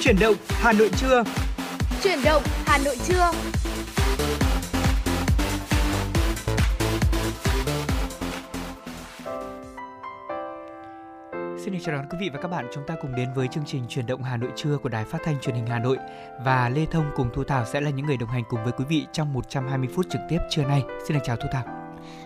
Chuyển động Hà Nội trưa. Chuyển động Hà Nội trưa. Xin được chào đón quý vị và các bạn chúng ta cùng đến với chương trình Chuyển động Hà Nội trưa của Đài Phát thanh Truyền hình Hà Nội và Lê Thông cùng Thu Thảo sẽ là những người đồng hành cùng với quý vị trong 120 phút trực tiếp trưa nay. Xin được chào Thu Thảo.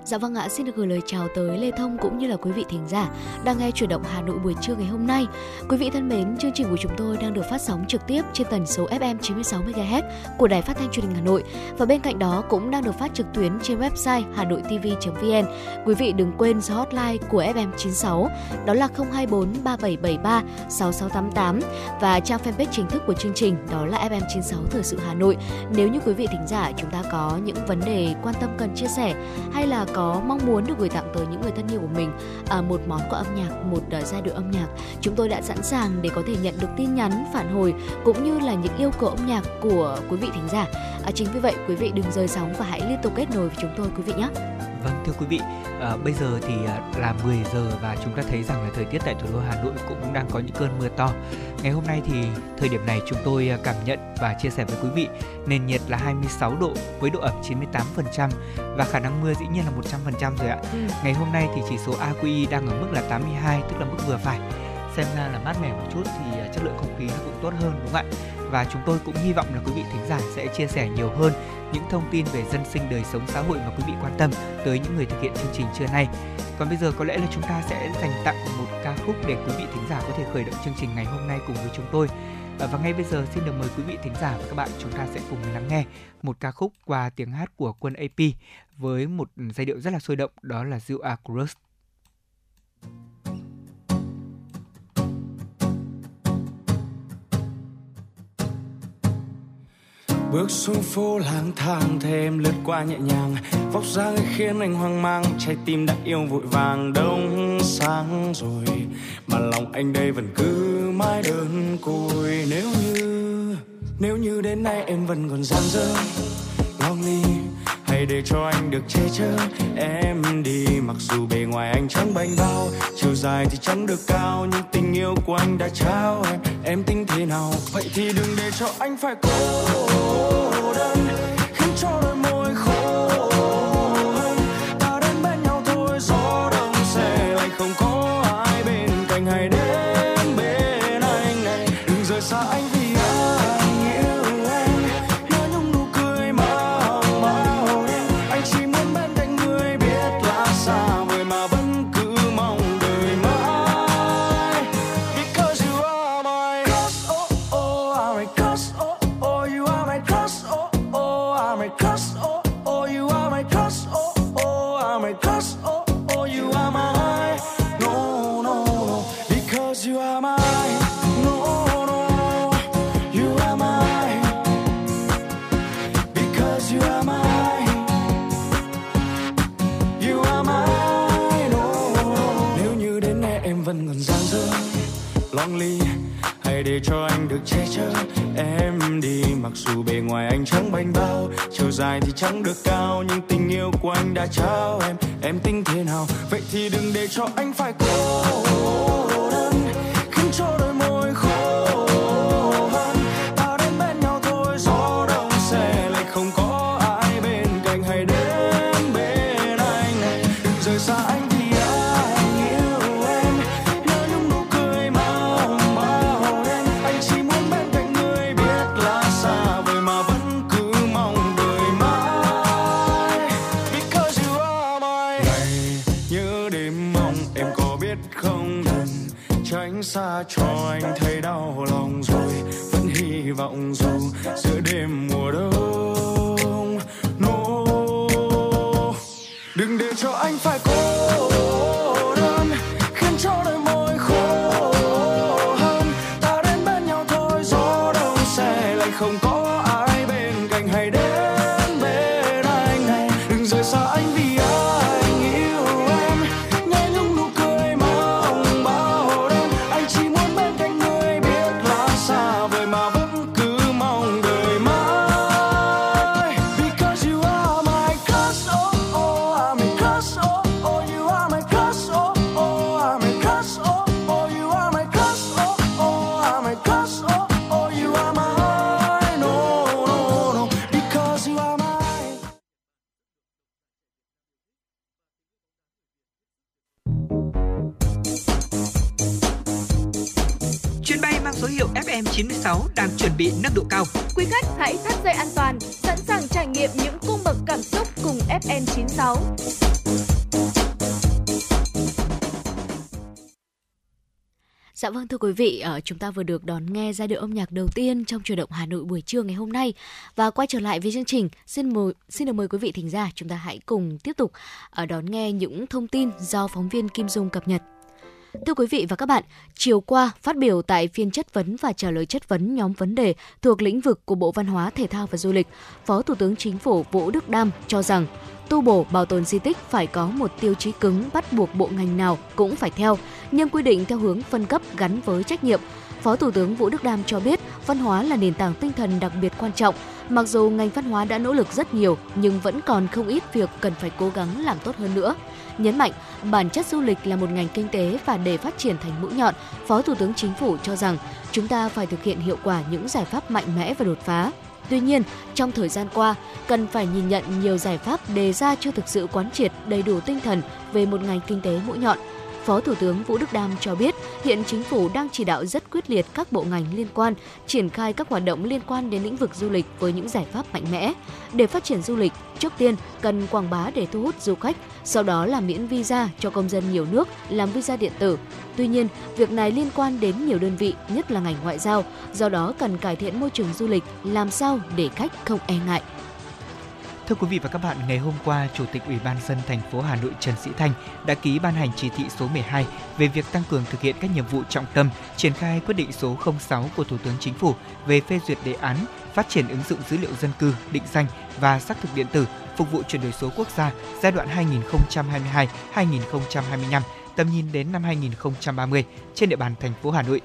Dạ vâng ạ, xin được gửi lời chào tới Lê Thông cũng như là quý vị thính giả đang nghe chuyển động Hà Nội buổi trưa ngày hôm nay. Quý vị thân mến, chương trình của chúng tôi đang được phát sóng trực tiếp trên tần số FM 96 MHz của Đài Phát thanh Truyền hình Hà Nội và bên cạnh đó cũng đang được phát trực tuyến trên website hanoitv.vn. Quý vị đừng quên số hotline của FM 96 đó là 024 3773 6688 và trang fanpage chính thức của chương trình đó là FM 96 Thời sự Hà Nội. Nếu như quý vị thính giả chúng ta có những vấn đề quan tâm cần chia sẻ hay là có mong muốn được gửi tặng tới những người thân yêu của mình à, một món quà âm nhạc, một uh, giai điệu âm nhạc, chúng tôi đã sẵn sàng để có thể nhận được tin nhắn, phản hồi cũng như là những yêu cầu âm nhạc của quý vị thính giả. À, chính vì vậy quý vị đừng rời sóng và hãy liên tục kết nối với chúng tôi quý vị nhé. Vâng thưa quý vị, à, bây giờ thì à, là 10 giờ và chúng ta thấy rằng là thời tiết tại thủ đô Hà Nội cũng đang có những cơn mưa to. Ngày hôm nay thì thời điểm này chúng tôi à, cảm nhận và chia sẻ với quý vị nền nhiệt là 26 độ với độ ẩm 98% và khả năng mưa dĩ nhiên là 100% rồi ạ. Ừ. Ngày hôm nay thì chỉ số AQI đang ở mức là 82 tức là mức vừa phải. Xem ra là mát mẻ một chút thì à, chất lượng không khí nó cũng tốt hơn, đúng không ạ? Và chúng tôi cũng hy vọng là quý vị thính giả sẽ chia sẻ nhiều hơn những thông tin về dân sinh, đời sống, xã hội mà quý vị quan tâm tới những người thực hiện chương trình trưa nay. Còn bây giờ có lẽ là chúng ta sẽ dành tặng một ca khúc để quý vị thính giả có thể khởi động chương trình ngày hôm nay cùng với chúng tôi. À, và ngay bây giờ xin được mời quý vị thính giả và các bạn chúng ta sẽ cùng lắng nghe một ca khúc qua tiếng hát của quân AP với một giai điệu rất là sôi động, đó là You Are Bước xuống phố lang thang thêm lướt qua nhẹ nhàng. Vóc dáng khiến anh hoang mang Trái tim đã yêu vội vàng đông sáng rồi. Mà lòng anh đây vẫn cứ mãi đơn côi. Nếu như, nếu như đến nay em vẫn còn dang dở Lonely để cho anh được che chở. Em đi, mặc dù bề ngoài anh chẳng bành bao, chiều dài thì chẳng được cao, nhưng tình yêu của anh đã trao em. Em tính thế nào? Vậy thì đừng để cho anh phải cô đơn, khiến cho đời lonely. Hãy để cho anh được che chở. Em đi, mặc dù bề ngoài anh chẳng bánh bao. Chiều dài thì chẳng được cao, nhưng tình yêu của anh đã trao em. Em tính thế nào? Vậy thì đừng để cho anh phải cô. Vâng thưa quý vị, ờ, chúng ta vừa được đón nghe giai điệu âm nhạc đầu tiên trong chuyển động Hà Nội buổi trưa ngày hôm nay và quay trở lại với chương trình. Xin mời xin được mời quý vị thính giả chúng ta hãy cùng tiếp tục ờ, đón nghe những thông tin do phóng viên Kim Dung cập nhật. Thưa quý vị và các bạn, chiều qua phát biểu tại phiên chất vấn và trả lời chất vấn nhóm vấn đề thuộc lĩnh vực của Bộ Văn hóa, Thể thao và Du lịch, Phó Thủ tướng Chính phủ Vũ Đức Đam cho rằng tu bổ bảo tồn di tích phải có một tiêu chí cứng bắt buộc bộ ngành nào cũng phải theo, nhưng quy định theo hướng phân cấp gắn với trách nhiệm. Phó Thủ tướng Vũ Đức Đam cho biết, văn hóa là nền tảng tinh thần đặc biệt quan trọng. Mặc dù ngành văn hóa đã nỗ lực rất nhiều, nhưng vẫn còn không ít việc cần phải cố gắng làm tốt hơn nữa. Nhấn mạnh, bản chất du lịch là một ngành kinh tế và để phát triển thành mũi nhọn, Phó Thủ tướng Chính phủ cho rằng chúng ta phải thực hiện hiệu quả những giải pháp mạnh mẽ và đột phá. Tuy nhiên, trong thời gian qua, cần phải nhìn nhận nhiều giải pháp đề ra chưa thực sự quán triệt đầy đủ tinh thần về một ngành kinh tế mũi nhọn. Phó Thủ tướng Vũ Đức Đam cho biết, hiện chính phủ đang chỉ đạo rất quyết liệt các bộ ngành liên quan triển khai các hoạt động liên quan đến lĩnh vực du lịch với những giải pháp mạnh mẽ. Để phát triển du lịch, trước tiên cần quảng bá để thu hút du khách, sau đó là miễn visa cho công dân nhiều nước làm visa điện tử. Tuy nhiên, việc này liên quan đến nhiều đơn vị, nhất là ngành ngoại giao, do đó cần cải thiện môi trường du lịch làm sao để khách không e ngại. Thưa quý vị và các bạn, ngày hôm qua, Chủ tịch Ủy ban dân thành phố Hà Nội Trần Sĩ Thanh đã ký ban hành chỉ thị số 12 về việc tăng cường thực hiện các nhiệm vụ trọng tâm, triển khai quyết định số 06 của Thủ tướng Chính phủ về phê duyệt đề án phát triển ứng dụng dữ liệu dân cư, định danh và xác thực điện tử phục vụ chuyển đổi số quốc gia giai đoạn 2022-2025, tầm nhìn đến năm 2030 trên địa bàn thành phố Hà Nội.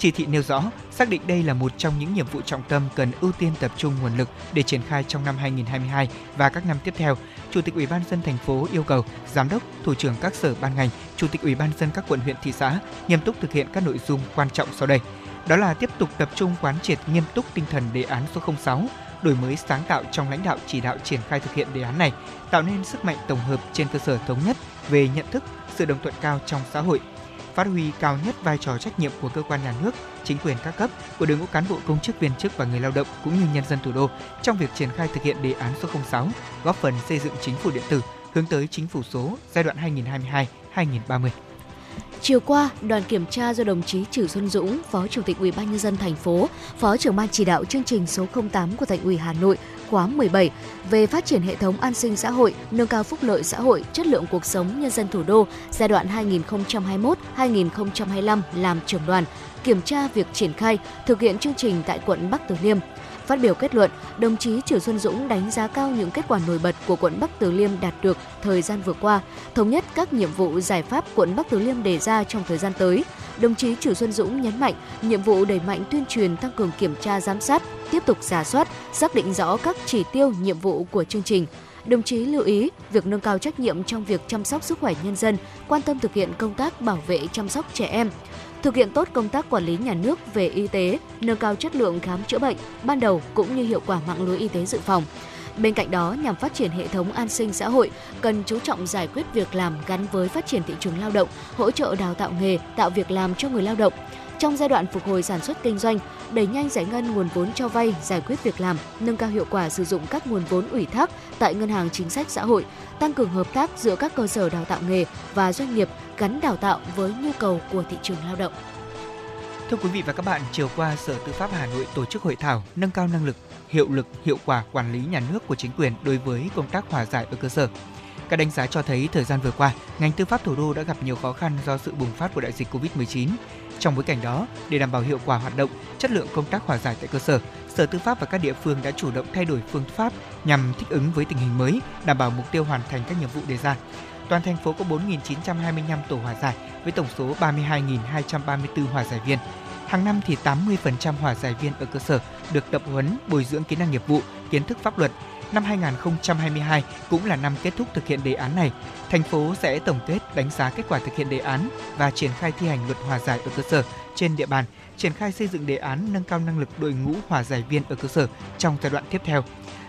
Chỉ thị nêu rõ, xác định đây là một trong những nhiệm vụ trọng tâm cần ưu tiên tập trung nguồn lực để triển khai trong năm 2022 và các năm tiếp theo. Chủ tịch Ủy ban dân thành phố yêu cầu giám đốc, thủ trưởng các sở ban ngành, chủ tịch Ủy ban dân các quận huyện thị xã nghiêm túc thực hiện các nội dung quan trọng sau đây. Đó là tiếp tục tập trung quán triệt nghiêm túc tinh thần đề án số 06, đổi mới sáng tạo trong lãnh đạo chỉ đạo triển khai thực hiện đề án này, tạo nên sức mạnh tổng hợp trên cơ sở thống nhất về nhận thức, sự đồng thuận cao trong xã hội, phát huy cao nhất vai trò trách nhiệm của cơ quan nhà nước, chính quyền các cấp, của đội ngũ cán bộ công chức viên chức và người lao động cũng như nhân dân thủ đô trong việc triển khai thực hiện đề án số 06, góp phần xây dựng chính phủ điện tử hướng tới chính phủ số giai đoạn 2022-2030. Chiều qua, đoàn kiểm tra do đồng chí Trử Xuân Dũng, Phó Chủ tịch Ủy ban nhân dân thành phố, Phó trưởng ban chỉ đạo chương trình số 08 của Thành ủy Hà Nội khóa 17 về phát triển hệ thống an sinh xã hội, nâng cao phúc lợi xã hội, chất lượng cuộc sống nhân dân thủ đô giai đoạn 2021-2025 làm trưởng đoàn, kiểm tra việc triển khai thực hiện chương trình tại quận Bắc Từ Liêm. Phát biểu kết luận, đồng chí Trử Xuân Dũng đánh giá cao những kết quả nổi bật của quận Bắc Từ Liêm đạt được thời gian vừa qua, thống nhất các nhiệm vụ giải pháp quận Bắc Từ Liêm đề ra trong thời gian tới. Đồng chí Trử Xuân Dũng nhấn mạnh, nhiệm vụ đẩy mạnh tuyên truyền tăng cường kiểm tra giám sát, tiếp tục giả soát, xác định rõ các chỉ tiêu, nhiệm vụ của chương trình. Đồng chí lưu ý việc nâng cao trách nhiệm trong việc chăm sóc sức khỏe nhân dân, quan tâm thực hiện công tác bảo vệ chăm sóc trẻ em, thực hiện tốt công tác quản lý nhà nước về y tế, nâng cao chất lượng khám chữa bệnh ban đầu cũng như hiệu quả mạng lưới y tế dự phòng. Bên cạnh đó, nhằm phát triển hệ thống an sinh xã hội, cần chú trọng giải quyết việc làm gắn với phát triển thị trường lao động, hỗ trợ đào tạo nghề, tạo việc làm cho người lao động. Trong giai đoạn phục hồi sản xuất kinh doanh, đẩy nhanh giải ngân nguồn vốn cho vay, giải quyết việc làm, nâng cao hiệu quả sử dụng các nguồn vốn ủy thác tại ngân hàng chính sách xã hội, tăng cường hợp tác giữa các cơ sở đào tạo nghề và doanh nghiệp gắn đào tạo với nhu cầu của thị trường lao động. Thưa quý vị và các bạn, chiều qua Sở Tư pháp Hà Nội tổ chức hội thảo nâng cao năng lực, hiệu lực, hiệu quả quản lý nhà nước của chính quyền đối với công tác hòa giải ở cơ sở. Các đánh giá cho thấy thời gian vừa qua, ngành tư pháp thủ đô đã gặp nhiều khó khăn do sự bùng phát của đại dịch Covid-19. Trong bối cảnh đó, để đảm bảo hiệu quả hoạt động, chất lượng công tác hòa giải tại cơ sở, Sở Tư pháp và các địa phương đã chủ động thay đổi phương pháp nhằm thích ứng với tình hình mới, đảm bảo mục tiêu hoàn thành các nhiệm vụ đề ra. Toàn thành phố có 4.925 tổ hòa giải với tổng số 32.234 hòa giải viên. Hàng năm thì 80% hòa giải viên ở cơ sở được tập huấn bồi dưỡng kỹ năng nghiệp vụ, kiến thức pháp luật. Năm 2022 cũng là năm kết thúc thực hiện đề án này. Thành phố sẽ tổng kết đánh giá kết quả thực hiện đề án và triển khai thi hành luật hòa giải ở cơ sở trên địa bàn, triển khai xây dựng đề án nâng cao năng lực đội ngũ hòa giải viên ở cơ sở trong giai đoạn tiếp theo.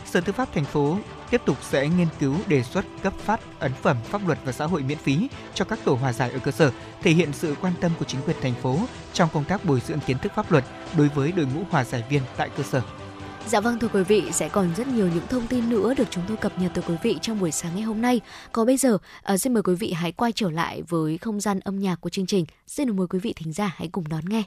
Sở Tư pháp thành phố tiếp tục sẽ nghiên cứu đề xuất cấp phát ấn phẩm pháp luật và xã hội miễn phí cho các tổ hòa giải ở cơ sở, thể hiện sự quan tâm của chính quyền thành phố trong công tác bồi dưỡng kiến thức pháp luật đối với đội ngũ hòa giải viên tại cơ sở. Dạ vâng thưa quý vị, sẽ còn rất nhiều những thông tin nữa được chúng tôi cập nhật tới quý vị trong buổi sáng ngày hôm nay. Còn bây giờ, uh, xin mời quý vị hãy quay trở lại với không gian âm nhạc của chương trình. Xin được mời quý vị thính giả hãy cùng đón nghe.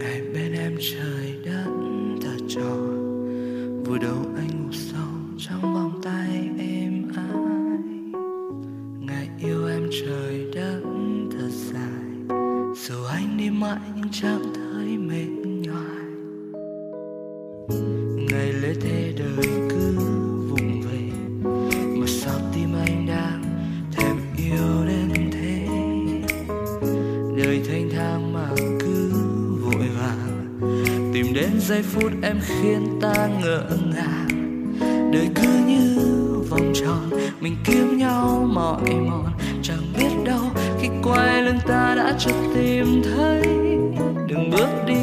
ngày bên em trời đất thật tròn vui đâu trời đất thật dài, dù anh đi mãi nhưng chẳng thấy mệt nhoài. Ngày lễ thế đời cứ vùng về, mà sao tim anh đang thèm yêu đến thế? Đời thanh thang mà cứ vội vàng, tìm đến giây phút em khiến ta ngỡ ngàng. Đời cứ như vòng tròn, mình kiếm nhau mỏi mòn biết đâu khi quay lưng ta đã chợt tìm thấy. Đừng bước đi,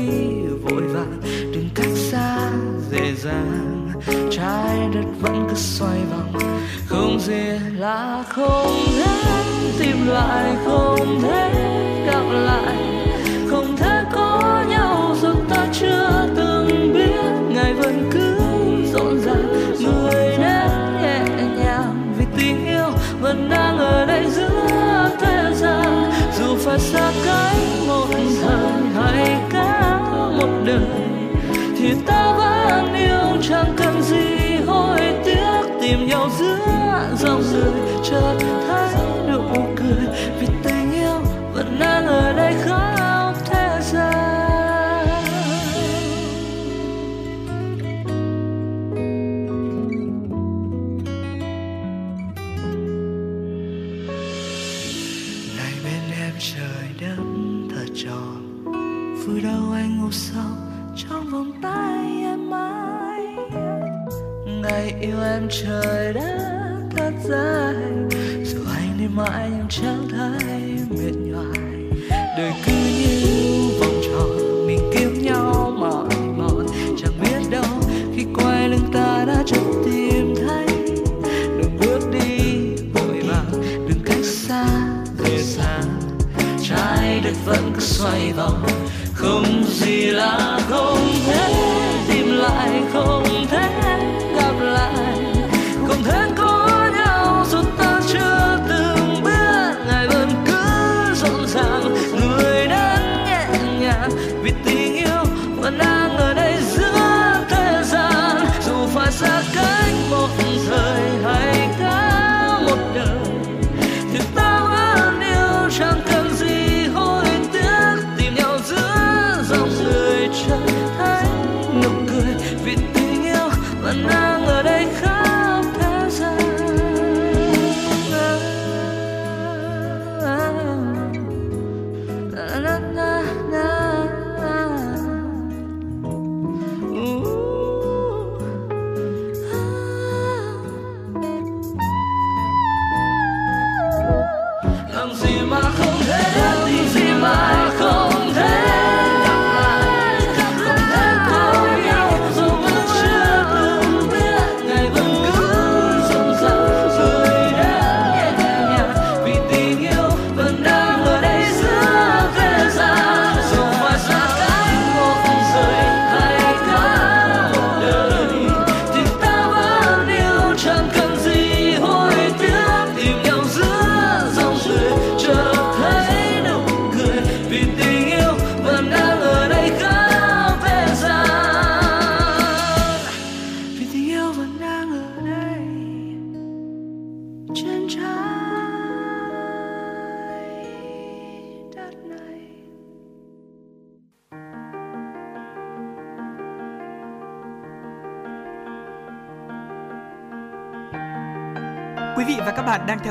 vội vàng, đừng cách xa, dễ dàng. Trái đất vẫn cứ xoay vòng, không gì là không thể tìm lại không thể gặp lại xa cách một thời hay cả một đời. Thì ta vẫn yêu, chẳng cần gì hối tiếc tìm nhau giữa dòng đời chợt thấy yêu em trời đã thật dài dù anh đi mãi nhưng chẳng thấy mệt nhoài. Đời cứ như vòng tròn, mình kiếm nhau mỏi mòn. Chẳng biết đâu khi quay lưng ta đã chẳng tìm thấy. Đừng bước đi vội vàng, đừng cách xa, về xa. Trái đất vẫn cứ xoay vòng, không gì là không thể tìm lại, không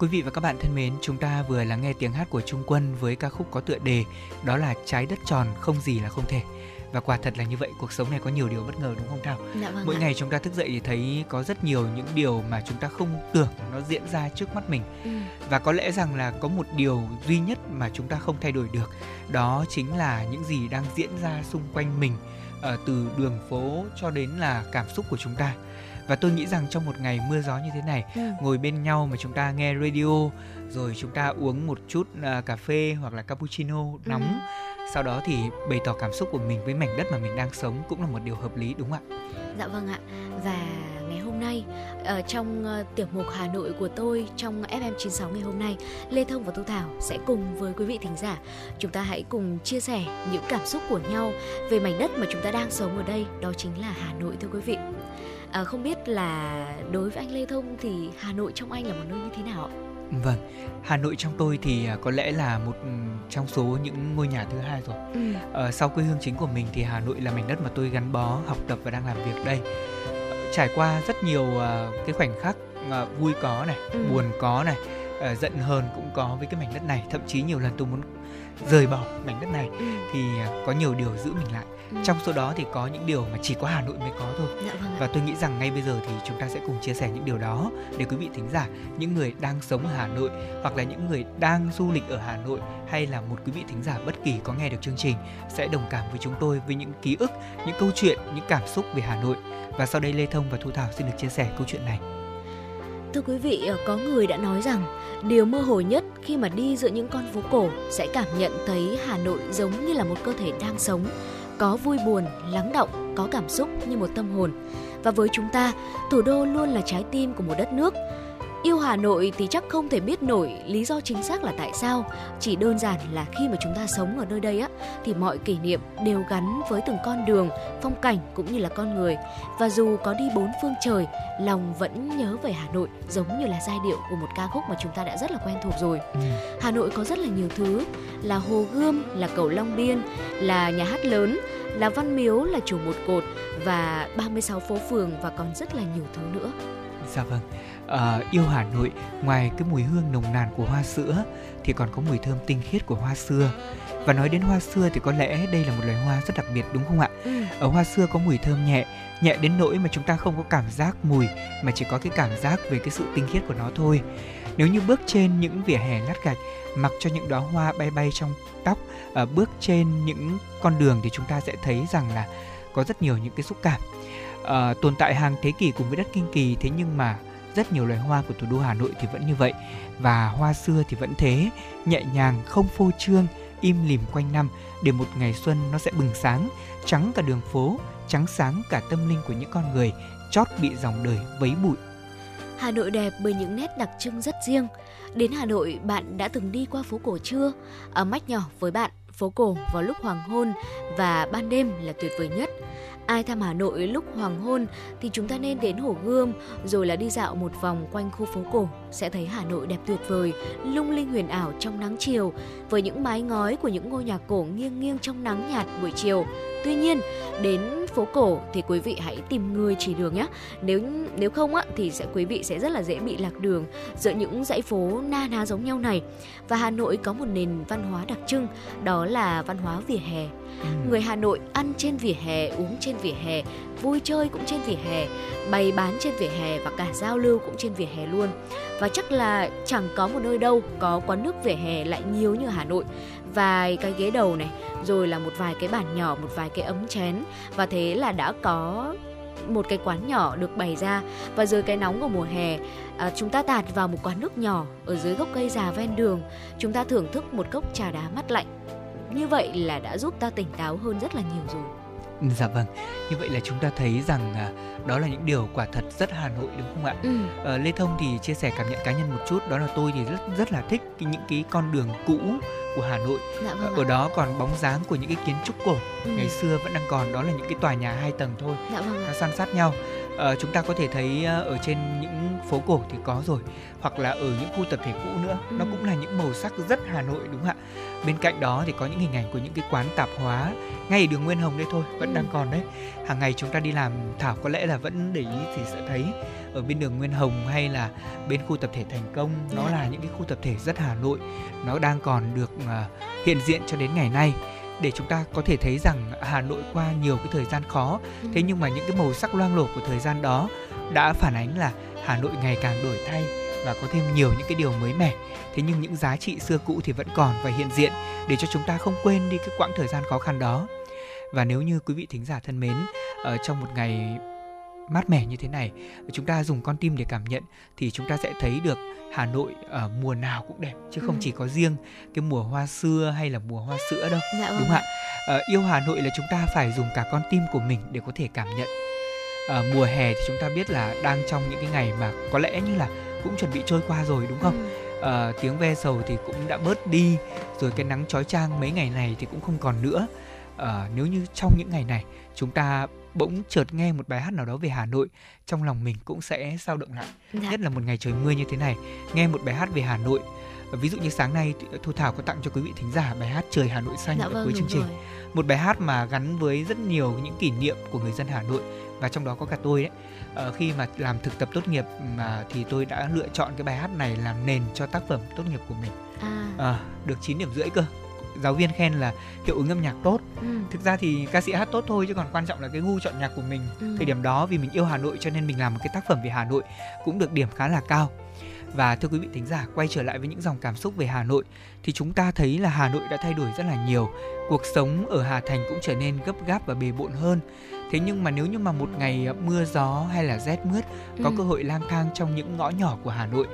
Quý vị và các bạn thân mến, chúng ta vừa lắng nghe tiếng hát của Trung Quân với ca khúc có tựa đề đó là Trái đất tròn không gì là không thể. Và quả thật là như vậy, cuộc sống này có nhiều điều bất ngờ đúng không Thảo? Dạ vâng Mỗi ạ. ngày chúng ta thức dậy thì thấy có rất nhiều những điều mà chúng ta không tưởng nó diễn ra trước mắt mình. Ừ. Và có lẽ rằng là có một điều duy nhất mà chúng ta không thay đổi được, đó chính là những gì đang diễn ra xung quanh mình ờ, từ đường phố cho đến là cảm xúc của chúng ta. Và tôi nghĩ rằng trong một ngày mưa gió như thế này, Ừ. ngồi bên nhau mà chúng ta nghe radio rồi chúng ta uống một chút à, cà phê hoặc là cappuccino nóng sau đó thì bày tỏ cảm xúc của mình với mảnh đất mà mình đang sống cũng là một điều hợp lý đúng không ạ Dạ vâng ạ. Và ngày hôm nay ở trong ờ, tiểu mục Hà Nội của tôi trong FM96 ngày hôm nay, Lê Thông và Thu Thảo sẽ cùng với quý vị thính giả chúng ta hãy cùng chia sẻ những cảm xúc của nhau về mảnh đất mà chúng ta đang sống ở đây, đó chính là Hà Nội thưa quý vị. À, không biết là đối với anh Lê Thông thì Hà Nội trong anh là một nơi như thế nào ạ? vâng hà nội trong tôi thì à, có lẽ là một ừ, trong số những ngôi nhà thứ hai rồi Ừ. Ờ, sau quê hương chính của mình thì Hà Nội là mảnh đất mà tôi gắn bó, học tập và đang làm việc đây. Trải qua rất nhiều ờ, cái khoảnh khắc ờ, vui có này, Ừ. buồn có này, ờ, giận hờn cũng có với cái mảnh đất này. Thậm chí nhiều lần tôi muốn rời bỏ mảnh đất này Ừ. thì có nhiều điều giữ mình lại. Trong số đó thì có những điều mà chỉ có Hà Nội mới có thôi. Dạ vâng. Và tôi nghĩ rằng ngay bây giờ thì chúng ta sẽ cùng chia sẻ những điều đó để quý vị thính giả, những người đang sống ở Hà Nội hoặc là những người đang du lịch ở Hà Nội hay là một quý vị thính giả bất kỳ có nghe được chương trình sẽ đồng cảm với chúng tôi với những ký ức, những câu chuyện, những cảm xúc về Hà Nội. Và sau đây Lê Thông và Thu Thảo xin được chia sẻ câu chuyện này. Thưa quý vị, ờ, có người đã nói rằng điều mơ hồ nhất khi mà đi giữa những con phố cổ sẽ cảm nhận thấy Hà Nội giống như là một cơ thể đang sống, có vui buồn, lắng động, có cảm xúc như một tâm hồn. Và với chúng ta, thủ đô luôn là trái tim của một đất nước. Yêu Hà Nội thì chắc không thể biết nổi lý do chính xác là tại sao, chỉ đơn giản là khi mà chúng ta sống ở nơi đây á thì mọi kỷ niệm đều gắn với từng con đường, phong cảnh cũng như là con người. Và dù có đi bốn phương trời, lòng vẫn nhớ về Hà Nội giống như là giai điệu của một ca khúc mà chúng ta đã rất là quen thuộc rồi. Ừ. Hà Nội có rất là nhiều thứ, là Hồ Gươm, là cầu Long Biên, là nhà hát lớn, là Văn Miếu, là chùa Một Cột và 36 phố phường và còn rất là nhiều thứ nữa. Dạ vâng. Ờ, yêu Hà Nội ngoài cái mùi hương nồng nàn của hoa sữa thì còn có mùi thơm tinh khiết của hoa xưa. Và nói đến hoa xưa thì có lẽ đây là một loài hoa rất đặc biệt đúng không ạ? Ừ. Ở hoa xưa có mùi thơm nhẹ, nhẹ đến nỗi mà chúng ta không có cảm giác mùi mà chỉ có cái cảm giác về cái sự tinh khiết của nó thôi. Nếu như bước trên những vỉa hè lát gạch, mặc cho những đóa hoa bay bay trong tóc, ở bước trên những con đường thì chúng ta sẽ thấy rằng là có rất nhiều những cái xúc cảm. Ờ, tồn tại hàng thế kỷ cùng với đất kinh kỳ thế nhưng mà rất nhiều loài hoa của thủ đô Hà Nội thì vẫn như vậy và hoa xưa thì vẫn thế, nhẹ nhàng, không phô trương, im lìm quanh năm để một ngày xuân nó sẽ bừng sáng, trắng cả đường phố, trắng sáng cả tâm linh của những con người, chót bị dòng đời vấy bụi. Hà Nội đẹp bởi những nét đặc trưng rất riêng. Đến Hà Nội, bạn đã từng đi qua phố cổ chưa? Ở mách nhỏ với bạn, phố cổ vào lúc hoàng hôn và ban đêm là tuyệt vời nhất. Ai thăm Hà Nội lúc hoàng hôn thì chúng ta nên đến Hồ Gươm rồi là đi dạo một vòng quanh khu phố cổ sẽ thấy Hà Nội đẹp tuyệt vời, lung linh huyền ảo trong nắng chiều với những mái ngói của những ngôi nhà cổ nghiêng nghiêng trong nắng nhạt buổi chiều. Tuy nhiên, đến phố cổ thì quý vị hãy tìm người chỉ đường nhé. Nếu nếu không á thì sẽ quý vị sẽ rất là dễ bị lạc đường giữa những dãy phố na ná giống nhau này. Và Hà Nội có một nền văn hóa đặc trưng, đó là văn hóa vỉa hè. Người Hà Nội ăn trên vỉa hè, uống trên vỉa hè, vui chơi cũng trên vỉa hè, bày bán trên vỉa hè và cả giao lưu cũng trên vỉa hè luôn. Và chắc là chẳng có một nơi đâu có quán nước vỉa hè lại nhiều như Hà Nội. Vài cái ghế đầu này, rồi là một vài cái bàn nhỏ, một vài cái ấm chén. Và thế là đã có một cái quán nhỏ được bày ra. Và dưới cái nóng của mùa hè à, chúng ta tạt vào một quán nước nhỏ ở dưới gốc cây già ven đường. Chúng ta thưởng thức một cốc trà đá mát lạnh. Như vậy là đã giúp ta tỉnh táo hơn rất là nhiều rồi. Dạ vâng, như vậy là chúng ta thấy rằng à, đó là những điều quả thật rất Hà Nội đúng không ạ? ừ. Ờ, Lê Thông thì chia sẻ cảm nhận cá nhân một chút, đó là tôi thì rất rất là thích cái, những cái con đường cũ của Hà Nội. dạ Ờ, vâng ở ạ. đó còn bóng dáng của những cái kiến trúc cổ ừ. ngày xưa vẫn đang còn, đó là những cái tòa nhà hai tầng thôi, dạ vâng nó san sát nhau. Uh, chúng ta có thể thấy uh, ở trên những phố cổ thì có rồi hoặc là ở những khu tập thể cũ nữa ừ. nó cũng là những màu sắc rất Hà Nội đúng không ạ bên cạnh đó thì có những hình ảnh của những cái quán tạp hóa ngay đường Nguyên Hồng đây thôi vẫn ừ. đang còn đấy hàng ngày chúng ta đi làm thảo có lẽ là vẫn để ý thì sẽ thấy ở bên đường Nguyên Hồng hay là bên khu tập thể Thành Công nó dạ. là những cái khu tập thể rất Hà Nội nó đang còn được uh, hiện diện cho đến ngày nay để chúng ta có thể thấy rằng Hà Nội qua nhiều cái thời gian khó. Ừ. thế nhưng mà những cái màu sắc loang lổ của thời gian đó đã phản ánh là Hà Nội ngày càng đổi thay và có thêm nhiều những cái điều mới mẻ. Thế nhưng những giá trị xưa cũ thì vẫn còn và hiện diện để cho chúng ta không quên đi cái quãng thời gian khó khăn đó. Và nếu như quý vị thính giả thân mến ở trong một ngày mát mẻ như thế này chúng ta dùng con tim để cảm nhận thì chúng ta sẽ thấy được Hà Nội ở mùa nào cũng đẹp chứ không ừ. chỉ có riêng cái mùa hoa xưa hay là mùa hoa sữa đâu dạ, vâng. đúng không ạ à, yêu Hà Nội là chúng ta phải dùng cả con tim của mình để có thể cảm nhận à, mùa hè thì chúng ta biết là đang trong những cái ngày mà có lẽ như là cũng chuẩn bị trôi qua rồi đúng không ừ. à, tiếng ve sầu thì cũng đã bớt đi rồi cái nắng chói chang mấy ngày này thì cũng không còn nữa à, nếu như trong những ngày này chúng ta bỗng chợt nghe một bài hát nào đó về Hà Nội trong lòng mình cũng sẽ dao động lại dạ. nhất là một ngày trời mưa như thế này nghe một bài hát về Hà Nội ví dụ như sáng nay thu thảo có tặng cho quý vị thính giả bài hát trời Hà Nội xanh dạ, ở vâng, cuối chương trình rồi. một bài hát mà gắn với rất nhiều những kỷ niệm của người dân Hà Nội và trong đó có cả tôi đấy ờ, khi mà làm thực tập tốt nghiệp mà thì tôi đã lựa chọn cái bài hát này làm nền cho tác phẩm tốt nghiệp của mình à. À, được 9 điểm rưỡi cơ giáo viên khen là hiệu ứng âm nhạc tốt. Ừ. thực ra thì ca sĩ hát tốt thôi chứ còn quan trọng là cái gu chọn nhạc của mình. Ừ. thời điểm đó vì mình yêu hà nội cho nên mình làm một cái tác phẩm về hà nội cũng được điểm khá là cao. Và thưa quý vị thính giả quay trở lại với những dòng cảm xúc về hà nội thì chúng ta thấy là hà nội đã thay đổi rất là nhiều. Cuộc sống ở hà thành cũng trở nên gấp gáp và bề bộn hơn thế nhưng mà nếu như mà một ngày mưa gió hay là rét mướt có ừ. cơ hội lang thang trong những ngõ nhỏ của Hà Nội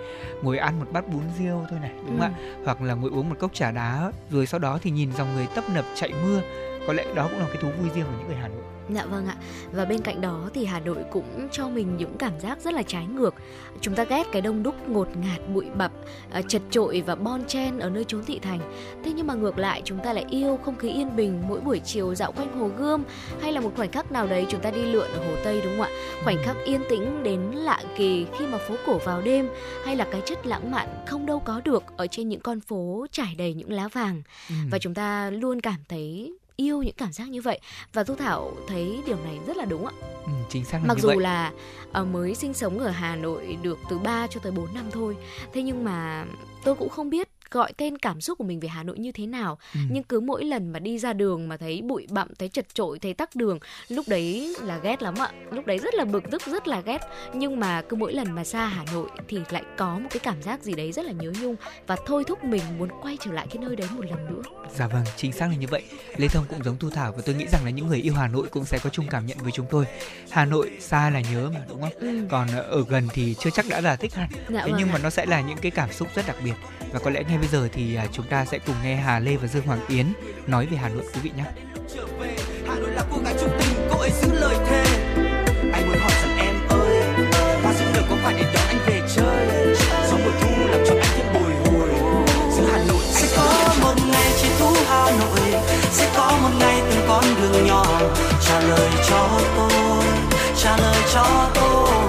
ngồi ăn một bát bún riêu thôi này đúng không ừ. ạ hoặc là ngồi uống một cốc trà đá rồi sau đó thì nhìn dòng người tấp nập chạy mưa có lẽ đó cũng là cái thú vui riêng của những người Hà Nội Dạ vâng ạ. Và bên cạnh đó thì Hà Nội cũng cho mình những cảm giác rất là trái ngược. Chúng ta ghét cái đông đúc ngột ngạt, bụi bặm, à, chật trội và bon chen ở nơi chốn thị thành. Thế nhưng mà ngược lại chúng ta lại yêu không khí yên bình mỗi buổi chiều dạo quanh hồ Gươm hay là một khoảnh khắc nào đấy chúng ta đi lượn ở hồ Tây đúng không ạ? Khoảnh khắc yên tĩnh đến lạ kỳ khi mà phố cổ vào đêm hay là cái chất lãng mạn không đâu có được ở trên những con phố trải đầy những lá vàng. Ừ. Và chúng ta luôn cảm thấy yêu những cảm giác như vậy và thu thảo thấy điều này rất là đúng ạ ừ, chính xác là mặc dù vậy. là uh, mới sinh sống ở hà nội được từ 3 cho tới 4 năm thôi thế nhưng mà tôi cũng không biết gọi tên cảm xúc của mình về Hà Nội như thế nào. Ừ. nhưng cứ mỗi lần mà đi ra đường mà thấy bụi bặm thấy chật trội thấy tắc đường lúc đấy là ghét lắm ạ. Lúc đấy rất là bực tức rất là ghét. Nhưng mà cứ mỗi lần mà xa Hà Nội thì lại có một cái cảm giác gì đấy rất là nhớ nhung. Và thôi thúc mình muốn quay trở lại cái nơi đấy một lần nữa. Dạ vâng chính xác là như vậy. Lê Thông cũng giống Thu Thảo và tôi nghĩ rằng là những người yêu Hà Nội cũng sẽ có chung cảm nhận với chúng tôi. Hà Nội xa là nhớ mà đúng không? Ừ. còn ở gần thì chưa chắc đã là thích hẳn dạ thế vâng nhưng ạ. mà nó sẽ là những cái cảm xúc rất đặc biệt. Và có lẽ ngay bây giờ thì à, chúng ta sẽ cùng nghe Hà Lê và Dương Hoàng Yến nói về Hà Nội quý vị nhé. Hà Nội là cô gái trung tình, cô ấy giữ lời thề. Anh muốn hỏi rằng em ơi, bao giờ được có phải để đón anh về chơi? Gió mùa thu làm cho anh thêm bồi hồi. Giữa Hà Nội sẽ có một ngày chỉ thu Hà Nội, sẽ có một ngày từng con đường nhỏ trả lời cho tôi, trả lời cho tôi.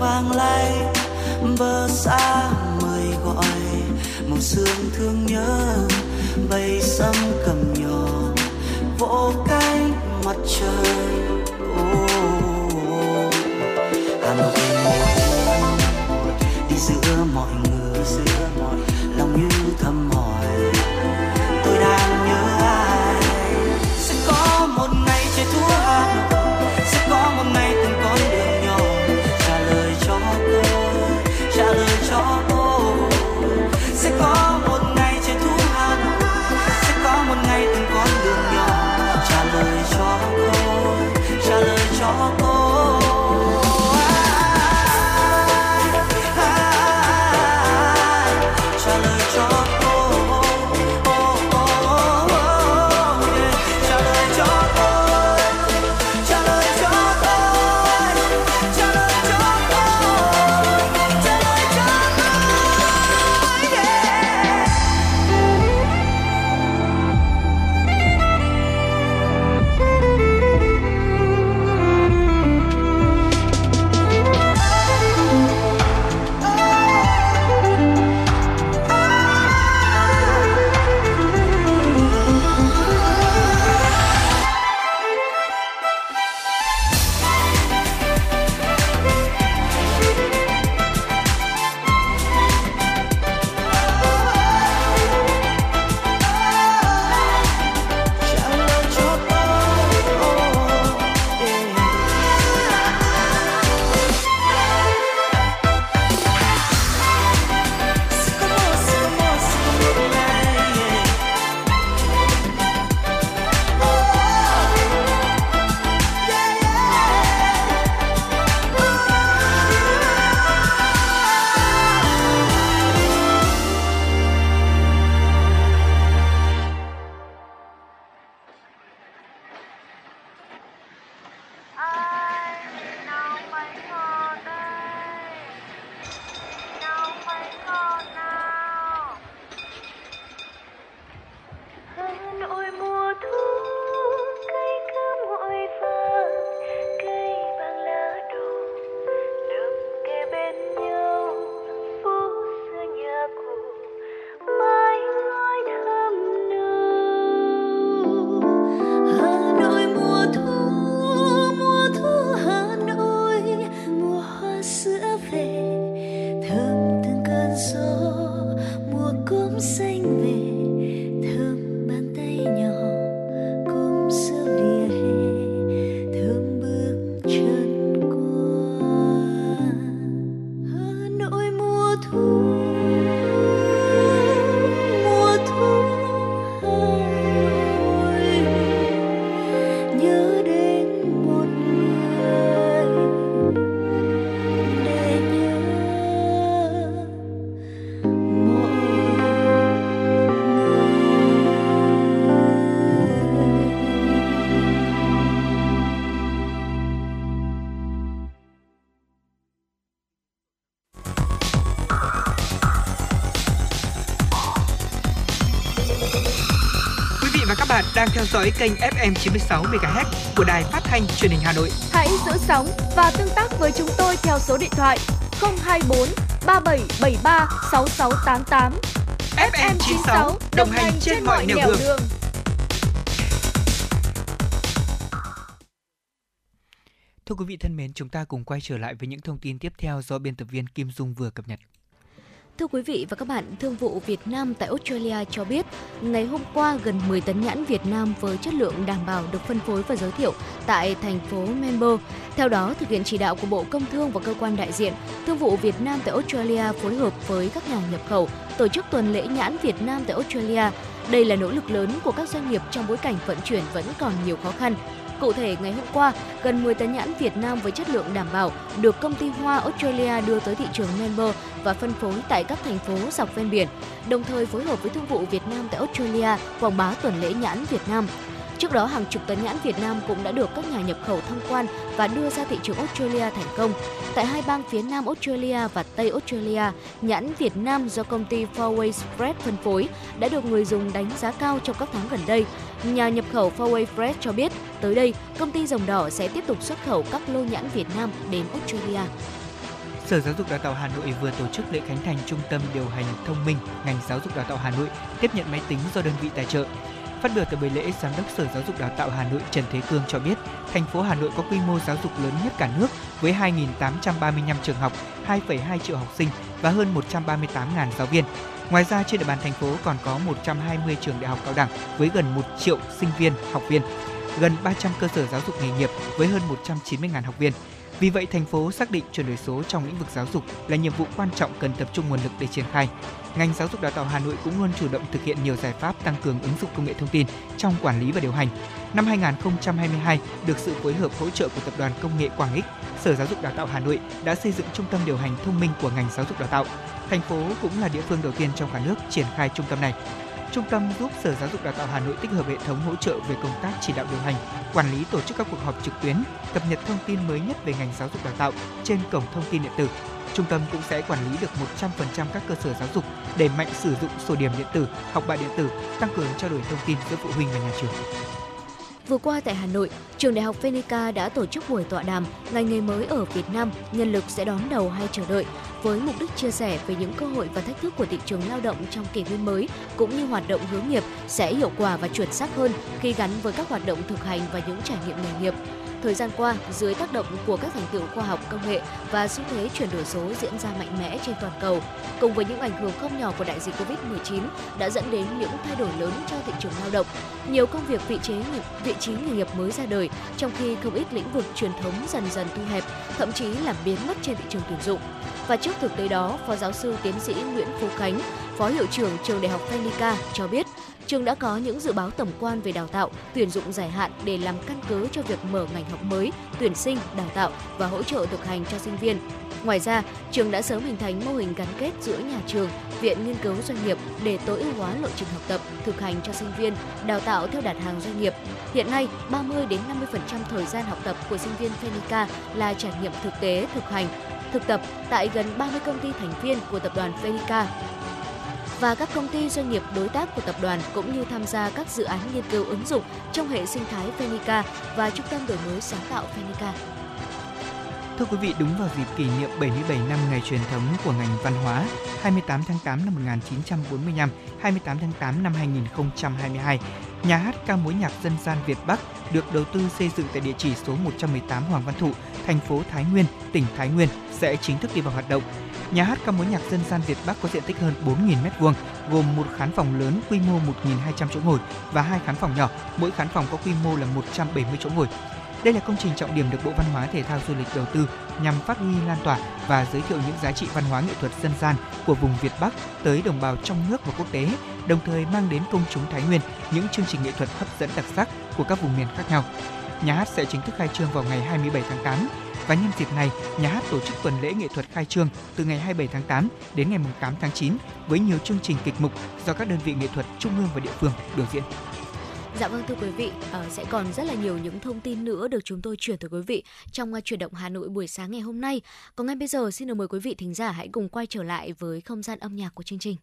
Vang vàng lay bờ xa mời gọi. Màu sương thương nhớ bầy sâm cầm nhỏ vỗ cánh mặt trời. Oh, hà nội một đi giữa mọi người giữa mọi lòng như thầm đang theo dõi kênh FM 96 MHz của đài phát thanh truyền hình Hà Nội. Hãy giữ sóng và tương tác với chúng tôi theo số điện thoại 024 3773 6688. FM 96 đồng hành trên mọi nẻo đường. đường. Thưa quý vị thân mến, chúng ta cùng quay trở lại với những thông tin tiếp theo do biên tập viên Kim Dung vừa cập nhật. Thưa quý vị và các bạn, Thương vụ Việt Nam tại Australia cho biết, ngày hôm qua gần 10 tấn nhãn Việt Nam với chất lượng đảm bảo được phân phối và giới thiệu tại thành phố Melbourne. Theo đó, thực hiện chỉ đạo của Bộ Công Thương và cơ quan đại diện, Thương vụ Việt Nam tại Australia phối hợp với các nhà nhập khẩu tổ chức tuần lễ nhãn Việt Nam tại Australia. Đây là nỗ lực lớn của các doanh nghiệp trong bối cảnh vận chuyển vẫn còn nhiều khó khăn. Cụ thể, ngày hôm qua, gần 10 tấn nhãn Việt Nam với chất lượng đảm bảo được công ty Hoa Australia đưa tới thị trường Melbourne và phân phối tại các thành phố dọc ven biển, đồng thời phối hợp với Thương vụ Việt Nam tại Australia quảng bá tuần lễ nhãn Việt Nam. Trước đó, hàng chục tấn nhãn Việt Nam cũng đã được các nhà nhập khẩu tham quan và đưa ra thị trường Australia thành công. Tại hai bang phía Nam Australia và Tây Australia, nhãn Việt Nam do công ty Fairway Spread phân phối đã được người dùng đánh giá cao trong các tháng gần đây. Nhà nhập khẩu Fairway Fresh cho biết, tới đây, công ty Rồng Đỏ sẽ tiếp tục xuất khẩu các lô nhãn Việt Nam đến Australia. Sở Giáo dục Đào tạo Hà Nội vừa tổ chức lễ khánh thành Trung tâm điều hành thông minh ngành giáo dục đào tạo Hà Nội tiếp nhận máy tính do đơn vị tài trợ. Phát biểu tại buổi lễ, Giám đốc Sở Giáo dục Đào tạo Hà Nội Trần Thế Cương cho biết, thành phố Hà Nội có quy mô giáo dục lớn nhất cả nước với 2.835 trường học, 2,2 triệu học sinh và hơn 138.000 giáo viên. Ngoài ra, trên địa bàn thành phố còn có 120 trường đại học cao đẳng với gần 1 triệu sinh viên, học viên, gần 300 cơ sở giáo dục nghề nghiệp với hơn 190.000 học viên. Vì vậy, thành phố xác định chuyển đổi số trong lĩnh vực giáo dục là nhiệm vụ quan trọng cần tập trung nguồn lực để triển khai. Ngành giáo dục đào tạo Hà Nội cũng luôn chủ động thực hiện nhiều giải pháp tăng cường ứng dụng công nghệ thông tin trong quản lý và điều hành. Năm 2022, được sự phối hợp hỗ trợ của Tập đoàn Công nghệ Quảng Ích, Sở Giáo dục Đào tạo Hà Nội đã xây dựng trung tâm điều hành thông minh của ngành giáo dục đào tạo. Thành phố cũng là địa phương đầu tiên trong cả nước triển khai trung tâm này. Trung tâm giúp Sở Giáo dục Đào tạo Hà Nội tích hợp hệ thống hỗ trợ về công tác chỉ đạo điều hành, quản lý tổ chức các cuộc họp trực tuyến, cập nhật thông tin mới nhất về ngành giáo dục đào tạo trên cổng thông tin điện tử. Trung tâm cũng sẽ quản lý được 100% các cơ sở giáo dục, đẩy mạnh sử dụng sổ điểm điện tử, học bạ điện tử, tăng cường trao đổi thông tin giữa phụ huynh và nhà trường. Vừa qua tại Hà Nội, trường Đại học Phenica đã tổ chức buổi tọa đàm ngành nghề mới ở Việt Nam, nhân lực sẽ đón đầu hay chờ đợi với mục đích chia sẻ về những cơ hội và thách thức của thị trường lao động trong kỷ nguyên mới cũng như hoạt động hướng nghiệp sẽ hiệu quả và chuẩn xác hơn khi gắn với các hoạt động thực hành và những trải nghiệm nghề nghiệp. Thời gian qua, dưới tác động của các thành tựu khoa học công nghệ và xu thế chuyển đổi số diễn ra mạnh mẽ trên toàn cầu, cùng với những ảnh hưởng không nhỏ của đại dịch Covid-19 đã dẫn đến những thay đổi lớn cho thị trường lao động. Nhiều công việc vị trí vị trí nghề nghiệp mới ra đời, trong khi không ít lĩnh vực truyền thống dần dần thu hẹp, thậm chí là biến mất trên thị trường tuyển dụng. Và trước thực tế đó, Phó giáo sư tiến sĩ Nguyễn Phú Khánh, Phó hiệu trưởng trường Đại học Phenica cho biết, trường đã có những dự báo tổng quan về đào tạo, tuyển dụng dài hạn để làm căn cứ cho việc mở ngành học mới, tuyển sinh, đào tạo và hỗ trợ thực hành cho sinh viên. Ngoài ra, trường đã sớm hình thành mô hình gắn kết giữa nhà trường, viện nghiên cứu doanh nghiệp để tối ưu hóa lộ trình học tập, thực hành cho sinh viên, đào tạo theo đặt hàng doanh nghiệp. Hiện nay, 30 đến 50% thời gian học tập của sinh viên Phenica là trải nghiệm thực tế, thực hành, thực tập tại gần 30 công ty thành viên của tập đoàn Phenica và các công ty doanh nghiệp đối tác của tập đoàn cũng như tham gia các dự án nghiên cứu ứng dụng trong hệ sinh thái Phenica và trung tâm đổi mới sáng tạo Phenica. Thưa quý vị, đúng vào dịp kỷ niệm 77 năm ngày truyền thống của ngành văn hóa 28 tháng 8 năm 1945, 28 tháng 8 năm 2022, nhà hát ca mối nhạc dân gian Việt Bắc được đầu tư xây dựng tại địa chỉ số 118 Hoàng Văn Thụ, thành phố Thái Nguyên, tỉnh Thái Nguyên sẽ chính thức đi vào hoạt động. Nhà hát ca mối nhạc dân gian Việt Bắc có diện tích hơn 4.000 m2, gồm một khán phòng lớn quy mô 1.200 chỗ ngồi và hai khán phòng nhỏ, mỗi khán phòng có quy mô là 170 chỗ ngồi. Đây là công trình trọng điểm được Bộ Văn hóa Thể thao Du lịch đầu tư nhằm phát huy lan tỏa và giới thiệu những giá trị văn hóa nghệ thuật dân gian của vùng Việt Bắc tới đồng bào trong nước và quốc tế, đồng thời mang đến công chúng Thái Nguyên những chương trình nghệ thuật hấp dẫn đặc sắc của các vùng miền khác nhau. Nhà hát sẽ chính thức khai trương vào ngày 27 tháng 8 và nhân dịp này, nhà hát tổ chức tuần lễ nghệ thuật khai trương từ ngày 27 tháng 8 đến ngày 8 tháng 9 với nhiều chương trình kịch mục do các đơn vị nghệ thuật trung ương và địa phương biểu diễn. Dạ vâng thưa quý vị, uh, sẽ còn rất là nhiều những thông tin nữa được chúng tôi chuyển tới quý vị trong uh, chuyển động Hà Nội buổi sáng ngày hôm nay. Còn ngay bây giờ xin được mời quý vị thính giả hãy cùng quay trở lại với không gian âm nhạc của chương trình.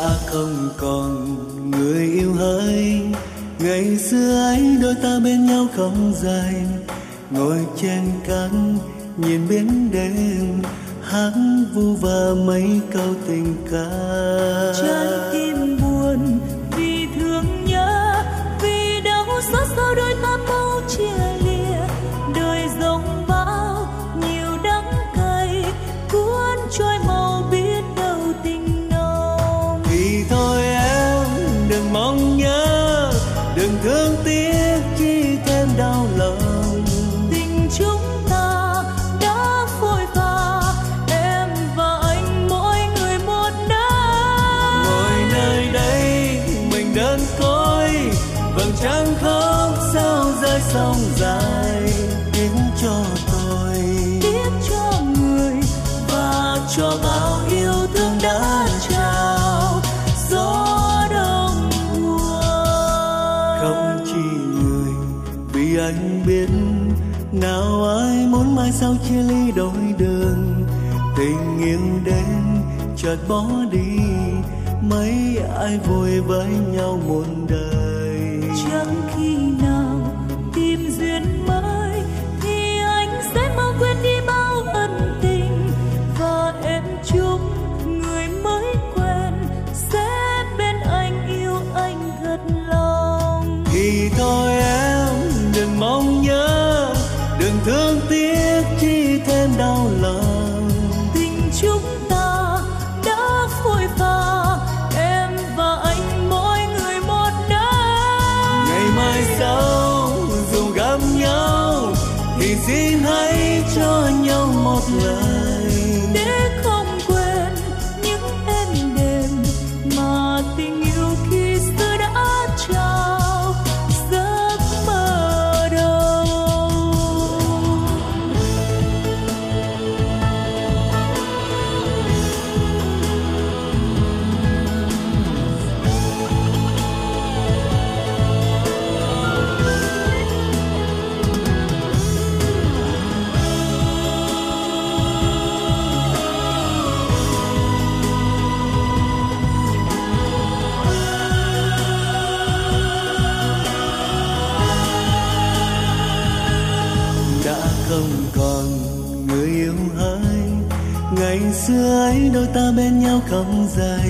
đã không còn người yêu hỡi ngày xưa ấy, đôi ta bên nhau không dài. Ngồi trên cánh nhìn biển đêm. Hát vu và mấy câu tình ca. Trái tim buồn vì thương nhớ, vì đau xót sao đôi ta mau chia sao chia ly đôi đường? Tình yêu đến, chợt bỏ đi. Mấy ai vui với nhau muôn đời? cõng dài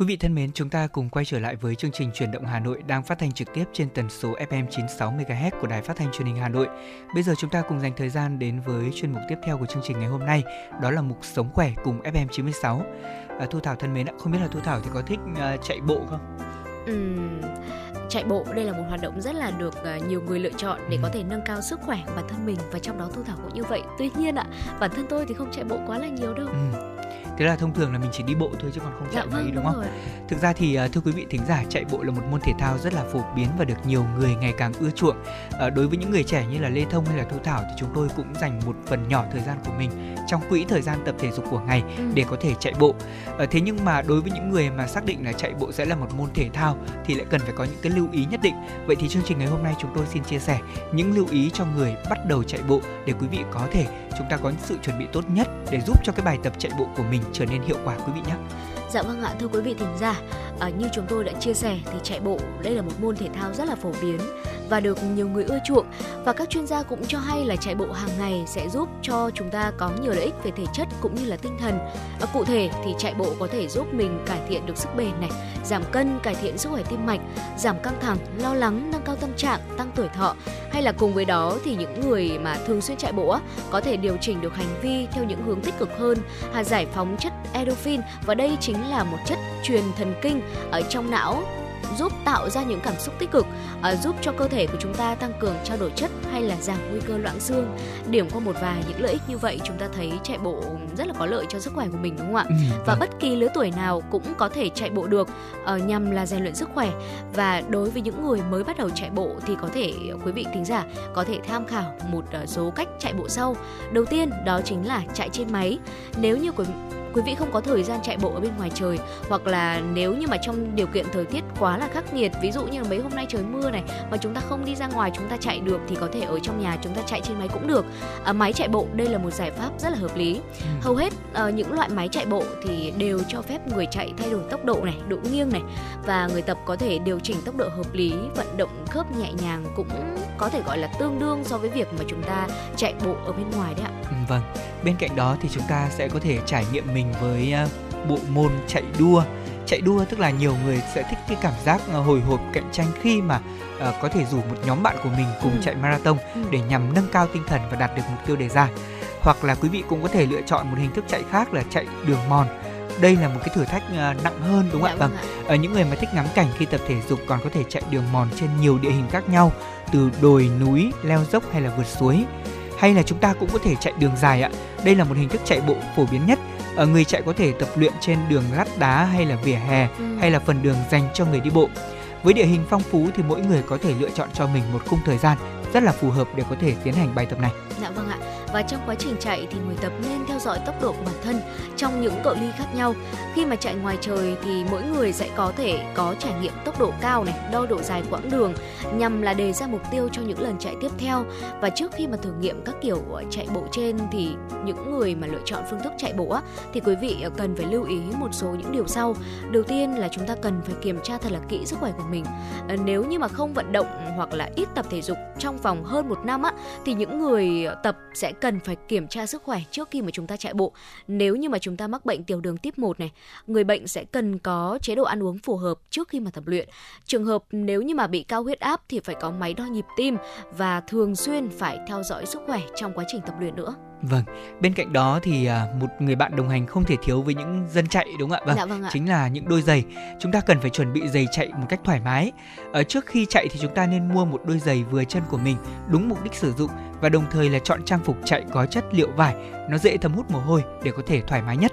Quý vị thân mến, chúng ta cùng quay trở lại với chương trình Truyền động Hà Nội đang phát thanh trực tiếp trên tần số FM 96 MHz của Đài Phát thanh Truyền hình Hà Nội. Bây giờ chúng ta cùng dành thời gian đến với chuyên mục tiếp theo của chương trình ngày hôm nay, đó là mục Sống khỏe cùng FM 96. À, Thu Thảo thân mến ạ, không biết là Thu Thảo thì có thích uh, chạy bộ không? Uhm, chạy bộ đây là một hoạt động rất là được uh, nhiều người lựa chọn để ừ. có thể nâng cao sức khỏe của bản thân mình và trong đó thu thảo cũng như vậy tuy nhiên ạ bản thân tôi thì không chạy bộ quá là nhiều đâu ừ thế là thông thường là mình chỉ đi bộ thôi chứ còn không chạy dạ, vâng, đúng không rồi. thực ra thì à, thưa quý vị thính giả chạy bộ là một môn thể thao rất là phổ biến và được nhiều người ngày càng ưa chuộng à, đối với những người trẻ như là lê thông hay là thu thảo thì chúng tôi cũng dành một phần nhỏ thời gian của mình trong quỹ thời gian tập thể dục của ngày ừ. để có thể chạy bộ à, thế nhưng mà đối với những người mà xác định là chạy bộ sẽ là một môn thể thao thì lại cần phải có những cái lưu ý nhất định vậy thì chương trình ngày hôm nay chúng tôi xin chia sẻ những lưu ý cho người bắt đầu chạy bộ để quý vị có thể chúng ta có những sự chuẩn bị tốt nhất để giúp cho cái bài tập chạy bộ của mình trở nên hiệu quả quý vị nhé. Dạ vâng ạ, thưa quý vị thính giả, à, như chúng tôi đã chia sẻ thì chạy bộ đây là một môn thể thao rất là phổ biến và được nhiều người ưa chuộng. Và các chuyên gia cũng cho hay là chạy bộ hàng ngày sẽ giúp cho chúng ta có nhiều lợi ích về thể chất cũng như là tinh thần. À, cụ thể thì chạy bộ có thể giúp mình cải thiện được sức bền này, giảm cân, cải thiện sức khỏe tim mạch, giảm căng thẳng, lo lắng, nâng cao tâm trạng, tăng tuổi thọ. Hay là cùng với đó thì những người mà thường xuyên chạy bộ có thể điều chỉnh được hành vi theo những hướng tích cực hơn, à, giải phóng chất endorphin. Và đây chính là một chất truyền thần kinh ở trong não giúp tạo ra những cảm xúc tích cực, uh, giúp cho cơ thể của chúng ta tăng cường trao đổi chất hay là giảm nguy cơ loãng xương. Điểm qua một vài những lợi ích như vậy chúng ta thấy chạy bộ rất là có lợi cho sức khỏe của mình đúng không ạ? Ừ, và vâng. bất kỳ lứa tuổi nào cũng có thể chạy bộ được uh, nhằm là rèn luyện sức khỏe và đối với những người mới bắt đầu chạy bộ thì có thể quý vị thính giả có thể tham khảo một uh, số cách chạy bộ sau. Đầu tiên đó chính là chạy trên máy. Nếu như quý quý vị không có thời gian chạy bộ ở bên ngoài trời hoặc là nếu như mà trong điều kiện thời tiết quá là khắc nghiệt ví dụ như là mấy hôm nay trời mưa này mà chúng ta không đi ra ngoài chúng ta chạy được thì có thể ở trong nhà chúng ta chạy trên máy cũng được à, máy chạy bộ đây là một giải pháp rất là hợp lý ừ. hầu hết uh, những loại máy chạy bộ thì đều cho phép người chạy thay đổi tốc độ này độ nghiêng này và người tập có thể điều chỉnh tốc độ hợp lý vận động khớp nhẹ nhàng cũng có thể gọi là tương đương so với việc mà chúng ta chạy bộ ở bên ngoài đấy ạ. Ừ, vâng. Bên cạnh đó thì chúng ta sẽ có thể trải nghiệm mình với à, bộ môn chạy đua. Chạy đua tức là nhiều người sẽ thích cái cảm giác à, hồi hộp cạnh tranh khi mà uh, có thể rủ một nhóm bạn của mình cùng ừ. chạy marathon ừ. để nhằm nâng cao tinh thần và đạt được mục tiêu đề ra. Hoặc là quý vị cũng có thể lựa chọn một hình thức chạy khác là chạy đường mòn đây là một cái thử thách nặng hơn đúng không dạ, ạ? Vâng. Ở vâng những người mà thích ngắm cảnh khi tập thể dục còn có thể chạy đường mòn trên nhiều địa hình khác nhau, từ đồi, núi, leo dốc hay là vượt suối. Hay là chúng ta cũng có thể chạy đường dài ạ. Đây là một hình thức chạy bộ phổ biến nhất. Ở người chạy có thể tập luyện trên đường lát đá hay là vỉa hè ừ. hay là phần đường dành cho người đi bộ. Với địa hình phong phú thì mỗi người có thể lựa chọn cho mình một khung thời gian rất là phù hợp để có thể tiến hành bài tập này. Dạ vâng ạ và trong quá trình chạy thì người tập nên theo dõi tốc độ của bản thân trong những cự ly khác nhau. Khi mà chạy ngoài trời thì mỗi người sẽ có thể có trải nghiệm tốc độ cao này, đo độ dài quãng đường nhằm là đề ra mục tiêu cho những lần chạy tiếp theo. Và trước khi mà thử nghiệm các kiểu ờ, chạy bộ trên thì những người mà lựa chọn phương thức chạy bộ á, thì quý vị ờ, cần phải lưu ý một số những điều sau. Đầu tiên là chúng ta cần phải kiểm tra thật là kỹ sức khỏe của mình. Ờ, nếu như mà không vận động hoặc là ít tập thể dục trong vòng hơn một năm á, thì những người tập sẽ cần phải kiểm tra sức khỏe trước khi mà chúng ta chạy bộ. Nếu như mà chúng ta mắc bệnh tiểu đường tiếp 1 này, người bệnh sẽ cần có chế độ ăn uống phù hợp trước khi mà tập luyện. Trường hợp nếu như mà bị cao huyết áp thì phải có máy đo nhịp tim và thường xuyên phải theo dõi sức khỏe trong quá trình tập luyện nữa. Vâng, bên cạnh đó thì à, một người bạn đồng hành không thể thiếu với những dân chạy đúng không ạ? Vâng, dạ vâng ạ. chính là những đôi giày. Chúng ta cần phải chuẩn bị giày chạy một cách thoải mái. Ở trước khi chạy thì chúng ta nên mua một đôi giày vừa chân của mình, đúng mục đích sử dụng và đồng thời là chọn trang phục chạy có chất liệu vải, nó dễ thấm hút mồ hôi để có thể thoải mái nhất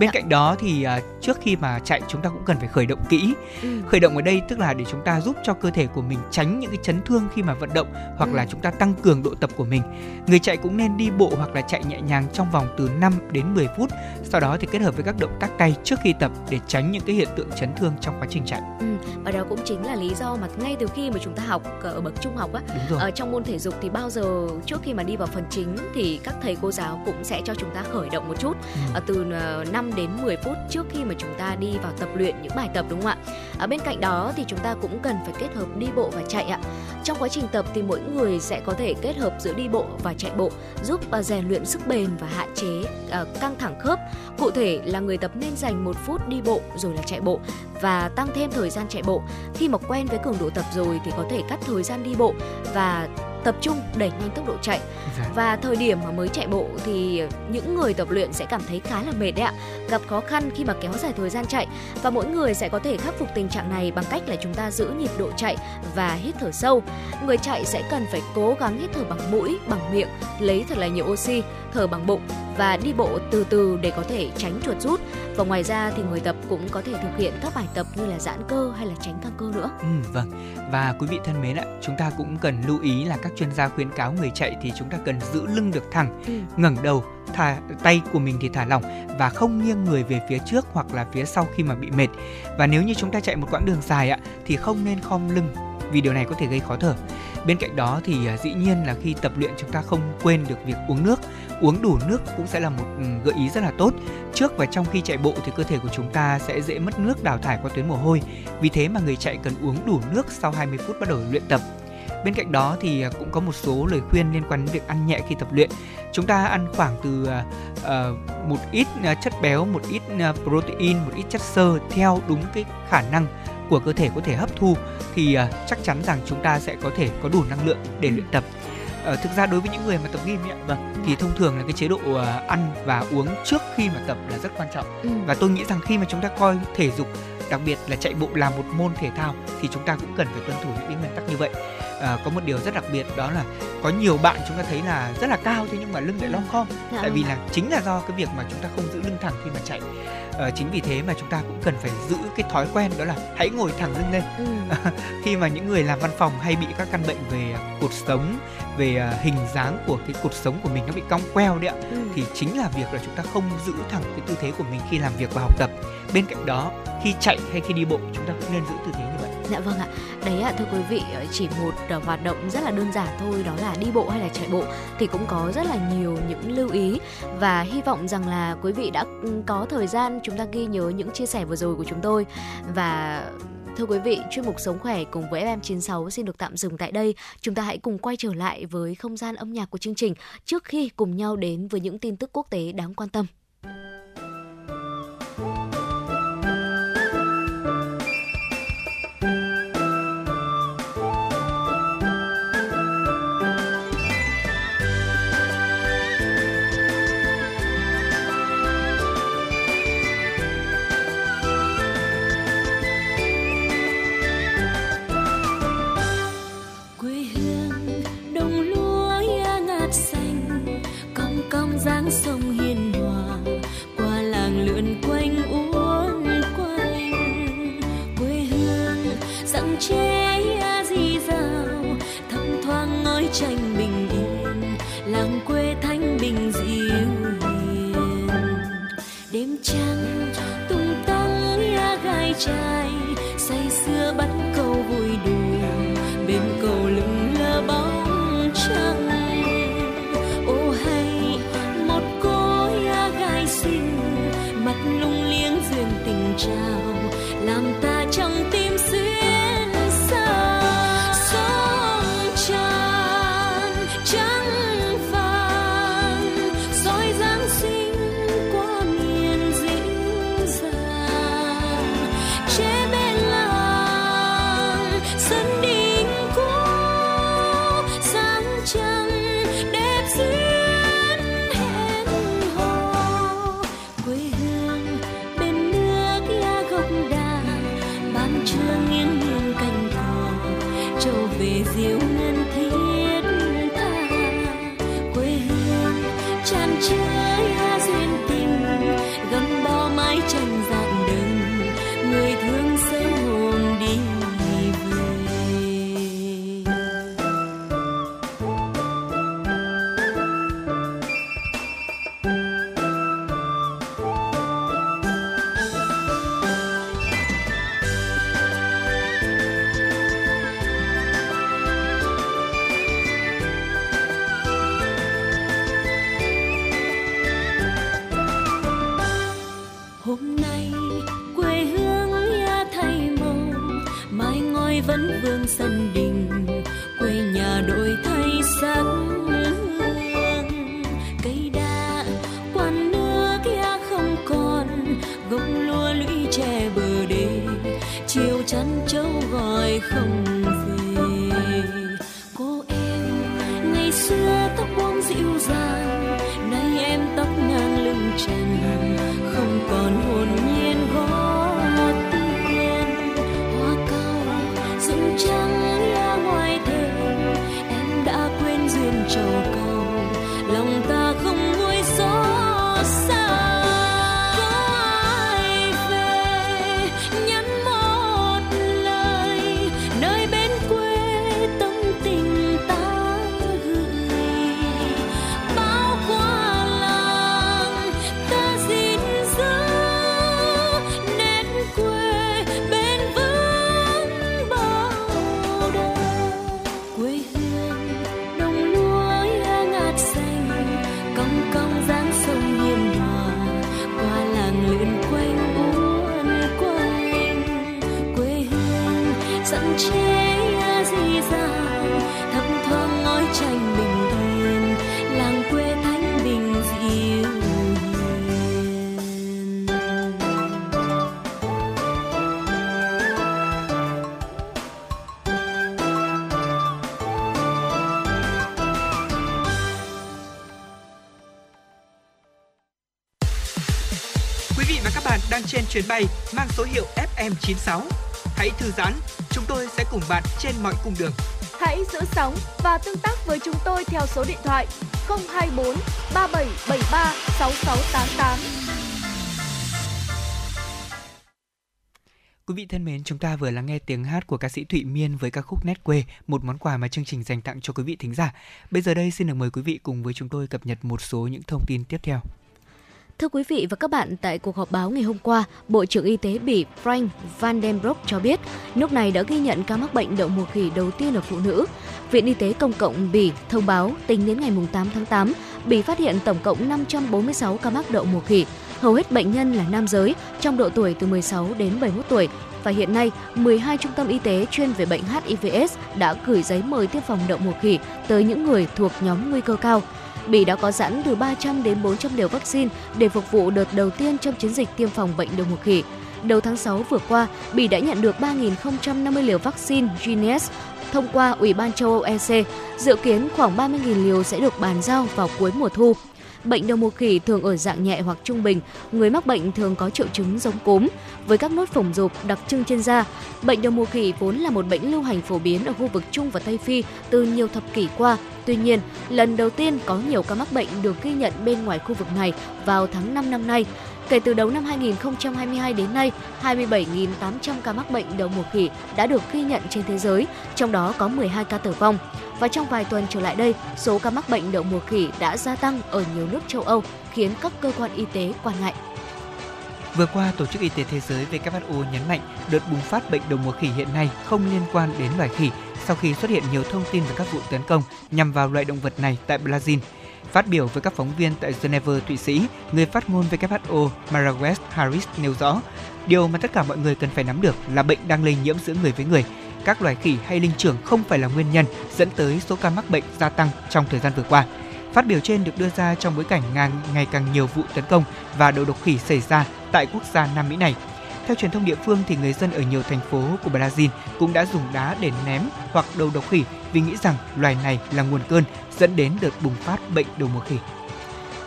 bên dạ. cạnh đó thì uh, trước khi mà chạy chúng ta cũng cần phải khởi động kỹ ừ. khởi động ở đây tức là để chúng ta giúp cho cơ thể của mình tránh những cái chấn thương khi mà vận động hoặc ừ. là chúng ta tăng cường độ tập của mình người chạy cũng nên đi bộ hoặc là chạy nhẹ nhàng trong vòng từ 5 đến 10 phút sau đó thì kết hợp với các động tác tay trước khi tập để tránh những cái hiện tượng chấn thương trong quá trình chạy ừ và đó cũng chính là lý do mà ngay từ khi mà chúng ta học ở bậc trung học á ở trong môn thể dục thì bao giờ trước khi mà đi vào phần chính thì các thầy cô giáo cũng sẽ cho chúng ta khởi động một chút ừ. từ 5 đến 10 phút trước khi mà chúng ta đi vào tập luyện những bài tập, đúng không ạ? Ở bên cạnh đó thì chúng ta cũng cần phải kết hợp đi bộ và chạy ạ. Trong quá trình tập thì mỗi người sẽ có thể kết hợp giữa đi bộ và chạy bộ, giúp à, rèn luyện sức bền và hạn chế à, căng thẳng khớp. Cụ thể là người tập nên dành một phút đi bộ rồi là chạy bộ và tăng thêm thời gian chạy bộ. Khi mà quen với cường độ tập rồi thì có thể cắt thời gian đi bộ và tập trung đẩy nhanh tốc độ chạy dạ. và thời điểm mà mới chạy bộ thì những người tập luyện sẽ cảm thấy khá là mệt đấy ạ gặp khó khăn khi mà kéo dài thời gian chạy và mỗi người sẽ có thể khắc phục tình trạng này bằng cách là chúng ta giữ nhịp độ chạy và hít thở sâu người chạy sẽ cần phải cố gắng hít thở bằng mũi bằng miệng lấy thật là nhiều oxy thở bằng bụng và đi bộ từ từ để có thể tránh chuột rút và ngoài ra thì người tập cũng có thể thực hiện các bài tập như là giãn cơ hay là tránh căng cơ nữa. Ừ, vâng. Và quý vị thân mến ạ, chúng ta cũng cần lưu ý là các chuyên gia khuyến cáo người chạy thì chúng ta cần giữ lưng được thẳng, ừ. ngẩng đầu, thả tay của mình thì thả lỏng và không nghiêng người về phía trước hoặc là phía sau khi mà bị mệt. Và nếu như chúng ta chạy một quãng đường dài ạ thì không nên khom lưng vì điều này có thể gây khó thở. Bên cạnh đó thì à, dĩ nhiên là khi tập luyện chúng ta không quên được việc uống nước. Uống đủ nước cũng sẽ là một gợi ý rất là tốt. Trước và trong khi chạy bộ thì cơ thể của chúng ta sẽ dễ mất nước đào thải qua tuyến mồ hôi. Vì thế mà người chạy cần uống đủ nước sau 20 phút bắt đầu luyện tập. Bên cạnh đó thì à, cũng có một số lời khuyên liên quan đến việc ăn nhẹ khi tập luyện. Chúng ta ăn khoảng từ uh, một ít chất béo, một ít protein, một ít chất xơ theo đúng cái khả năng của cơ thể có thể hấp thu thì uh, chắc chắn rằng chúng ta sẽ có thể có đủ năng lượng để luyện tập. Uh, thực ra đối với những người mà tập gym ấy, vâng thì thông thường là cái chế độ uh, ăn và uống trước khi mà tập là rất quan trọng. Ừ. và tôi nghĩ rằng khi mà chúng ta coi thể dục đặc biệt là chạy bộ là một môn thể thao thì chúng ta cũng cần phải tuân thủ những cái nguyên tắc như vậy à, có một điều rất đặc biệt đó là có nhiều bạn chúng ta thấy là rất là cao thế nhưng mà lưng lại lom khom dạ. tại vì vâng là chính là do cái việc mà chúng ta không giữ lưng thẳng khi mà chạy à, chính vì thế mà chúng ta cũng cần phải giữ cái thói quen đó là hãy ngồi thẳng lưng lên ừ. khi mà những người làm văn phòng hay bị các căn bệnh về cột sống về uh, hình dáng của cái cột sống của mình nó bị cong queo đấy ạ ừ. thì chính là việc là chúng ta không giữ thẳng cái tư thế của mình khi làm việc và học tập bên cạnh đó khi chạy hay khi đi bộ chúng ta cũng nên giữ tư thế như dạ vâng ạ đấy ạ thưa quý vị ờ, chỉ một ờ, hoạt động rất là đơn giản thôi đó là đi bộ hay là chạy bộ thì cũng có rất là nhiều những lưu ý và hy vọng rằng là quý vị đã ừ, có thời gian chúng ta ghi nhớ những chia sẻ vừa rồi của chúng tôi và Thưa quý vị, chuyên mục Sống khỏe cùng với FM96 xin được tạm dừng tại đây. Chúng ta hãy cùng quay trở lại với không gian âm nhạc của chương trình trước khi cùng nhau đến với những tin tức quốc tế đáng quan tâm. Tranh bình yên, làng quê thanh bình dịu hiền. Đêm trăng tung tăng nghe gai trai chuyến bay mang số hiệu FM96. Hãy thư giãn, chúng tôi sẽ cùng bạn trên mọi cung đường. Hãy giữ sóng và tương tác với chúng tôi theo số điện thoại 024 3773 6688. Quý vị thân mến, chúng ta vừa lắng nghe tiếng hát của ca sĩ Thụy Miên với ca khúc Nét quê, một món quà mà chương trình dành tặng cho quý vị thính giả. Bây giờ đây xin được mời quý vị cùng với chúng tôi cập nhật một số những thông tin tiếp theo. Thưa quý vị và các bạn, tại cuộc họp báo ngày hôm qua, Bộ trưởng Y tế Bỉ Frank Van den Broek cho biết nước này đã ghi nhận ca mắc bệnh đậu mùa khỉ đầu tiên ở phụ nữ. Viện Y tế Công cộng Bỉ thông báo tính đến ngày 8 tháng 8, Bỉ phát hiện tổng cộng 546 ca mắc đậu mùa khỉ. Hầu hết bệnh nhân là nam giới trong độ tuổi từ 16 đến 71 tuổi và hiện nay 12 trung tâm y tế chuyên về bệnh HIVS đã gửi giấy mời tiêm phòng đậu mùa khỉ tới những người thuộc nhóm nguy cơ cao. Bỉ đã có sẵn từ 300 đến 400 liều vaccine để phục vụ đợt đầu tiên trong chiến dịch tiêm phòng bệnh đậu mùa khỉ. Đầu tháng 6 vừa qua, Bỉ đã nhận được 3.050 liều vaccine Genius thông qua Ủy ban châu Âu EC. Dự kiến khoảng 30.000 liều sẽ được bàn giao vào cuối mùa thu. Bệnh đậu mùa khỉ thường ở dạng nhẹ hoặc trung bình, người mắc bệnh thường có triệu chứng giống cúm, với các nốt phồng rộp đặc trưng trên da. Bệnh đậu mùa khỉ vốn là một bệnh lưu hành phổ biến ở khu vực Trung và Tây Phi từ nhiều thập kỷ qua. Tuy nhiên, lần đầu tiên có nhiều ca mắc bệnh được ghi nhận bên ngoài khu vực này vào tháng 5 năm nay. Kể từ đầu năm 2022 đến nay, 27.800 ca mắc bệnh đậu mùa khỉ đã được ghi nhận trên thế giới, trong đó có 12 ca tử vong. Và trong vài tuần trở lại đây, số ca mắc bệnh đậu mùa khỉ đã gia tăng ở nhiều nước châu Âu, khiến các cơ quan y tế quan ngại. Vừa qua, Tổ chức Y tế Thế giới WHO nhấn mạnh đợt bùng phát bệnh đậu mùa khỉ hiện nay không liên quan đến loài khỉ sau khi xuất hiện nhiều thông tin về các vụ tấn công nhằm vào loại động vật này tại Brazil. Phát biểu với các phóng viên tại Geneva, Thụy Sĩ, người phát ngôn WHO Mara west Harris nêu rõ, điều mà tất cả mọi người cần phải nắm được là bệnh đang lây nhiễm giữa người với người. Các loài khỉ hay linh trưởng không phải là nguyên nhân dẫn tới số ca mắc bệnh gia tăng trong thời gian vừa qua. Phát biểu trên được đưa ra trong bối cảnh ngang, ngày càng nhiều vụ tấn công và đầu độc khỉ xảy ra tại quốc gia Nam Mỹ này. Theo truyền thông địa phương thì người dân ở nhiều thành phố của Brazil cũng đã dùng đá để ném hoặc đầu độc khỉ vì nghĩ rằng loài này là nguồn cơn dẫn đến đợt bùng phát bệnh đầu mùa khỉ.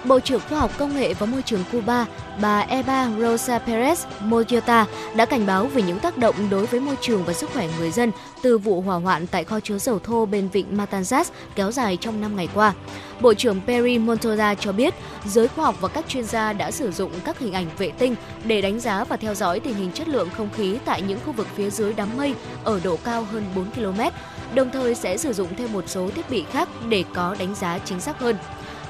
Bộ trưởng Khoa học Công nghệ và Môi trường Cuba, bà Eva Rosa Perez Moyota đã cảnh báo về những tác động đối với môi trường và sức khỏe người dân từ vụ hỏa hoạn tại kho chứa dầu thô bên vịnh Matanzas kéo dài trong 5 ngày qua. Bộ trưởng Perry Montoya cho biết, giới khoa học và các chuyên gia đã sử dụng các hình ảnh vệ tinh để đánh giá và theo dõi tình hình chất lượng không khí tại những khu vực phía dưới đám mây ở độ cao hơn 4 km, đồng thời sẽ sử dụng thêm một số thiết bị khác để có đánh giá chính xác hơn.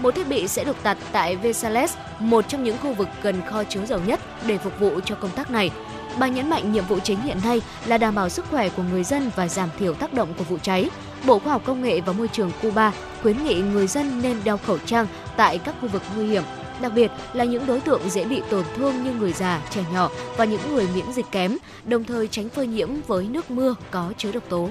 Một thiết bị sẽ được đặt tại Vesales, một trong những khu vực gần kho chứa dầu nhất để phục vụ cho công tác này. Bà nhấn mạnh nhiệm vụ chính hiện nay là đảm bảo sức khỏe của người dân và giảm thiểu tác động của vụ cháy. Bộ Khoa học Công nghệ và Môi trường Cuba khuyến nghị người dân nên đeo khẩu trang tại các khu vực nguy hiểm, đặc biệt là những đối tượng dễ bị tổn thương như người già, trẻ nhỏ và những người miễn dịch kém, đồng thời tránh phơi nhiễm với nước mưa có chứa độc tố.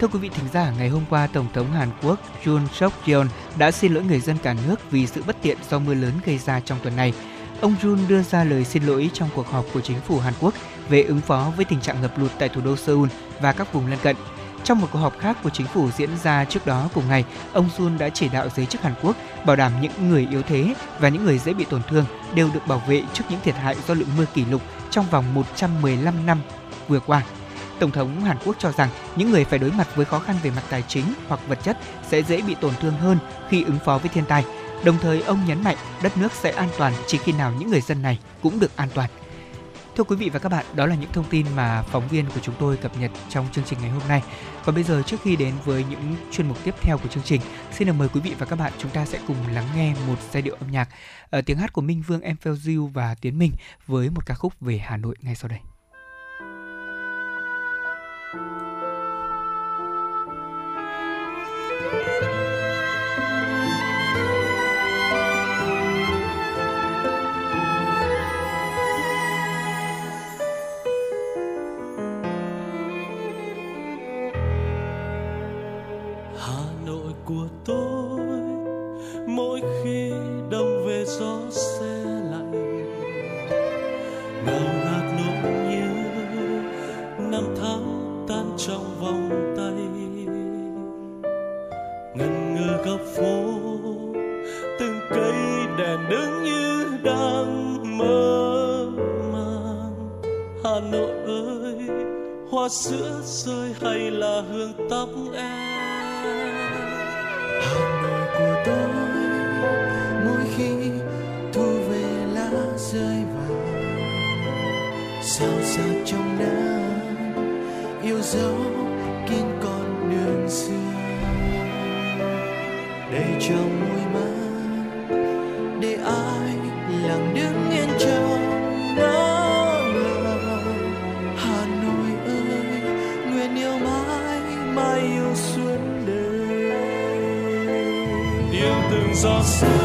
Thưa quý vị thính giả, ngày hôm qua, Tổng thống Hàn Quốc Jun suk yeol đã xin lỗi người dân cả nước vì sự bất tiện do mưa lớn gây ra trong tuần này. ông Jun đưa ra lời xin lỗi trong cuộc họp của chính phủ Hàn Quốc về ứng phó với tình trạng ngập lụt tại thủ đô Seoul và các vùng lân cận. Trong một cuộc họp khác của chính phủ diễn ra trước đó cùng ngày, ông Jun đã chỉ đạo giới chức Hàn Quốc bảo đảm những người yếu thế và những người dễ bị tổn thương đều được bảo vệ trước những thiệt hại do lượng mưa kỷ lục trong vòng 115 năm vừa qua. Tổng thống Hàn Quốc cho rằng những người phải đối mặt với khó khăn về mặt tài chính hoặc vật chất sẽ dễ bị tổn thương hơn khi ứng phó với thiên tai. Đồng thời ông nhấn mạnh đất nước sẽ an toàn chỉ khi nào những người dân này cũng được an toàn. Thưa quý vị và các bạn, đó là những thông tin mà phóng viên của chúng tôi cập nhật trong chương trình ngày hôm nay. Còn bây giờ trước khi đến với những chuyên mục tiếp theo của chương trình, xin được mời quý vị và các bạn chúng ta sẽ cùng lắng nghe một giai điệu âm nhạc ở tiếng hát của Minh Vương Em Diu và Tiến Minh với một ca khúc về Hà Nội ngay sau đây. Hoa sữa rơi hay là hương tóc em hà nội của tôi, mỗi khi thu về lá rơi vàng. sao xa trong nắng yêu dấu kín con đường xưa để trong môi mắt để ai lặng đứng yên trong Jesus.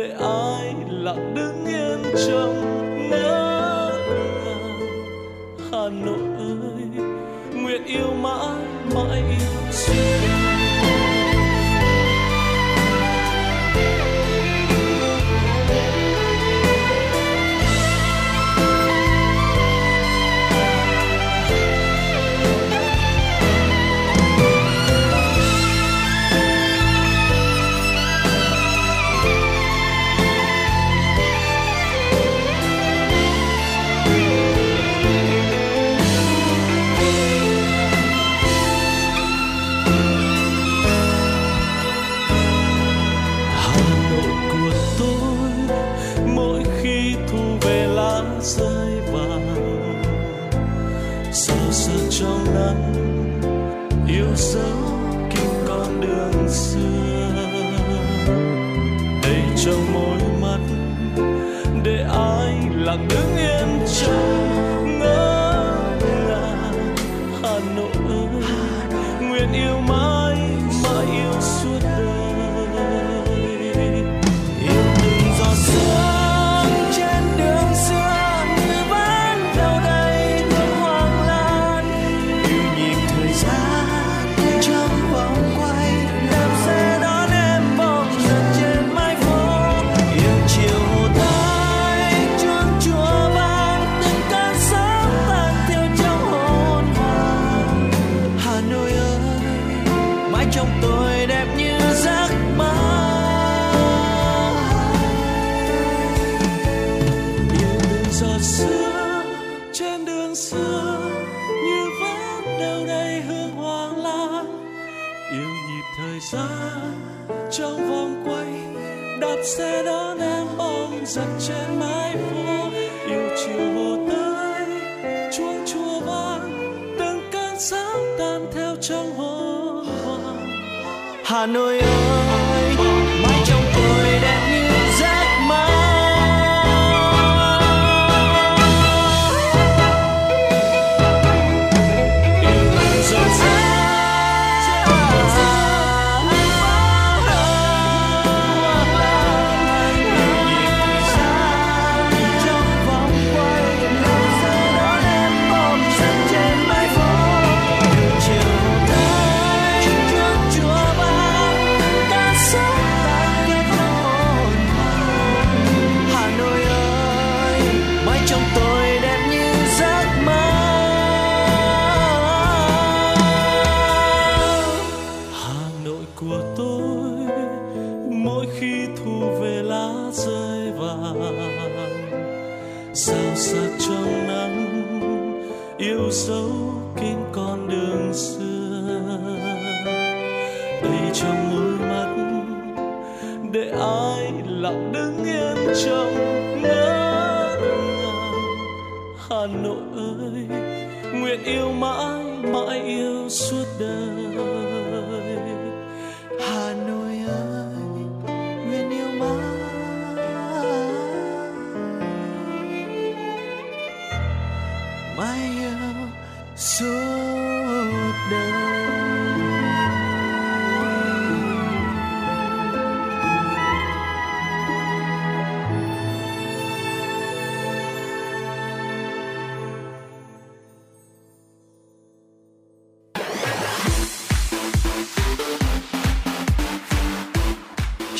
để ai lặng đứng yên trong ngỡ ngàng? Hà nội ơi, nguyện yêu mãi mãi yêu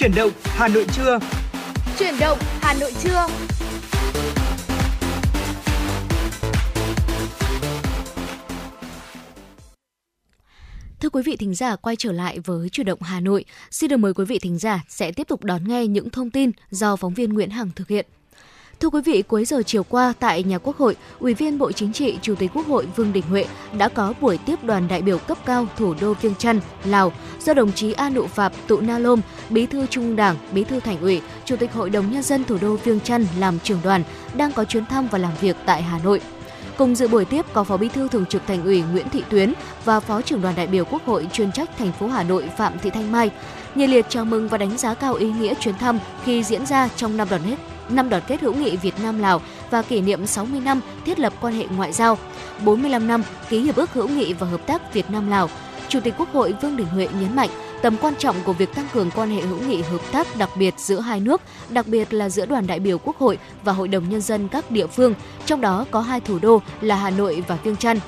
Chuyển động Hà Nội trưa. Chuyển động Hà Nội trưa. Thưa quý vị thính giả, quay trở lại với Chuyển động Hà Nội. Xin được mời quý vị thính giả sẽ tiếp tục đón nghe những thông tin do phóng viên Nguyễn Hằng thực hiện. Thưa quý vị, cuối giờ chiều qua tại nhà Quốc hội, Ủy viên Bộ Chính trị, Chủ tịch Quốc hội Vương Đình Huệ đã có buổi tiếp đoàn đại biểu cấp cao thủ đô Viêng Chăn, Lào do đồng chí A Nụ Phạp Tụ Na Lôm, Bí thư Trung ương Đảng, Bí thư Thành ủy, Chủ tịch Hội đồng nhân dân thủ đô Viêng Chăn làm trưởng đoàn đang có chuyến thăm và làm việc tại Hà Nội. Cùng dự buổi tiếp có Phó Bí thư Thường trực Thành ủy Nguyễn Thị Tuyến và Phó trưởng đoàn đại biểu Quốc hội chuyên trách thành phố Hà Nội Phạm Thị Thanh Mai. Nhiệt liệt chào mừng và đánh giá cao ý nghĩa chuyến thăm khi diễn ra trong năm đoàn kết năm đoàn kết hữu nghị Việt Nam Lào và kỷ niệm 60 năm thiết lập quan hệ ngoại giao, 45 năm ký hiệp ước hữu nghị và hợp tác Việt Nam Lào. Chủ tịch Quốc hội Vương Đình Huệ nhấn mạnh tầm quan trọng của việc tăng cường quan hệ hữu nghị hợp tác đặc biệt giữa hai nước, đặc biệt là giữa đoàn đại biểu Quốc hội và Hội đồng nhân dân các địa phương, trong đó có hai thủ đô là Hà Nội và Viêng Chăn.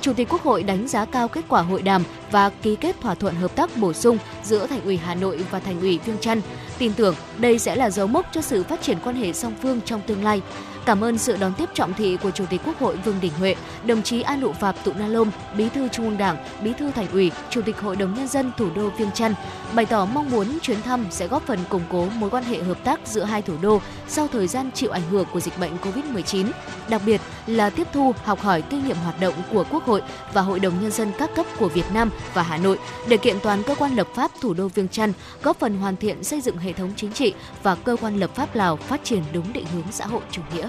Chủ tịch Quốc hội đánh giá cao kết quả hội đàm và ký kết thỏa thuận hợp tác bổ sung giữa Thành ủy Hà Nội và Thành ủy Viêng Chăn. Tin tưởng đây sẽ là dấu mốc cho sự phát triển quan hệ song phương trong tương lai. Cảm ơn sự đón tiếp trọng thị của Chủ tịch Quốc hội Vương Đình Huệ, đồng chí An Lụ Vạp Tụ Na Lôm, Bí thư Trung ương Đảng, Bí thư Thành ủy, Chủ tịch Hội đồng nhân dân thủ đô Viêng Chăn, bày tỏ mong muốn chuyến thăm sẽ góp phần củng cố mối quan hệ hợp tác giữa hai thủ đô sau thời gian chịu ảnh hưởng của dịch bệnh COVID-19, đặc biệt là tiếp thu, học hỏi kinh nghiệm hoạt động của Quốc hội và Hội đồng nhân dân các cấp của Việt Nam và Hà Nội để kiện toàn cơ quan lập pháp thủ đô Viêng Chăn, góp phần hoàn thiện xây dựng hệ thống chính trị và cơ quan lập pháp Lào phát triển đúng định hướng xã hội chủ nghĩa.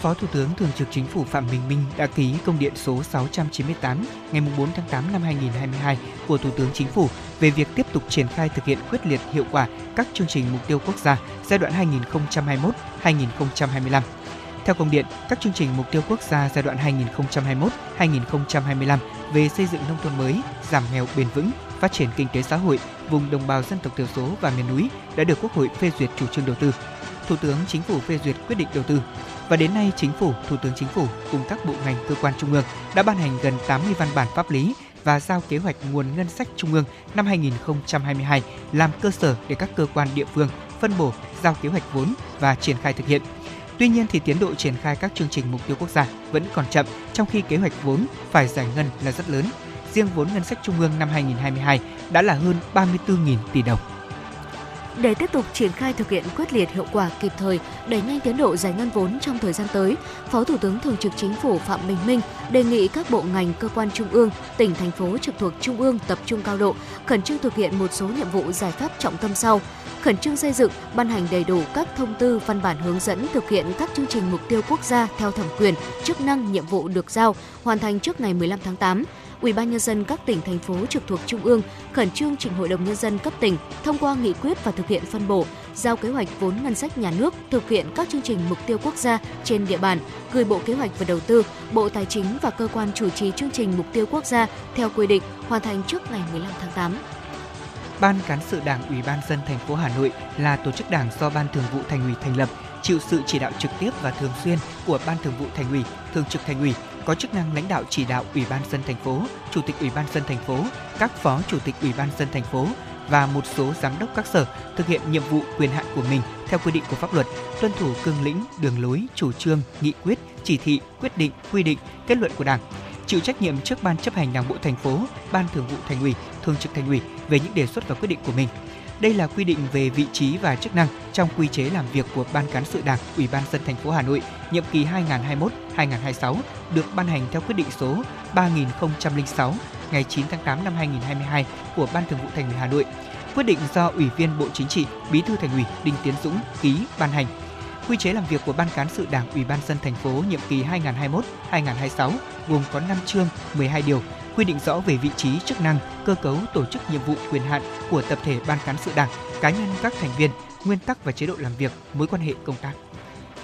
Phó Thủ tướng Thường trực Chính phủ Phạm Bình Minh đã ký công điện số 698 ngày 4 tháng 8 năm 2022 của Thủ tướng Chính phủ về việc tiếp tục triển khai thực hiện quyết liệt hiệu quả các chương trình mục tiêu quốc gia giai đoạn 2021-2025. Theo công điện, các chương trình mục tiêu quốc gia giai đoạn 2021-2025 về xây dựng nông thôn mới, giảm nghèo bền vững, phát triển kinh tế xã hội vùng đồng bào dân tộc thiểu số và miền núi đã được Quốc hội phê duyệt chủ trương đầu tư. Thủ tướng Chính phủ phê duyệt quyết định đầu tư. Và đến nay, Chính phủ, Thủ tướng Chính phủ cùng các bộ ngành cơ quan trung ương đã ban hành gần 80 văn bản pháp lý và giao kế hoạch nguồn ngân sách trung ương năm 2022 làm cơ sở để các cơ quan địa phương phân bổ, giao kế hoạch vốn và triển khai thực hiện. Tuy nhiên thì tiến độ triển khai các chương trình mục tiêu quốc gia vẫn còn chậm, trong khi kế hoạch vốn phải giải ngân là rất lớn. Riêng vốn ngân sách trung ương năm 2022 đã là hơn 34.000 tỷ đồng. Để tiếp tục triển khai thực hiện quyết liệt hiệu quả kịp thời, đẩy nhanh tiến độ giải ngân vốn trong thời gian tới, Phó Thủ tướng Thường trực Chính phủ Phạm Bình Minh đề nghị các bộ ngành, cơ quan trung ương, tỉnh, thành phố trực thuộc trung ương tập trung cao độ, khẩn trương thực hiện một số nhiệm vụ giải pháp trọng tâm sau khẩn trương xây dựng, ban hành đầy đủ các thông tư, văn bản hướng dẫn thực hiện các chương trình mục tiêu quốc gia theo thẩm quyền, chức năng, nhiệm vụ được giao, hoàn thành trước ngày 15 tháng 8. Ủy ban nhân dân các tỉnh thành phố trực thuộc trung ương khẩn trương trình Hội đồng nhân dân cấp tỉnh thông qua nghị quyết và thực hiện phân bổ, giao kế hoạch vốn ngân sách nhà nước thực hiện các chương trình mục tiêu quốc gia trên địa bàn, gửi Bộ Kế hoạch và Đầu tư, Bộ Tài chính và cơ quan chủ trì chương trình mục tiêu quốc gia theo quy định hoàn thành trước ngày 15 tháng 8. Ban cán sự Đảng Ủy ban dân thành phố Hà Nội là tổ chức đảng do Ban Thường vụ Thành ủy thành lập, chịu sự chỉ đạo trực tiếp và thường xuyên của Ban Thường vụ Thành ủy, Thường trực Thành ủy, có chức năng lãnh đạo chỉ đạo Ủy ban dân thành phố, Chủ tịch Ủy ban dân thành phố, các phó chủ tịch Ủy ban dân thành phố và một số giám đốc các sở thực hiện nhiệm vụ quyền hạn của mình theo quy định của pháp luật, tuân thủ cương lĩnh, đường lối, chủ trương, nghị quyết, chỉ thị, quyết định, quy định, kết luận của Đảng, chịu trách nhiệm trước ban chấp hành Đảng bộ thành phố, ban thường vụ thành ủy, thường trực thành ủy về những đề xuất và quyết định của mình. Đây là quy định về vị trí và chức năng trong quy chế làm việc của Ban cán sự Đảng, Ủy ban dân thành phố Hà Nội nhiệm kỳ 2021-2026 được ban hành theo quyết định số 3006 ngày 9 tháng 8 năm 2022 của Ban Thường vụ Thành ủy Hà Nội. Quyết định do Ủy viên Bộ Chính trị, Bí thư Thành ủy Đinh Tiến Dũng ký ban hành. Quy chế làm việc của Ban cán sự Đảng Ủy ban dân thành phố nhiệm kỳ 2021-2026 gồm có 5 chương, 12 điều, quy định rõ về vị trí, chức năng, cơ cấu, tổ chức nhiệm vụ, quyền hạn của tập thể ban cán sự Đảng, cá nhân các thành viên, nguyên tắc và chế độ làm việc, mối quan hệ công tác.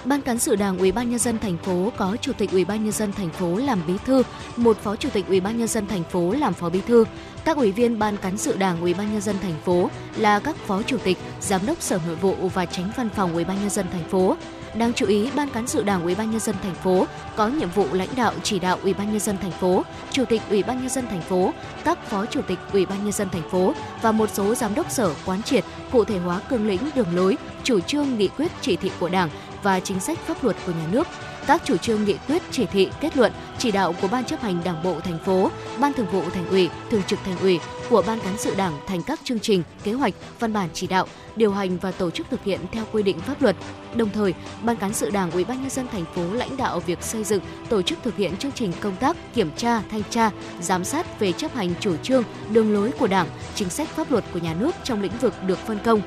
Ban cán sự Đảng Ủy ban nhân dân thành phố có Chủ tịch Ủy ban nhân dân thành phố làm bí thư, một Phó Chủ tịch Ủy ban nhân dân thành phố làm phó bí thư. Các ủy viên Ban cán sự Đảng Ủy ban nhân dân thành phố là các Phó Chủ tịch, Giám đốc Sở Nội vụ và Tránh Văn phòng Ủy ban nhân dân thành phố. Đáng chú ý, Ban cán sự Đảng Ủy ban nhân dân thành phố có nhiệm vụ lãnh đạo chỉ đạo Ủy ban nhân dân thành phố, Chủ tịch Ủy ban nhân dân thành phố, các Phó Chủ tịch Ủy ban nhân dân thành phố và một số giám đốc sở quán triệt cụ thể hóa cương lĩnh, đường lối, chủ trương, nghị quyết, chỉ thị của Đảng và chính sách pháp luật của nhà nước, các chủ trương nghị quyết, chỉ thị, kết luận, chỉ đạo của Ban chấp hành Đảng bộ thành phố, Ban Thường vụ Thành ủy, Thường trực Thành ủy của Ban cán sự Đảng thành các chương trình, kế hoạch, văn bản chỉ đạo, điều hành và tổ chức thực hiện theo quy định pháp luật. Đồng thời, Ban cán sự Đảng Ủy ban nhân dân thành phố lãnh đạo việc xây dựng, tổ chức thực hiện chương trình công tác kiểm tra, thanh tra, giám sát về chấp hành chủ trương, đường lối của Đảng, chính sách pháp luật của nhà nước trong lĩnh vực được phân công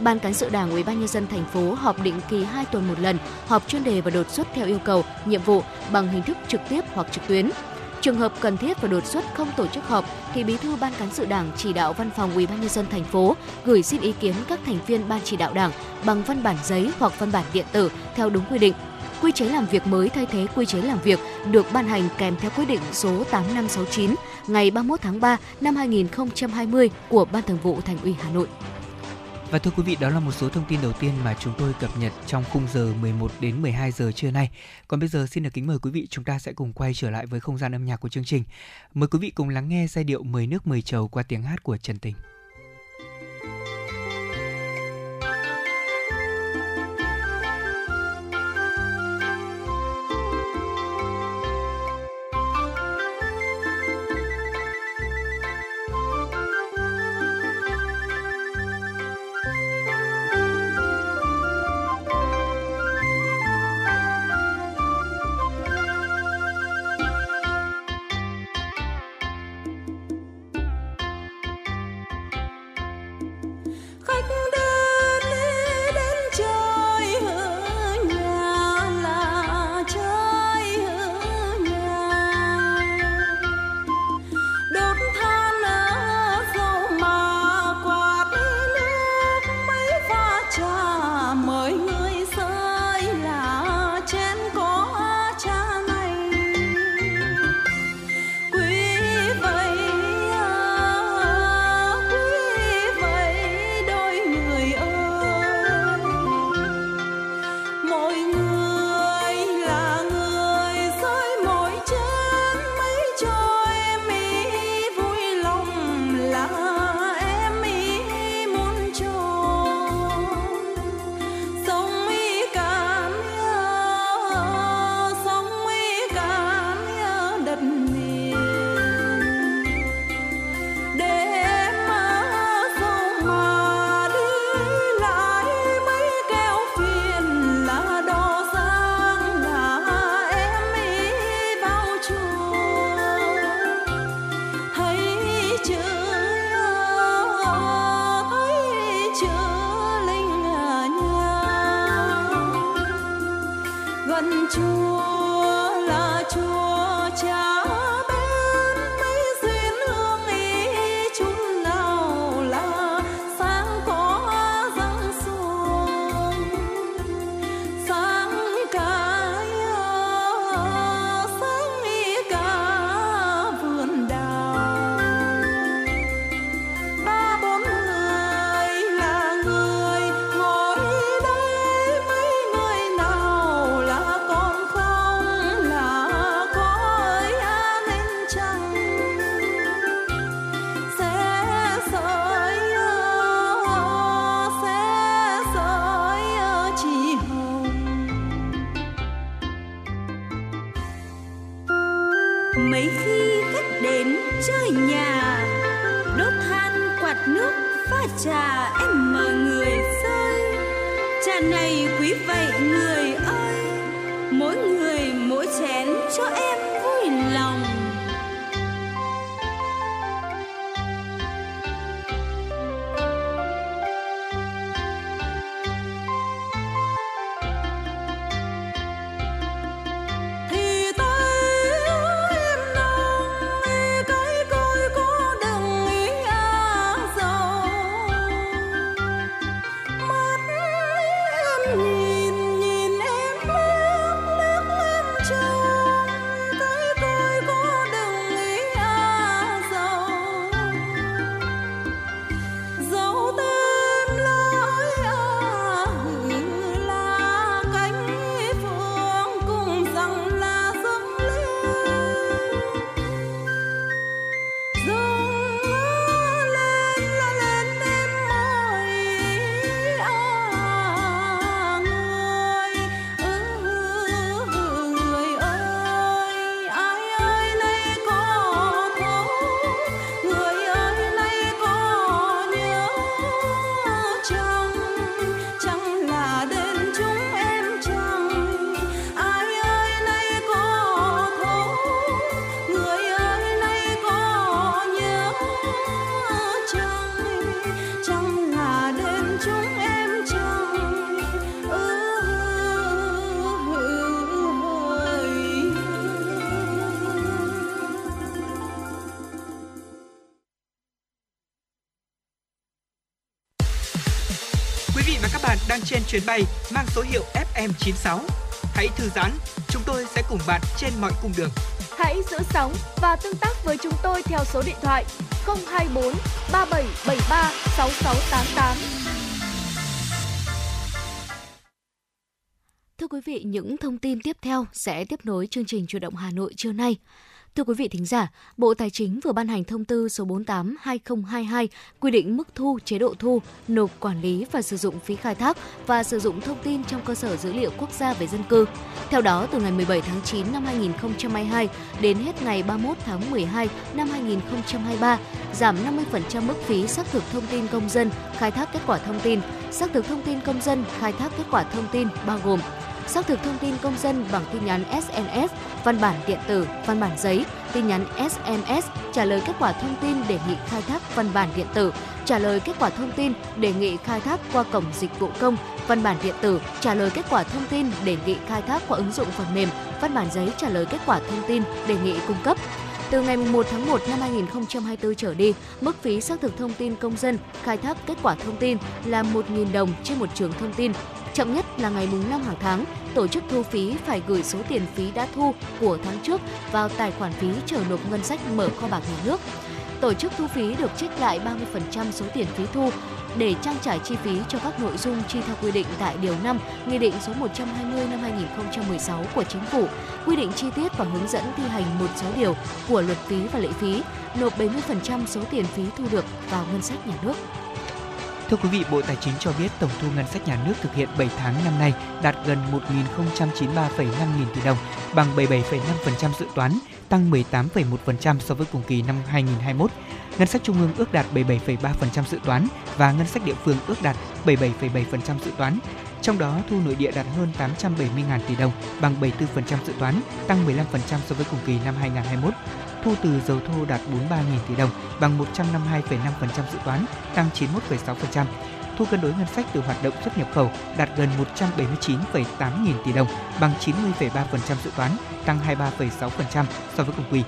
Ban cán sự Đảng Ủy ban nhân dân thành phố họp định kỳ 2 tuần một lần, họp chuyên đề và đột xuất theo yêu cầu, nhiệm vụ bằng hình thức trực tiếp hoặc trực tuyến. Trường hợp cần thiết và đột xuất không tổ chức họp thì Bí thư Ban cán sự Đảng chỉ đạo Văn phòng Ủy ban nhân dân thành phố gửi xin ý kiến các thành viên Ban chỉ đạo Đảng bằng văn bản giấy hoặc văn bản điện tử theo đúng quy định. Quy chế làm việc mới thay thế quy chế làm việc được ban hành kèm theo quyết định số 8569 ngày 31 tháng 3 năm 2020 của Ban Thường vụ Thành ủy Hà Nội. Và thưa quý vị, đó là một số thông tin đầu tiên mà chúng tôi cập nhật trong khung giờ 11 đến 12 giờ trưa nay. Còn bây giờ xin được kính mời quý vị chúng ta sẽ cùng quay trở lại với không gian âm nhạc của chương trình. Mời quý vị cùng lắng nghe giai điệu Mười nước mười trầu qua tiếng hát của Trần Tình. Chuyến bay mang số hiệu FM96. Hãy thư giãn, chúng tôi sẽ cùng bạn trên mọi cung đường. Hãy giữ sóng và tương tác với chúng tôi theo số điện thoại 024 3773 6688. Thưa quý vị, những thông tin tiếp theo sẽ tiếp nối chương trình Chủ động Hà Nội trưa nay. Thưa quý vị thính giả, Bộ Tài chính vừa ban hành thông tư số 48/2022 quy định mức thu, chế độ thu, nộp quản lý và sử dụng phí khai thác và sử dụng thông tin trong cơ sở dữ liệu quốc gia về dân cư. Theo đó, từ ngày 17 tháng 9 năm 2022 đến hết ngày 31 tháng 12 năm 2023, giảm 50% mức phí xác thực thông tin công dân, khai thác kết quả thông tin, xác thực thông tin công dân, khai thác kết quả thông tin bao gồm xác thực thông tin công dân bằng tin nhắn SMS, văn bản điện tử, văn bản giấy, tin nhắn SMS, trả lời kết quả thông tin đề nghị khai thác văn bản điện tử, trả lời kết quả thông tin đề nghị khai thác qua cổng dịch vụ công, văn bản điện tử, trả lời kết quả thông tin đề nghị khai thác qua ứng dụng phần mềm, văn bản giấy trả lời kết quả thông tin đề nghị cung cấp. Từ ngày 1 tháng 1 năm 2024 trở đi, mức phí xác thực thông tin công dân khai thác kết quả thông tin là 1.000 đồng trên một trường thông tin. Chậm nhất là ngày mùng 5 hàng tháng, tổ chức thu phí phải gửi số tiền phí đã thu của tháng trước vào tài khoản phí chờ nộp ngân sách mở kho bạc nhà nước. Tổ chức thu phí được trích lại 30% số tiền phí thu để trang trải chi phí cho các nội dung chi theo quy định tại Điều 5 Nghị định số 120 năm 2016 của Chính phủ, quy định chi tiết và hướng dẫn thi hành một số điều của luật phí và lệ phí, nộp 70% số tiền phí thu được vào ngân sách nhà nước. Thưa quý vị, Bộ Tài chính cho biết tổng thu ngân sách nhà nước thực hiện 7 tháng năm nay đạt gần 1.093,5 nghìn tỷ đồng, bằng 77,5% dự toán, tăng 18,1% so với cùng kỳ năm 2021. Ngân sách trung ương ước đạt 77,3% dự toán và ngân sách địa phương ước đạt 77,7% dự toán. Trong đó, thu nội địa đạt hơn 870.000 tỷ đồng, bằng 74% dự toán, tăng 15% so với cùng kỳ năm 2021 thu từ dầu thô đạt 43.000 tỷ đồng, bằng 152,5% dự toán, tăng 91,6%. Thu cân đối ngân sách từ hoạt động xuất nhập khẩu đạt gần 179,8 nghìn tỷ đồng, bằng 90,3% dự toán, tăng 23,6% so với cùng kỳ.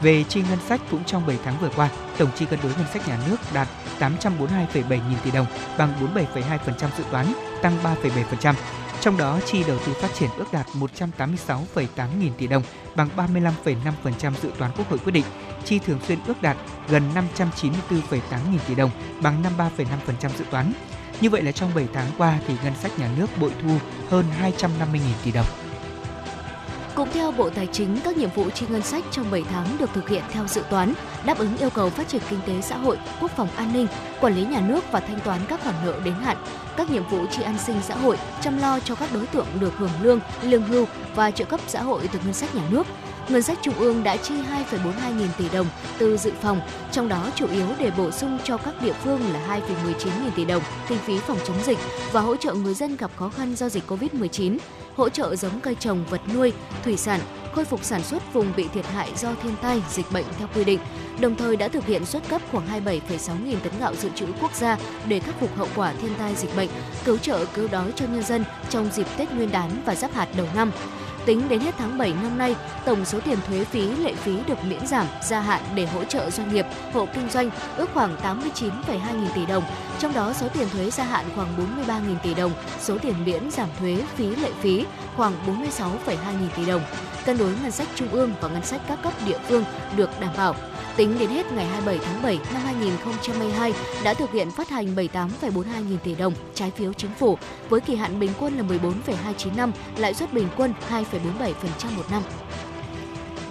Về chi ngân sách cũng trong 7 tháng vừa qua, tổng chi cân đối ngân sách nhà nước đạt 842,7 nghìn tỷ đồng, bằng 47,2% dự toán, tăng 3,7%. Trong đó, chi đầu tư phát triển ước đạt 186,8 nghìn tỷ đồng, bằng 35,5% dự toán Quốc hội quyết định. Chi thường xuyên ước đạt gần 594,8 nghìn tỷ đồng, bằng 53,5% dự toán. Như vậy là trong 7 tháng qua thì ngân sách nhà nước bội thu hơn 250 nghìn tỷ đồng. Cũng theo Bộ Tài chính, các nhiệm vụ chi ngân sách trong 7 tháng được thực hiện theo dự toán, đáp ứng yêu cầu phát triển kinh tế xã hội, quốc phòng an ninh, quản lý nhà nước và thanh toán các khoản nợ đến hạn, các nhiệm vụ chi an sinh xã hội, chăm lo cho các đối tượng được hưởng lương, lương hưu và trợ cấp xã hội từ ngân sách nhà nước. Ngân sách trung ương đã chi 2,42 nghìn tỷ đồng từ dự phòng, trong đó chủ yếu để bổ sung cho các địa phương là 2,19 nghìn tỷ đồng kinh phí phòng chống dịch và hỗ trợ người dân gặp khó khăn do dịch Covid-19, hỗ trợ giống cây trồng, vật nuôi, thủy sản, khôi phục sản xuất vùng bị thiệt hại do thiên tai, dịch bệnh theo quy định. Đồng thời đã thực hiện xuất cấp khoảng 27,6 nghìn tấn gạo dự trữ quốc gia để khắc phục hậu quả thiên tai dịch bệnh, cứu trợ cứu đói cho nhân dân trong dịp Tết Nguyên đán và giáp hạt đầu năm. Tính đến hết tháng 7 năm nay, tổng số tiền thuế phí lệ phí được miễn giảm gia hạn để hỗ trợ doanh nghiệp, hộ kinh doanh ước khoảng 89,2 nghìn tỷ đồng, trong đó số tiền thuế gia hạn khoảng 43 nghìn tỷ đồng, số tiền miễn giảm thuế phí lệ phí khoảng 46,2 nghìn tỷ đồng. Cân đối ngân sách trung ương và ngân sách các cấp địa phương được đảm bảo. Tính đến hết ngày 27 tháng 7 năm 2022 đã thực hiện phát hành 78,42 nghìn tỷ đồng trái phiếu chính phủ với kỳ hạn bình quân là 14,29 năm, lãi suất bình quân 2,47% một năm.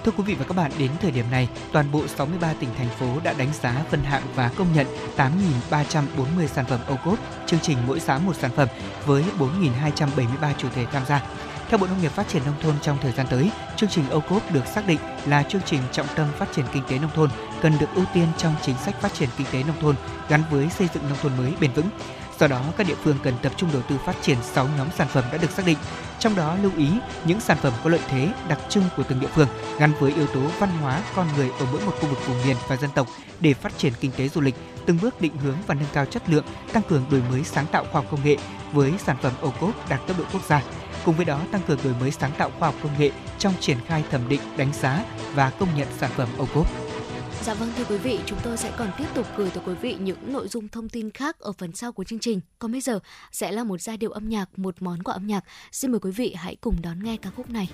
Thưa quý vị và các bạn, đến thời điểm này, toàn bộ 63 tỉnh thành phố đã đánh giá phân hạng và công nhận 8.340 sản phẩm ô cốp, chương trình mỗi xã một sản phẩm với 4.273 chủ thể tham gia. Theo Bộ Nông nghiệp Phát triển Nông thôn trong thời gian tới, chương trình ô cốp được xác định là chương trình trọng tâm phát triển kinh tế nông thôn, cần được ưu tiên trong chính sách phát triển kinh tế nông thôn gắn với xây dựng nông thôn mới bền vững. Do đó, các địa phương cần tập trung đầu tư phát triển 6 nhóm sản phẩm đã được xác định, trong đó lưu ý những sản phẩm có lợi thế đặc trưng của từng địa phương gắn với yếu tố văn hóa con người ở mỗi một khu vực vùng miền và dân tộc để phát triển kinh tế du lịch, từng bước định hướng và nâng cao chất lượng, tăng cường đổi mới sáng tạo khoa học công nghệ với sản phẩm ô cốp đạt cấp độ quốc gia. Cùng với đó tăng cường đổi mới sáng tạo khoa học công nghệ trong triển khai thẩm định, đánh giá và công nhận sản phẩm ô cốp. Dạ vâng thưa quý vị, chúng tôi sẽ còn tiếp tục gửi tới quý vị những nội dung thông tin khác ở phần sau của chương trình. Còn bây giờ sẽ là một giai điệu âm nhạc, một món quà âm nhạc. Xin mời quý vị hãy cùng đón nghe ca khúc này.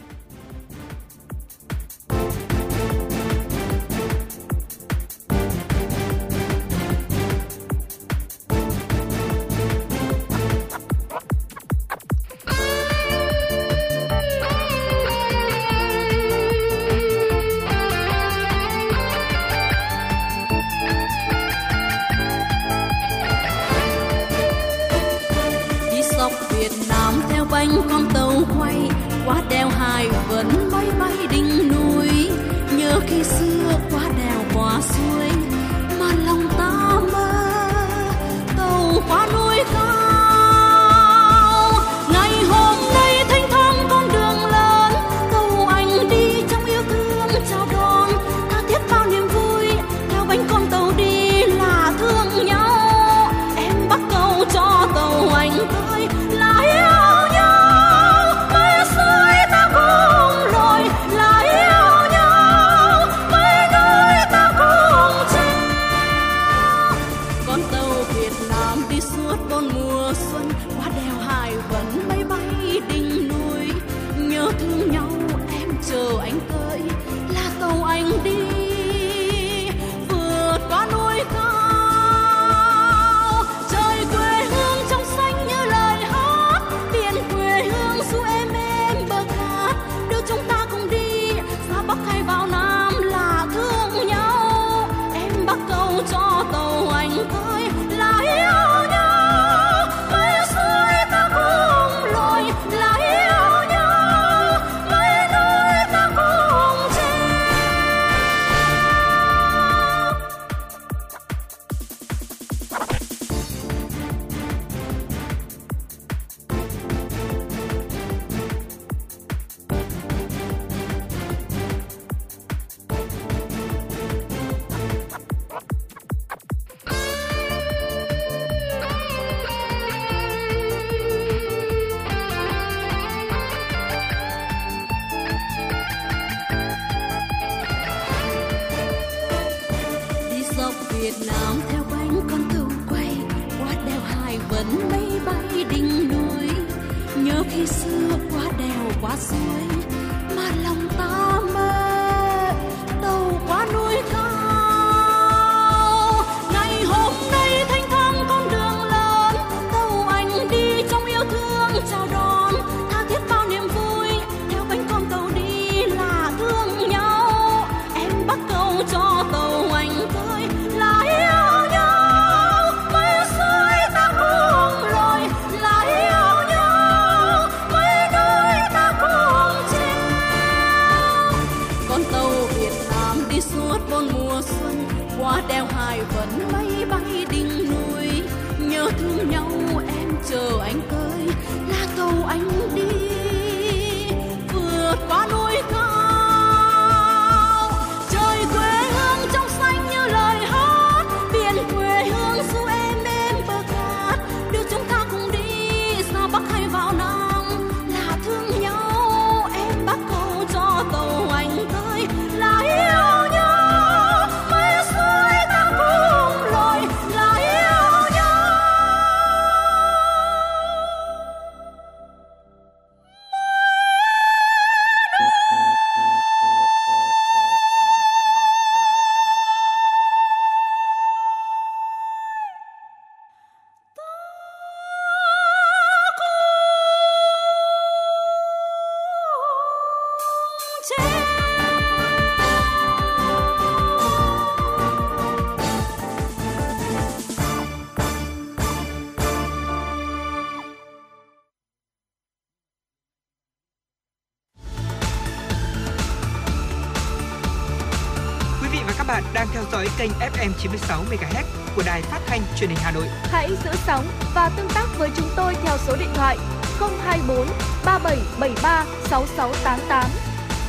Kênh FM 96 MHz của đài phát thanh truyền hình Hà Nội. Hãy giữ sóng và tương tác với chúng tôi theo số điện thoại 024 3773 6688.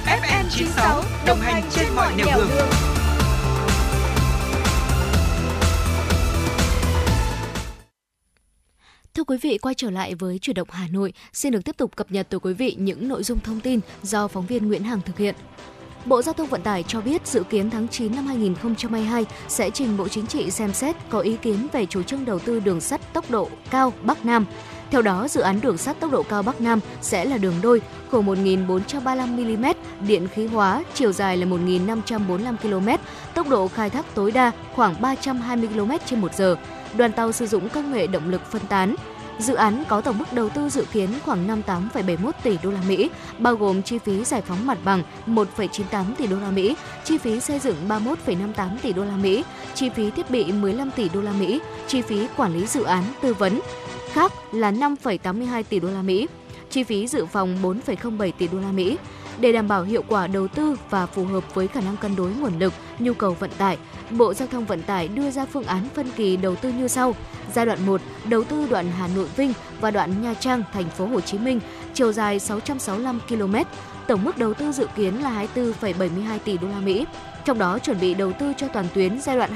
FM 96 đồng hành trên mọi nẻo đường. đường. Thưa quý vị, quay trở lại với chuyển động Hà Nội, xin được tiếp tục cập nhật tới quý vị những nội dung thông tin do phóng viên Nguyễn Hằng thực hiện. Bộ Giao thông Vận tải cho biết dự kiến tháng 9 năm 2022 sẽ trình Bộ Chính trị xem xét có ý kiến về chủ trương đầu tư đường sắt tốc độ cao Bắc Nam. Theo đó, dự án đường sắt tốc độ cao Bắc Nam sẽ là đường đôi khổ 1.435 mm, điện khí hóa, chiều dài là 1.545 km, tốc độ khai thác tối đa khoảng 320 km trên một giờ. Đoàn tàu sử dụng công nghệ động lực phân tán, Dự án có tổng mức đầu tư dự kiến khoảng 58,71 tỷ đô la Mỹ, bao gồm chi phí giải phóng mặt bằng 1,98 tỷ đô la Mỹ, chi phí xây dựng 31,58 tỷ đô la Mỹ, chi phí thiết bị 15 tỷ đô la Mỹ, chi phí quản lý dự án tư vấn khác là 5,82 tỷ đô la Mỹ, chi phí dự phòng 4,07 tỷ đô la Mỹ. Để đảm bảo hiệu quả đầu tư và phù hợp với khả năng cân đối nguồn lực, nhu cầu vận tải, Bộ Giao thông Vận tải đưa ra phương án phân kỳ đầu tư như sau: Giai đoạn 1, đầu tư đoạn Hà Nội Vinh và đoạn Nha Trang thành phố Hồ Chí Minh, chiều dài 665 km, tổng mức đầu tư dự kiến là 24,72 tỷ đô la Mỹ. Trong đó chuẩn bị đầu tư cho toàn tuyến giai đoạn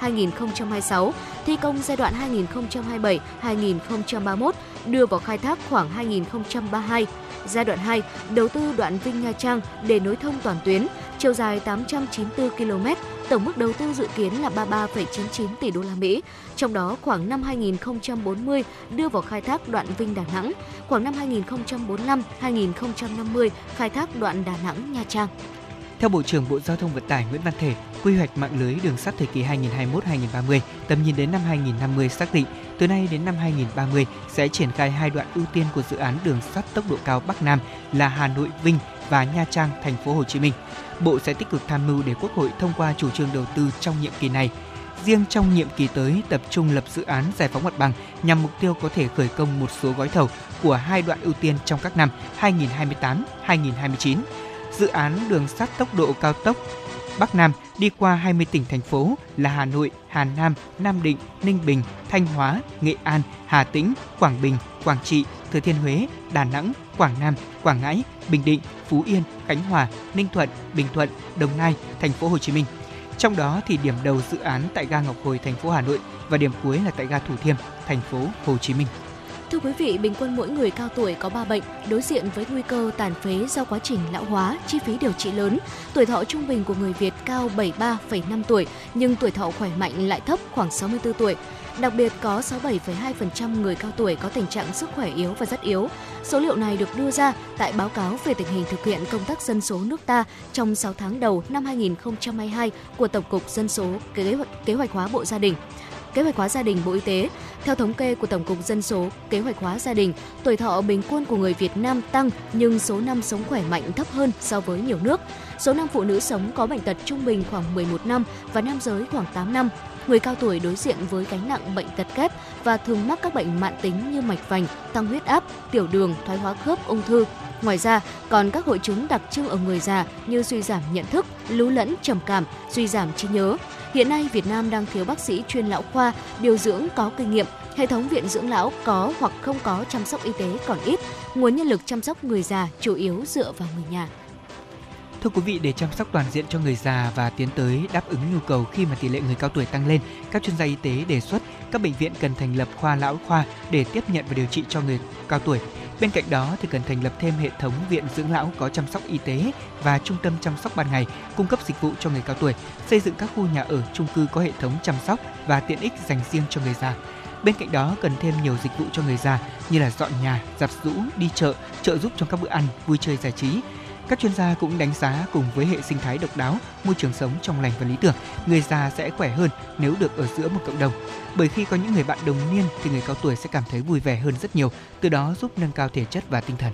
2020-2026, thi công giai đoạn 2027-2031, đưa vào khai thác khoảng 2032. Giai đoạn 2, đầu tư đoạn Vinh Nha Trang để nối thông toàn tuyến, chiều dài 894 km, tổng mức đầu tư dự kiến là 33,99 tỷ đô la Mỹ. Trong đó khoảng năm 2040 đưa vào khai thác đoạn Vinh Đà Nẵng, khoảng năm 2045-2050 khai thác đoạn Đà Nẵng Nha Trang. Theo Bộ trưởng Bộ Giao thông Vận tải Nguyễn Văn Thể, quy hoạch mạng lưới đường sắt thời kỳ 2021-2030, tầm nhìn đến năm 2050 xác định từ nay đến năm 2030 sẽ triển khai hai đoạn ưu tiên của dự án đường sắt tốc độ cao Bắc Nam là Hà Nội Vinh và Nha Trang thành phố Hồ Chí Minh. Bộ sẽ tích cực tham mưu để Quốc hội thông qua chủ trương đầu tư trong nhiệm kỳ này. Riêng trong nhiệm kỳ tới tập trung lập dự án giải phóng mặt bằng nhằm mục tiêu có thể khởi công một số gói thầu của hai đoạn ưu tiên trong các năm 2028-2029 dự án đường sắt tốc độ cao tốc Bắc Nam đi qua 20 tỉnh thành phố là Hà Nội, Hà Nam, Nam Định, Ninh Bình, Thanh Hóa, Nghệ An, Hà Tĩnh, Quảng Bình, Quảng Trị, Thừa Thiên Huế, Đà Nẵng, Quảng Nam, Quảng Ngãi, Bình Định, Phú Yên, Khánh Hòa, Ninh Thuận, Bình Thuận, Đồng Nai, Thành phố Hồ Chí Minh. Trong đó thì điểm đầu dự án tại ga Ngọc Hồi, thành phố Hà Nội và điểm cuối là tại ga Thủ Thiêm, thành phố Hồ Chí Minh. Thưa quý vị, bình quân mỗi người cao tuổi có 3 bệnh, đối diện với nguy cơ tàn phế do quá trình lão hóa, chi phí điều trị lớn. Tuổi thọ trung bình của người Việt cao 73,5 tuổi, nhưng tuổi thọ khỏe mạnh lại thấp khoảng 64 tuổi. Đặc biệt có 67,2% người cao tuổi có tình trạng sức khỏe yếu và rất yếu. Số liệu này được đưa ra tại báo cáo về tình hình thực hiện công tác dân số nước ta trong 6 tháng đầu năm 2022 của Tổng cục Dân số Kế hoạch, Kế hoạch hóa Bộ Gia đình. Kế hoạch hóa gia đình Bộ Y tế. Theo thống kê của Tổng cục Dân số Kế hoạch hóa gia đình, tuổi thọ bình quân của người Việt Nam tăng nhưng số năm sống khỏe mạnh thấp hơn so với nhiều nước. Số năm phụ nữ sống có bệnh tật trung bình khoảng 11 năm và nam giới khoảng 8 năm. Người cao tuổi đối diện với gánh nặng bệnh tật kép và thường mắc các bệnh mãn tính như mạch vành, tăng huyết áp, tiểu đường, thoái hóa khớp, ung thư. Ngoài ra, còn các hội chứng đặc trưng ở người già như suy giảm nhận thức, lú lẫn, trầm cảm, suy giảm trí nhớ. Hiện nay, Việt Nam đang thiếu bác sĩ chuyên lão khoa, điều dưỡng có kinh nghiệm. Hệ thống viện dưỡng lão có hoặc không có chăm sóc y tế còn ít. Nguồn nhân lực chăm sóc người già chủ yếu dựa vào người nhà. Thưa quý vị, để chăm sóc toàn diện cho người già và tiến tới đáp ứng nhu cầu khi mà tỷ lệ người cao tuổi tăng lên, các chuyên gia y tế đề xuất các bệnh viện cần thành lập khoa lão khoa để tiếp nhận và điều trị cho người cao tuổi. Bên cạnh đó thì cần thành lập thêm hệ thống viện dưỡng lão có chăm sóc y tế và trung tâm chăm sóc ban ngày cung cấp dịch vụ cho người cao tuổi, xây dựng các khu nhà ở chung cư có hệ thống chăm sóc và tiện ích dành riêng cho người già. Bên cạnh đó cần thêm nhiều dịch vụ cho người già như là dọn nhà, giặt rũ, đi chợ, trợ giúp trong các bữa ăn, vui chơi giải trí, các chuyên gia cũng đánh giá cùng với hệ sinh thái độc đáo, môi trường sống trong lành và lý tưởng, người già sẽ khỏe hơn nếu được ở giữa một cộng đồng. Bởi khi có những người bạn đồng niên thì người cao tuổi sẽ cảm thấy vui vẻ hơn rất nhiều, từ đó giúp nâng cao thể chất và tinh thần.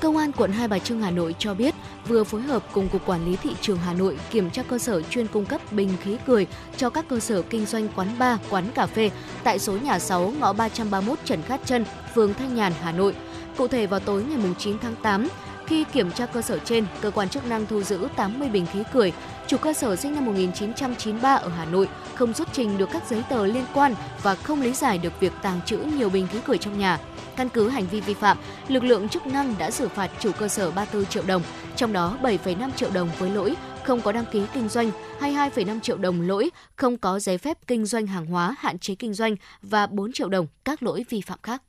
Công an quận Hai Bà Trưng Hà Nội cho biết vừa phối hợp cùng Cục Quản lý Thị trường Hà Nội kiểm tra cơ sở chuyên cung cấp bình khí cười cho các cơ sở kinh doanh quán bar, quán cà phê tại số nhà 6 ngõ 331 Trần Khát Trân, phường Thanh Nhàn, Hà Nội. Cụ thể vào tối ngày 9 tháng 8, khi kiểm tra cơ sở trên, cơ quan chức năng thu giữ 80 bình khí cười, chủ cơ sở sinh năm 1993 ở Hà Nội không xuất trình được các giấy tờ liên quan và không lý giải được việc tàng trữ nhiều bình khí cười trong nhà. Căn cứ hành vi vi phạm, lực lượng chức năng đã xử phạt chủ cơ sở 34 triệu đồng, trong đó 7,5 triệu đồng với lỗi không có đăng ký kinh doanh, 22,5 triệu đồng lỗi không có giấy phép kinh doanh hàng hóa hạn chế kinh doanh và 4 triệu đồng các lỗi vi phạm khác.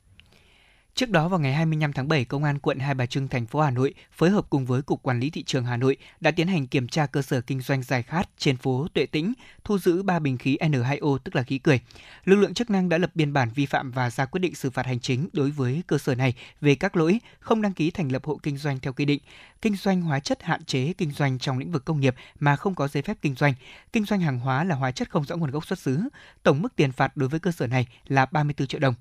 Trước đó vào ngày 25 tháng 7, Công an quận Hai Bà Trưng, thành phố Hà Nội phối hợp cùng với Cục Quản lý Thị trường Hà Nội đã tiến hành kiểm tra cơ sở kinh doanh giải khát trên phố Tuệ Tĩnh, thu giữ 3 bình khí N2O tức là khí cười. Lực lượng chức năng đã lập biên bản vi phạm và ra quyết định xử phạt hành chính đối với cơ sở này về các lỗi không đăng ký thành lập hộ kinh doanh theo quy định, kinh doanh hóa chất hạn chế kinh doanh trong lĩnh vực công nghiệp mà không có giấy phép kinh doanh, kinh doanh hàng hóa là hóa chất không rõ nguồn gốc xuất xứ. Tổng mức tiền phạt đối với cơ sở này là 34 triệu đồng.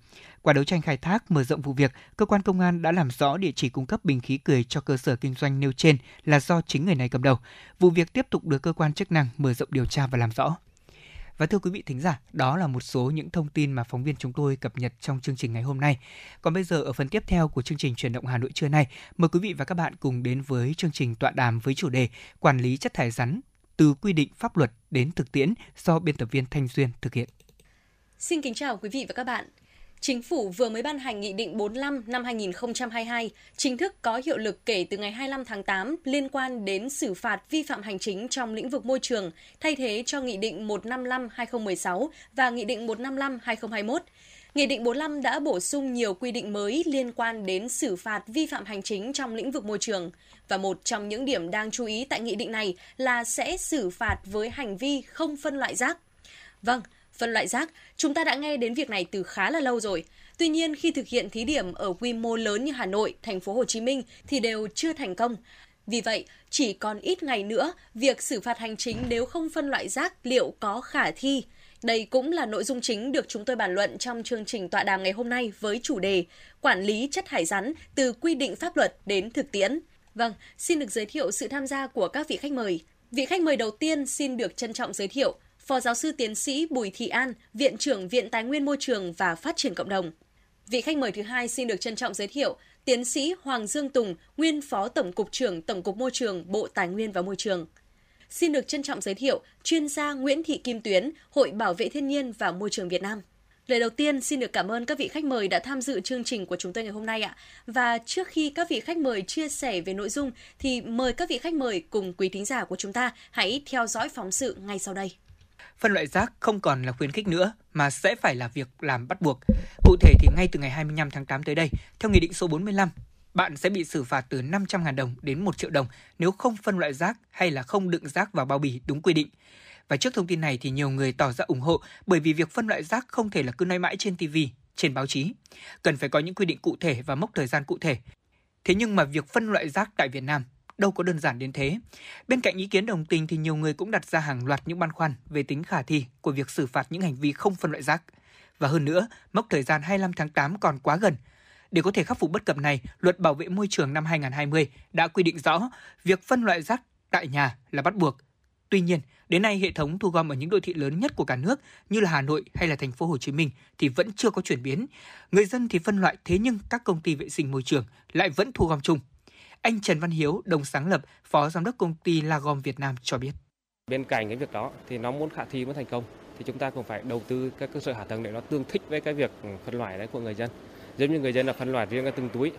Qua đấu tranh khai thác mở rộng vụ việc, cơ quan công an đã làm rõ địa chỉ cung cấp bình khí cười cho cơ sở kinh doanh nêu trên là do chính người này cầm đầu. Vụ việc tiếp tục được cơ quan chức năng mở rộng điều tra và làm rõ. Và thưa quý vị thính giả, đó là một số những thông tin mà phóng viên chúng tôi cập nhật trong chương trình ngày hôm nay. Còn bây giờ ở phần tiếp theo của chương trình truyền động Hà Nội trưa nay, mời quý vị và các bạn cùng đến với chương trình tọa đàm với chủ đề Quản lý chất thải rắn từ quy định pháp luật đến thực tiễn do biên tập viên Thanh Duyên thực hiện. Xin kính chào quý vị và các bạn. Chính phủ vừa mới ban hành Nghị định 45 năm 2022, chính thức có hiệu lực kể từ ngày 25 tháng 8 liên quan đến xử phạt vi phạm hành chính trong lĩnh vực môi trường, thay thế cho Nghị định 155-2016 và Nghị định 155-2021. Nghị định 45 đã bổ sung nhiều quy định mới liên quan đến xử phạt vi phạm hành chính trong lĩnh vực môi trường. Và một trong những điểm đang chú ý tại nghị định này là sẽ xử phạt với hành vi không phân loại rác. Vâng, phân loại rác, chúng ta đã nghe đến việc này từ khá là lâu rồi. Tuy nhiên khi thực hiện thí điểm ở quy mô lớn như Hà Nội, thành phố Hồ Chí Minh thì đều chưa thành công. Vì vậy, chỉ còn ít ngày nữa, việc xử phạt hành chính nếu không phân loại rác liệu có khả thi? Đây cũng là nội dung chính được chúng tôi bàn luận trong chương trình tọa đàm ngày hôm nay với chủ đề Quản lý chất thải rắn từ quy định pháp luật đến thực tiễn. Vâng, xin được giới thiệu sự tham gia của các vị khách mời. Vị khách mời đầu tiên xin được trân trọng giới thiệu Phó giáo sư tiến sĩ Bùi Thị An, Viện trưởng Viện Tài nguyên Môi trường và Phát triển Cộng đồng. Vị khách mời thứ hai xin được trân trọng giới thiệu Tiến sĩ Hoàng Dương Tùng, nguyên Phó Tổng cục trưởng Tổng cục Môi trường, Bộ Tài nguyên và Môi trường. Xin được trân trọng giới thiệu chuyên gia Nguyễn Thị Kim Tuyến, Hội Bảo vệ Thiên nhiên và Môi trường Việt Nam. Lời đầu tiên xin được cảm ơn các vị khách mời đã tham dự chương trình của chúng tôi ngày hôm nay ạ. Và trước khi các vị khách mời chia sẻ về nội dung thì mời các vị khách mời cùng quý thính giả của chúng ta hãy theo dõi phóng sự ngay sau đây. Phân loại rác không còn là khuyến khích nữa mà sẽ phải là việc làm bắt buộc. Cụ thể thì ngay từ ngày 25 tháng 8 tới đây, theo Nghị định số 45, bạn sẽ bị xử phạt từ 500.000 đồng đến 1 triệu đồng nếu không phân loại rác hay là không đựng rác vào bao bì đúng quy định. Và trước thông tin này thì nhiều người tỏ ra ủng hộ bởi vì việc phân loại rác không thể là cứ nói mãi trên TV, trên báo chí. Cần phải có những quy định cụ thể và mốc thời gian cụ thể. Thế nhưng mà việc phân loại rác tại Việt Nam đâu có đơn giản đến thế. Bên cạnh ý kiến đồng tình thì nhiều người cũng đặt ra hàng loạt những băn khoăn về tính khả thi của việc xử phạt những hành vi không phân loại rác. Và hơn nữa, mốc thời gian 25 tháng 8 còn quá gần. Để có thể khắc phục bất cập này, Luật Bảo vệ môi trường năm 2020 đã quy định rõ việc phân loại rác tại nhà là bắt buộc. Tuy nhiên, đến nay hệ thống thu gom ở những đô thị lớn nhất của cả nước như là Hà Nội hay là thành phố Hồ Chí Minh thì vẫn chưa có chuyển biến. Người dân thì phân loại thế nhưng các công ty vệ sinh môi trường lại vẫn thu gom chung. Anh Trần Văn Hiếu, đồng sáng lập, phó giám đốc công ty Lagom Việt Nam cho biết. Bên cạnh cái việc đó thì nó muốn khả thi muốn thành công thì chúng ta cũng phải đầu tư các cơ sở hạ tầng để nó tương thích với cái việc phân loại đấy của người dân. Giống như người dân là phân loại riêng các từng túi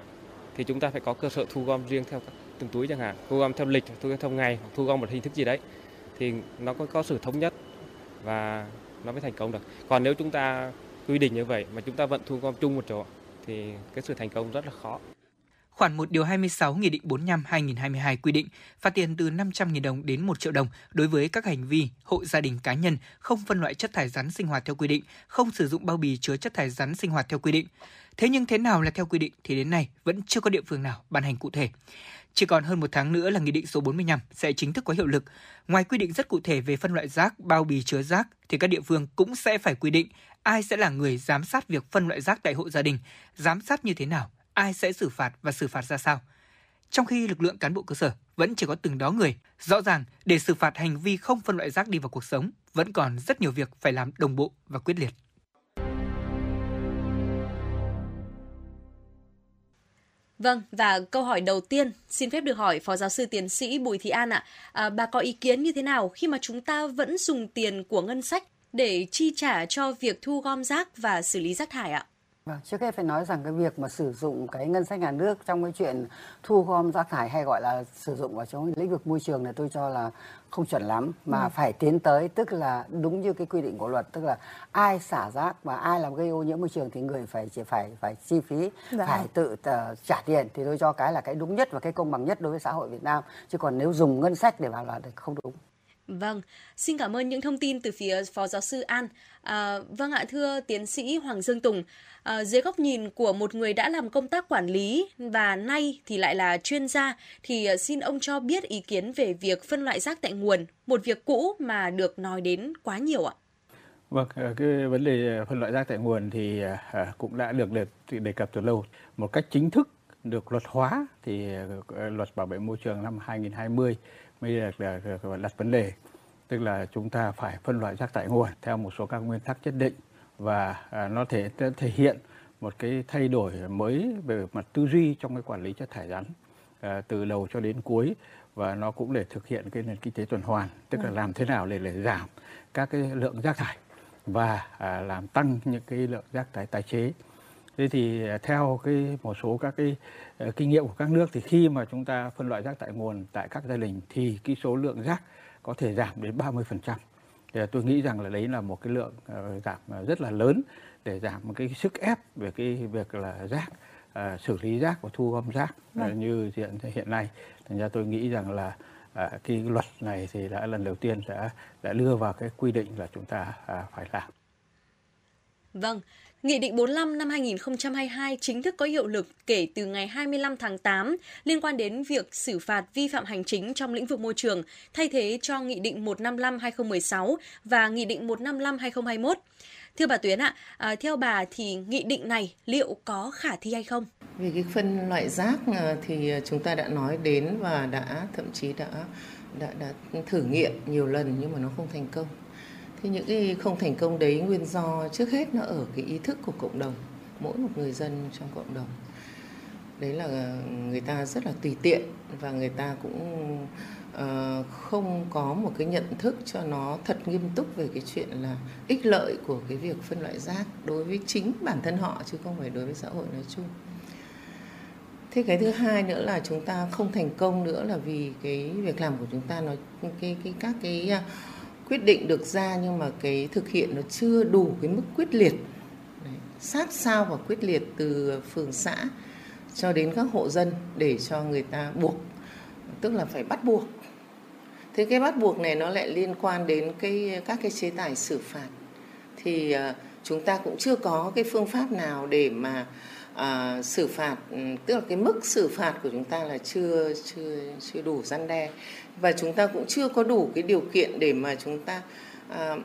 thì chúng ta phải có cơ sở thu gom riêng theo từng túi chẳng hạn, thu gom theo lịch, thu gom theo ngày, thu gom một hình thức gì đấy thì nó có, có sự thống nhất và nó mới thành công được. Còn nếu chúng ta quy định như vậy mà chúng ta vẫn thu gom chung một chỗ thì cái sự thành công rất là khó. Khoản 1 điều 26 Nghị định 45/2022 quy định phạt tiền từ 500.000 đồng đến 1 triệu đồng đối với các hành vi hộ gia đình cá nhân không phân loại chất thải rắn sinh hoạt theo quy định, không sử dụng bao bì chứa chất thải rắn sinh hoạt theo quy định. Thế nhưng thế nào là theo quy định thì đến nay vẫn chưa có địa phương nào ban hành cụ thể. Chỉ còn hơn một tháng nữa là Nghị định số 45 sẽ chính thức có hiệu lực. Ngoài quy định rất cụ thể về phân loại rác, bao bì chứa rác, thì các địa phương cũng sẽ phải quy định ai sẽ là người giám sát việc phân loại rác tại hộ gia đình, giám sát như thế nào, ai sẽ xử phạt và xử phạt ra sao. Trong khi lực lượng cán bộ cơ sở vẫn chỉ có từng đó người, rõ ràng để xử phạt hành vi không phân loại rác đi vào cuộc sống vẫn còn rất nhiều việc phải làm đồng bộ và quyết liệt. Vâng, và câu hỏi đầu tiên xin phép được hỏi Phó Giáo sư Tiến sĩ Bùi Thị An ạ. À, bà có ý kiến như thế nào khi mà chúng ta vẫn dùng tiền của ngân sách để chi trả cho việc thu gom rác và xử lý rác thải ạ? Vâng, trước hết phải nói rằng cái việc mà sử dụng cái ngân sách nhà nước trong cái chuyện thu gom rác thải hay gọi là sử dụng vào trong lĩnh vực môi trường này tôi cho là không chuẩn lắm mà ừ. phải tiến tới tức là đúng như cái quy định của luật tức là ai xả rác và ai làm gây ô nhiễm môi trường thì người phải chỉ phải phải chi phí dạ. phải tự uh, trả tiền thì tôi cho cái là cái đúng nhất và cái công bằng nhất đối với xã hội Việt Nam chứ còn nếu dùng ngân sách để bảo là không đúng. Vâng, xin cảm ơn những thông tin từ phía Phó Giáo sư An. À, vâng ạ, thưa Tiến sĩ Hoàng Dương Tùng, à, dưới góc nhìn của một người đã làm công tác quản lý và nay thì lại là chuyên gia, thì à, xin ông cho biết ý kiến về việc phân loại rác tại nguồn, một việc cũ mà được nói đến quá nhiều ạ. Vâng, à, cái vấn đề à, phân loại rác tại nguồn thì cũng đã được đề cập từ lâu. Một cách chính thức được luật hóa thì luật bảo vệ môi trường năm 2020 mới được, được đặt vấn đề tức là chúng ta phải phân loại rác tại nguồn theo một số các nguyên tắc nhất định và à, nó thể thể hiện một cái thay đổi mới về mặt tư duy trong cái quản lý chất thải rắn à, từ đầu cho đến cuối và nó cũng để thực hiện cái nền kinh tế tuần hoàn tức là vâng. làm thế nào để để giảm các cái lượng rác thải và à, làm tăng những cái lượng rác thải tái chế thế thì theo cái một số các cái uh, kinh nghiệm của các nước thì khi mà chúng ta phân loại rác tại nguồn tại các gia đình thì cái số lượng rác có thể giảm đến 30%. Thì tôi nghĩ rằng là đấy là một cái lượng uh, giảm rất là lớn để giảm một cái sức ép về cái việc là rác uh, xử lý rác và thu gom rác uh, như hiện hiện nay. Thành ra tôi nghĩ rằng là cái luật này thì đã lần đầu tiên đã đã đưa vào cái quy định là chúng ta phải làm. Vâng, Nghị định 45 năm 2022 chính thức có hiệu lực kể từ ngày 25 tháng 8 liên quan đến việc xử phạt vi phạm hành chính trong lĩnh vực môi trường, thay thế cho Nghị định 155-2016 và Nghị định 155-2021. Thưa bà Tuyến ạ, à, theo bà thì nghị định này liệu có khả thi hay không? Về cái phân loại rác à, thì à, chúng ta đã nói đến và đã thậm chí đã đã, đã thử nghiệm nhiều lần nhưng mà nó không thành công thì những cái không thành công đấy nguyên do trước hết nó ở cái ý thức của cộng đồng mỗi một người dân trong cộng đồng. Đấy là người ta rất là tùy tiện và người ta cũng uh, không có một cái nhận thức cho nó thật nghiêm túc về cái chuyện là ích lợi của cái việc phân loại rác đối với chính bản thân họ chứ không phải đối với xã hội nói chung. Thế cái thứ hai nữa là chúng ta không thành công nữa là vì cái việc làm của chúng ta nó cái cái các cái quyết định được ra nhưng mà cái thực hiện nó chưa đủ cái mức quyết liệt. Đấy, sát sao và quyết liệt từ phường xã cho đến các hộ dân để cho người ta buộc. Tức là phải bắt buộc. Thế cái bắt buộc này nó lại liên quan đến cái các cái chế tài xử phạt. Thì uh, chúng ta cũng chưa có cái phương pháp nào để mà uh, xử phạt ừ, tức là cái mức xử phạt của chúng ta là chưa chưa chưa đủ răn đe và chúng ta cũng chưa có đủ cái điều kiện để mà chúng ta à,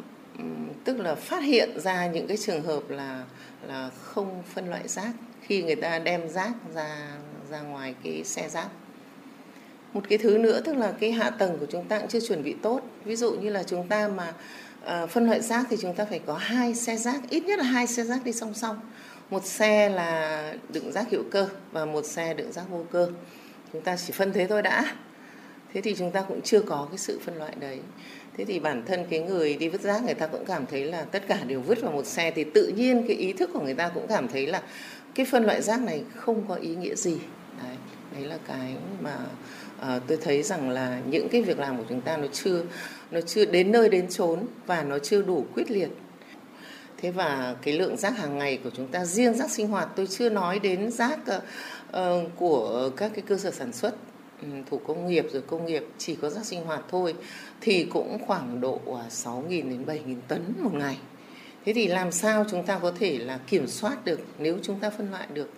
tức là phát hiện ra những cái trường hợp là là không phân loại rác khi người ta đem rác ra ra ngoài cái xe rác. Một cái thứ nữa tức là cái hạ tầng của chúng ta cũng chưa chuẩn bị tốt. Ví dụ như là chúng ta mà à, phân loại rác thì chúng ta phải có hai xe rác ít nhất là hai xe rác đi song song. Một xe là đựng rác hữu cơ và một xe đựng rác vô cơ. Chúng ta chỉ phân thế thôi đã thế thì chúng ta cũng chưa có cái sự phân loại đấy. Thế thì bản thân cái người đi vứt rác người ta cũng cảm thấy là tất cả đều vứt vào một xe thì tự nhiên cái ý thức của người ta cũng cảm thấy là cái phân loại rác này không có ý nghĩa gì. Đấy đấy là cái mà uh, tôi thấy rằng là những cái việc làm của chúng ta nó chưa nó chưa đến nơi đến chốn và nó chưa đủ quyết liệt. Thế và cái lượng rác hàng ngày của chúng ta riêng rác sinh hoạt tôi chưa nói đến rác uh, của các cái cơ sở sản xuất. Ừ, thủ công nghiệp rồi công nghiệp chỉ có rác sinh hoạt thôi thì cũng khoảng độ à, 6.000 đến 7.000 tấn một ngày. Thế thì làm sao chúng ta có thể là kiểm soát được? Nếu chúng ta phân loại được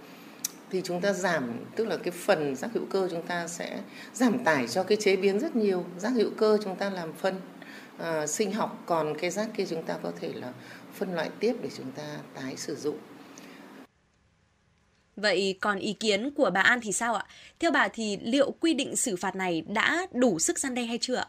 thì chúng ta giảm tức là cái phần rác hữu cơ chúng ta sẽ giảm tải cho cái chế biến rất nhiều. Rác hữu cơ chúng ta làm phân à, sinh học còn cái rác kia chúng ta có thể là phân loại tiếp để chúng ta tái sử dụng. Vậy còn ý kiến của bà An thì sao ạ? Theo bà thì liệu quy định xử phạt này đã đủ sức gian đe hay chưa ạ?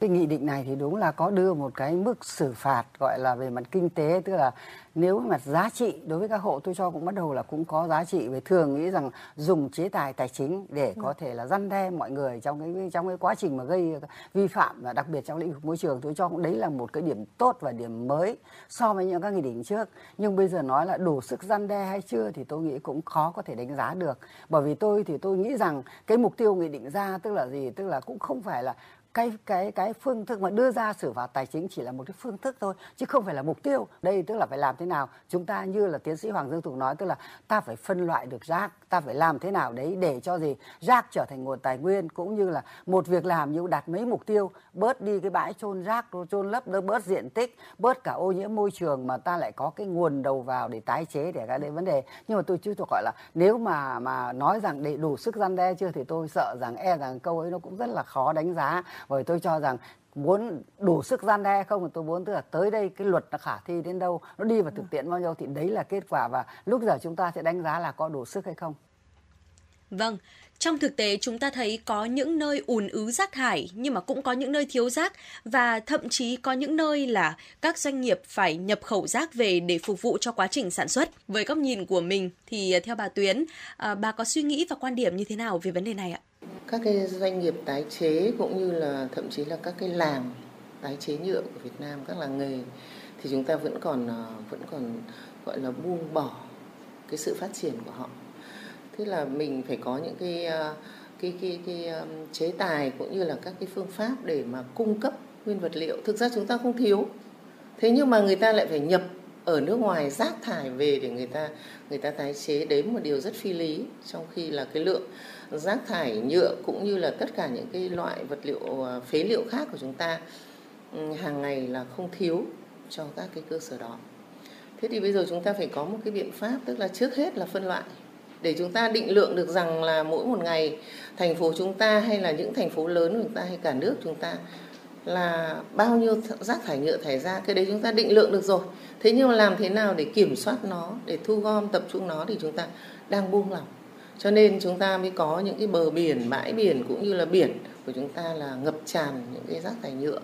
Cái nghị định này thì đúng là có đưa một cái mức xử phạt gọi là về mặt kinh tế tức là nếu mặt giá trị đối với các hộ tôi cho cũng bắt đầu là cũng có giá trị. Về thường nghĩ rằng dùng chế tài tài chính để có thể là răn đe mọi người trong cái trong cái quá trình mà gây vi phạm và đặc biệt trong lĩnh vực môi trường tôi cho cũng đấy là một cái điểm tốt và điểm mới so với những các nghị định trước. Nhưng bây giờ nói là đủ sức răn đe hay chưa thì tôi nghĩ cũng khó có thể đánh giá được. Bởi vì tôi thì tôi nghĩ rằng cái mục tiêu nghị định ra tức là gì? Tức là cũng không phải là cái cái cái phương thức mà đưa ra xử phạt tài chính chỉ là một cái phương thức thôi, chứ không phải là mục tiêu. Đây tức là phải làm thế nào? Chúng ta như là tiến sĩ hoàng dương thục nói, tức là ta phải phân loại được rác ta phải làm thế nào đấy để cho gì rác trở thành nguồn tài nguyên, cũng như là một việc làm như đạt mấy mục tiêu, bớt đi cái bãi chôn rác, chôn lấp bớt diện tích, bớt cả ô nhiễm môi trường mà ta lại có cái nguồn đầu vào để tái chế, để cái đấy vấn đề. Nhưng mà tôi chưa thuộc gọi là, nếu mà mà nói rằng để đủ sức gian đe chưa thì tôi sợ rằng e rằng câu ấy nó cũng rất là khó đánh giá. Bởi tôi cho rằng muốn đủ sức gian đe không? Thì tôi muốn tức là tới đây cái luật nó khả thi đến đâu? Nó đi vào thực tiễn bao nhiêu thì đấy là kết quả và lúc giờ chúng ta sẽ đánh giá là có đủ sức hay không? Vâng, trong thực tế chúng ta thấy có những nơi ùn ứ rác thải nhưng mà cũng có những nơi thiếu rác và thậm chí có những nơi là các doanh nghiệp phải nhập khẩu rác về để phục vụ cho quá trình sản xuất. Với góc nhìn của mình thì theo bà Tuyến, à, bà có suy nghĩ và quan điểm như thế nào về vấn đề này ạ? Các cái doanh nghiệp tái chế cũng như là thậm chí là các cái làng tái chế nhựa của Việt Nam, các làng nghề thì chúng ta vẫn còn à, vẫn còn gọi là buông bỏ cái sự phát triển của họ tức là mình phải có những cái ờ, cái cái cái, cái chế tài cũng như là các cái phương pháp để mà cung cấp nguyên vật liệu. Thực ra chúng ta không thiếu. Thế nhưng mà người ta lại phải nhập ở nước ngoài rác thải về để người ta người ta tái chế. Đấy một điều rất phi lý trong khi là cái lượng rác thải nhựa cũng như là tất cả những cái loại vật liệu ờ, phế liệu khác của chúng ta ừ, hàng ngày là không thiếu cho các cái cơ sở đó. Thế thì bây giờ chúng ta phải có một cái biện pháp tức là trước hết là phân loại để chúng ta định lượng được rằng là mỗi một ngày thành phố chúng ta hay là những thành phố lớn của chúng ta hay cả nước chúng ta là bao nhiêu rác thải nhựa thải ra, cái đấy chúng ta định lượng được rồi. Thế nhưng mà làm thế nào để kiểm soát nó, để thu gom, tập trung nó thì chúng ta đang buông lỏng. Cho nên chúng ta mới có những cái bờ biển, bãi biển cũng như là biển của chúng ta là ngập tràn những cái rác thải nhựa.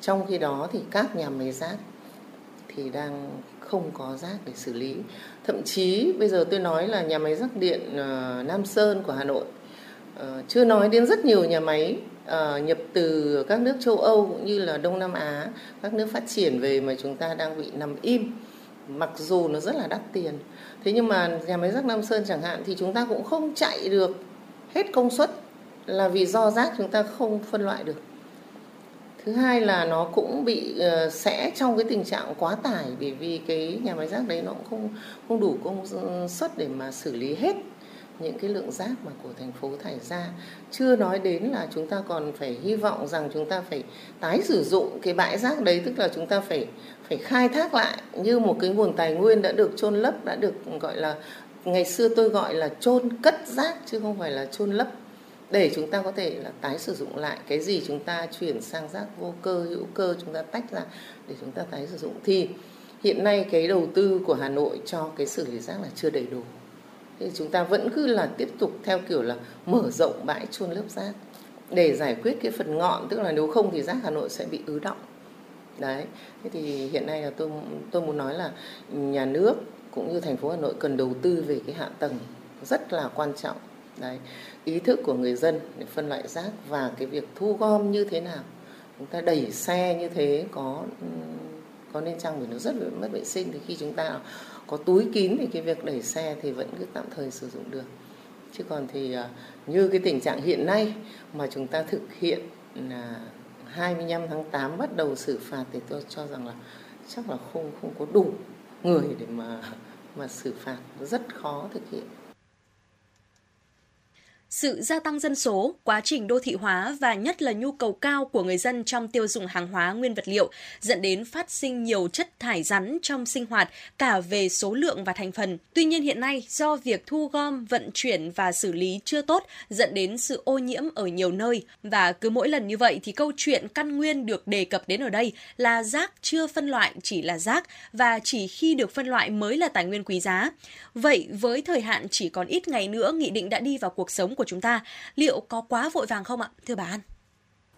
Trong khi đó thì các nhà máy rác thì đang không có rác để xử lý. Thậm chí bây giờ tôi nói là nhà máy rác điện uh, Nam Sơn của Hà Nội uh, chưa nói đến rất nhiều nhà máy uh, nhập từ các nước châu Âu cũng như là Đông Nam Á các nước phát triển về mà chúng ta đang bị nằm im mặc dù nó rất là đắt tiền. Thế nhưng mà nhà máy rác Nam Sơn chẳng hạn thì chúng ta cũng không chạy được hết công suất là vì do rác chúng ta không phân loại được thứ hai là nó cũng bị ờ, uh, sẽ trong cái tình trạng quá tải bởi vì cái nhà máy rác đấy nó cũng không không đủ công suất để mà xử lý hết những cái lượng rác mà của thành phố thải ra. Chưa nói đến là chúng ta còn phải hy vọng rằng chúng ta phải tái sử dụng cái bãi rác đấy tức là chúng ta phải phải khai thác lại như một cái nguồn tài nguyên đã được chôn lấp đã được gọi là ngày xưa tôi gọi là chôn cất rác chứ không phải là chôn lấp để chúng ta có thể là tái sử dụng lại cái gì chúng ta chuyển sang rác vô cơ, hữu cơ chúng ta tách ra để chúng ta tái sử dụng. Thì hiện nay cái đầu tư của Hà Nội cho cái xử lý rác là chưa đầy đủ. Thì chúng ta vẫn cứ là tiếp tục theo kiểu là mở rộng bãi chôn lớp rác để giải quyết cái phần ngọn, tức là nếu không thì rác Hà Nội sẽ bị ứ động. Đấy, thế thì hiện nay là tôi tôi muốn nói là nhà nước cũng như thành phố Hà Nội cần đầu tư về cái hạ tầng rất là quan trọng đấy, ý thức của người dân để phân loại rác và cái việc thu gom như thế nào. Chúng ta đẩy xe như thế có có nên chăng vì nó rất mất vệ sinh thì khi chúng ta có túi kín thì cái việc đẩy xe thì vẫn cứ tạm thời sử dụng được. Chứ còn thì à, như cái tình trạng hiện nay mà chúng ta thực hiện là 25 tháng 8 bắt đầu xử phạt thì tôi cho rằng là chắc là không không có đủ người để mà mà xử phạt. Rất khó thực hiện sự gia tăng dân số, quá trình đô thị hóa và nhất là nhu cầu cao của người dân trong tiêu dùng hàng hóa nguyên vật liệu dẫn đến phát sinh nhiều chất thải rắn trong sinh hoạt cả về số lượng và thành phần. Tuy nhiên hiện nay do việc thu gom, vận chuyển và xử lý chưa tốt dẫn đến sự ô nhiễm ở nhiều nơi và cứ mỗi lần như vậy thì câu chuyện căn nguyên được đề cập đến ở đây là rác chưa phân loại chỉ là rác và chỉ khi được phân loại mới là tài nguyên quý giá. Vậy với thời hạn chỉ còn ít ngày nữa nghị định đã đi vào cuộc sống của chúng ta liệu có quá vội vàng không ạ thưa bà An?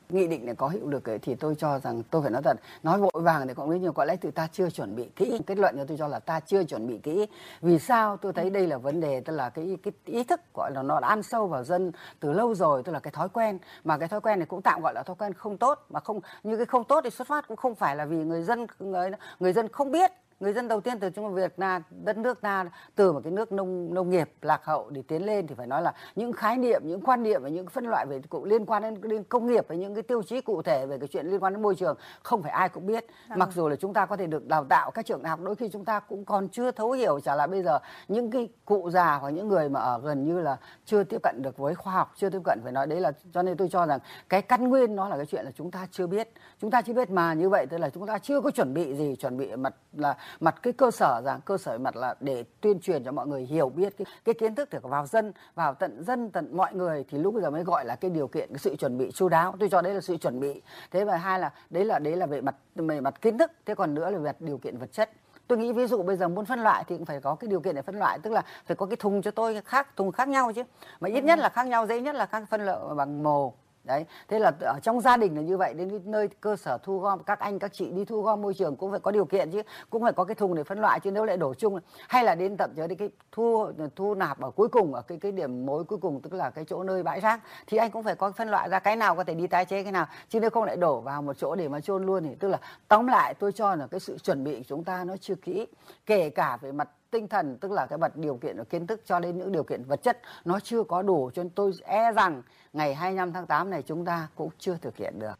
Nghị định này có hiệu lực ấy, thì tôi cho rằng tôi phải nói thật nói vội vàng thì cũng rất nhiều có lẽ từ ta chưa chuẩn bị kỹ kết luận cho tôi cho là ta chưa chuẩn bị kỹ. Vì sao? Tôi thấy đây là vấn đề tức là cái cái ý thức gọi là nó đã ăn sâu vào dân từ lâu rồi tức là cái thói quen. Mà cái thói quen này cũng tạm gọi là thói quen không tốt mà không như cái không tốt thì xuất phát cũng không phải là vì người dân người, người dân không biết người dân đầu tiên từ trong việc là đất nước ta từ một cái nước nông nông nghiệp lạc hậu để tiến lên thì phải nói là những khái niệm những quan niệm và những phân loại về cụ liên quan đến, đến công nghiệp và những cái tiêu chí cụ thể về cái chuyện liên quan đến môi trường không phải ai cũng biết à. mặc dù là chúng ta có thể được đào tạo các trường đại học đôi khi chúng ta cũng còn chưa thấu hiểu chả là bây giờ những cái cụ già hoặc những người mà ở gần như là chưa tiếp cận được với khoa học chưa tiếp cận phải nói đấy là cho nên tôi cho rằng cái căn nguyên nó là cái chuyện là chúng ta chưa biết chúng ta chưa biết mà như vậy tức là chúng ta chưa có chuẩn bị gì chuẩn bị mặt là mặt cái cơ sở rằng cơ sở mặt là để tuyên truyền cho mọi người hiểu biết cái, cái kiến thức để vào dân vào tận dân tận mọi người thì lúc bây giờ mới gọi là cái điều kiện cái sự chuẩn bị chu đáo. Tôi cho đấy là sự chuẩn bị. Thế và hai là đấy là đấy là về mặt về mặt kiến thức thế còn nữa là về mặt điều kiện vật chất. Tôi nghĩ ví dụ bây giờ muốn phân loại thì cũng phải có cái điều kiện để phân loại tức là phải có cái thùng cho tôi khác thùng khác nhau chứ. Mà ít nhất là khác nhau dễ nhất là khác phân loại bằng màu đấy, thế là ở trong gia đình là như vậy, đến nơi cơ sở thu gom, các anh, các chị đi thu gom môi trường cũng phải có điều kiện chứ, cũng phải có cái thùng để phân loại chứ, nếu lại đổ chung, hay là đến tận tới đi cái thu thu nạp ở cuối cùng, ở cái cái điểm mối cuối cùng, tức là cái chỗ nơi bãi rác, thì anh cũng phải có phân loại ra cái nào có thể đi tái chế, cái nào, chứ nếu không lại đổ vào một chỗ để mà chôn luôn thì, tức là tóm lại tôi cho là cái sự chuẩn bị của chúng ta nó chưa kỹ, kể cả về mặt tinh thần, tức là cái mặt điều kiện và kiến thức cho đến những điều kiện vật chất, nó chưa có đủ cho nên tôi e rằng ngày 25 tháng 8 này chúng ta cũng chưa thực hiện được.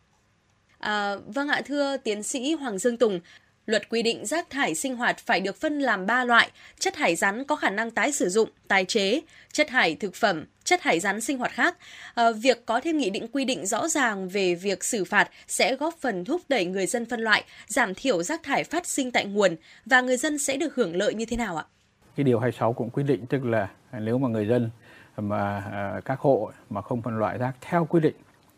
À, vâng ạ thưa tiến sĩ Hoàng Dương Tùng, Luật quy định rác thải sinh hoạt phải được phân làm 3 loại, chất thải rắn có khả năng tái sử dụng, tái chế, chất thải thực phẩm, chất thải rắn sinh hoạt khác. À, việc có thêm nghị định quy định rõ ràng về việc xử phạt sẽ góp phần thúc đẩy người dân phân loại, giảm thiểu rác thải phát sinh tại nguồn và người dân sẽ được hưởng lợi như thế nào ạ? Cái điều 26 cũng quy định tức là nếu mà người dân mà à, các hộ mà không phân loại rác theo quy định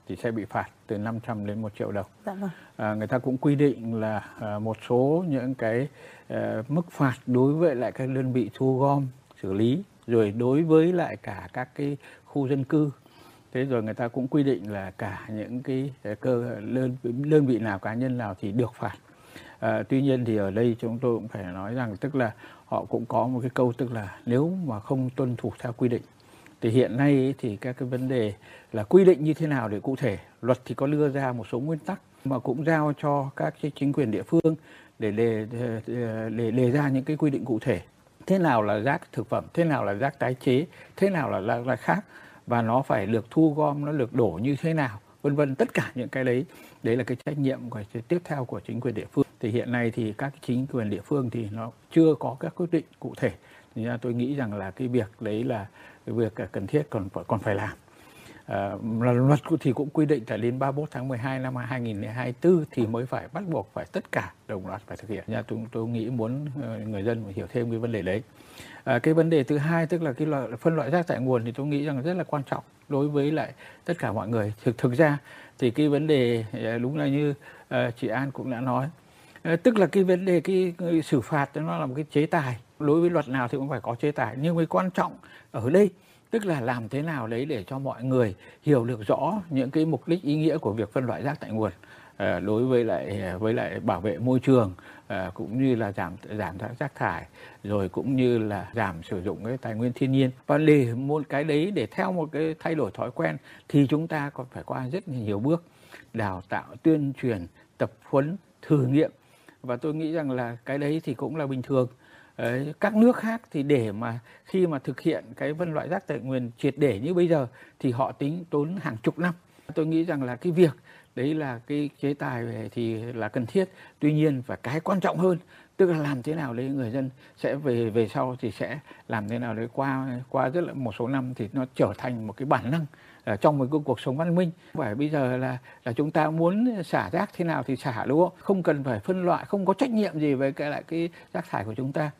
thì sẽ bị phạt từ 500 đến 1 triệu đồng. Dạ vâng. À, người ta cũng quy định là à, một số những cái à, mức phạt đối với lại các đơn vị thu gom xử lý rồi đối với lại cả các cái khu dân cư thế rồi người ta cũng quy định là cả những cái à, cơ đơn đơn vị nào cá nhân nào thì được phạt à, tuy nhiên thì ở đây chúng tôi cũng phải nói rằng tức là họ cũng có một cái câu tức là nếu mà không tuân thủ theo quy định thì hiện nay thì các cái vấn đề là quy định như thế nào để cụ thể? Luật thì có đưa ra một số nguyên tắc mà cũng giao cho các cái chính quyền địa phương để đề để, để đề ra những cái quy định cụ thể. Thế nào là rác thực phẩm? Thế nào là rác tái chế? Thế nào là rác, là khác? Và nó phải được thu gom nó được đổ như thế nào? Vân vân tất cả những cái đấy đấy là cái trách nhiệm của tiếp theo của chính quyền địa phương. Thì hiện nay thì các chính quyền địa phương thì nó chưa có các quyết định cụ thể. Thì tôi nghĩ rằng là cái việc đấy là việc cần thiết còn còn phải làm À, luật thì cũng quy định là đến 31 tháng 12 năm 2024 thì mới phải bắt buộc phải tất cả đồng loạt phải thực hiện. Nha, tôi, tôi nghĩ muốn ờ, người dân hiểu thêm cái vấn đề đấy. À, cái vấn đề thứ hai tức là cái loại phân loại rác tại nguồn thì tôi nghĩ rằng rất là quan trọng đối với lại tất cả mọi người. Thực thực ra thì cái vấn đề ờ, đúng là như uh, chị An cũng đã nói, tức là cái vấn đề cái, cái xử phạt nó là một cái chế tài. Đối với luật nào thì cũng phải có chế tài, nhưng cái quan trọng ở đây tức là làm thế nào đấy để cho mọi người hiểu được rõ những cái mục đích ý nghĩa của việc phân loại rác tại nguồn ờ, đối với lại với lại bảo vệ môi trường ờ, cũng như là giảm giảm rác thải rồi cũng như là giảm sử dụng cái tài nguyên thiên nhiên. Và để một cái đấy để theo một cái thay đổi thói quen thì chúng ta còn phải qua rất nhiều bước đào tạo tuyên truyền tập huấn thử nghiệm. Và tôi nghĩ rằng là cái đấy thì cũng là bình thường các nước khác thì để mà khi mà thực hiện cái phân loại rác tại nguồn triệt để như bây giờ thì họ tính tốn hàng chục năm. Tôi nghĩ rằng là cái việc đấy là cái chế tài về thì là cần thiết. Tuy nhiên và cái quan trọng hơn, tức là làm thế nào đấy người dân sẽ về về sau thì sẽ làm thế nào đấy qua qua rất là một số năm thì nó trở thành một cái bản năng ở trong một cái cuộc sống văn minh. Phải bây giờ là là chúng ta muốn xả rác thế nào thì xả, đúng không? Không cần phải phân loại, không có trách nhiệm gì với cái lại cái rác thải của chúng ta.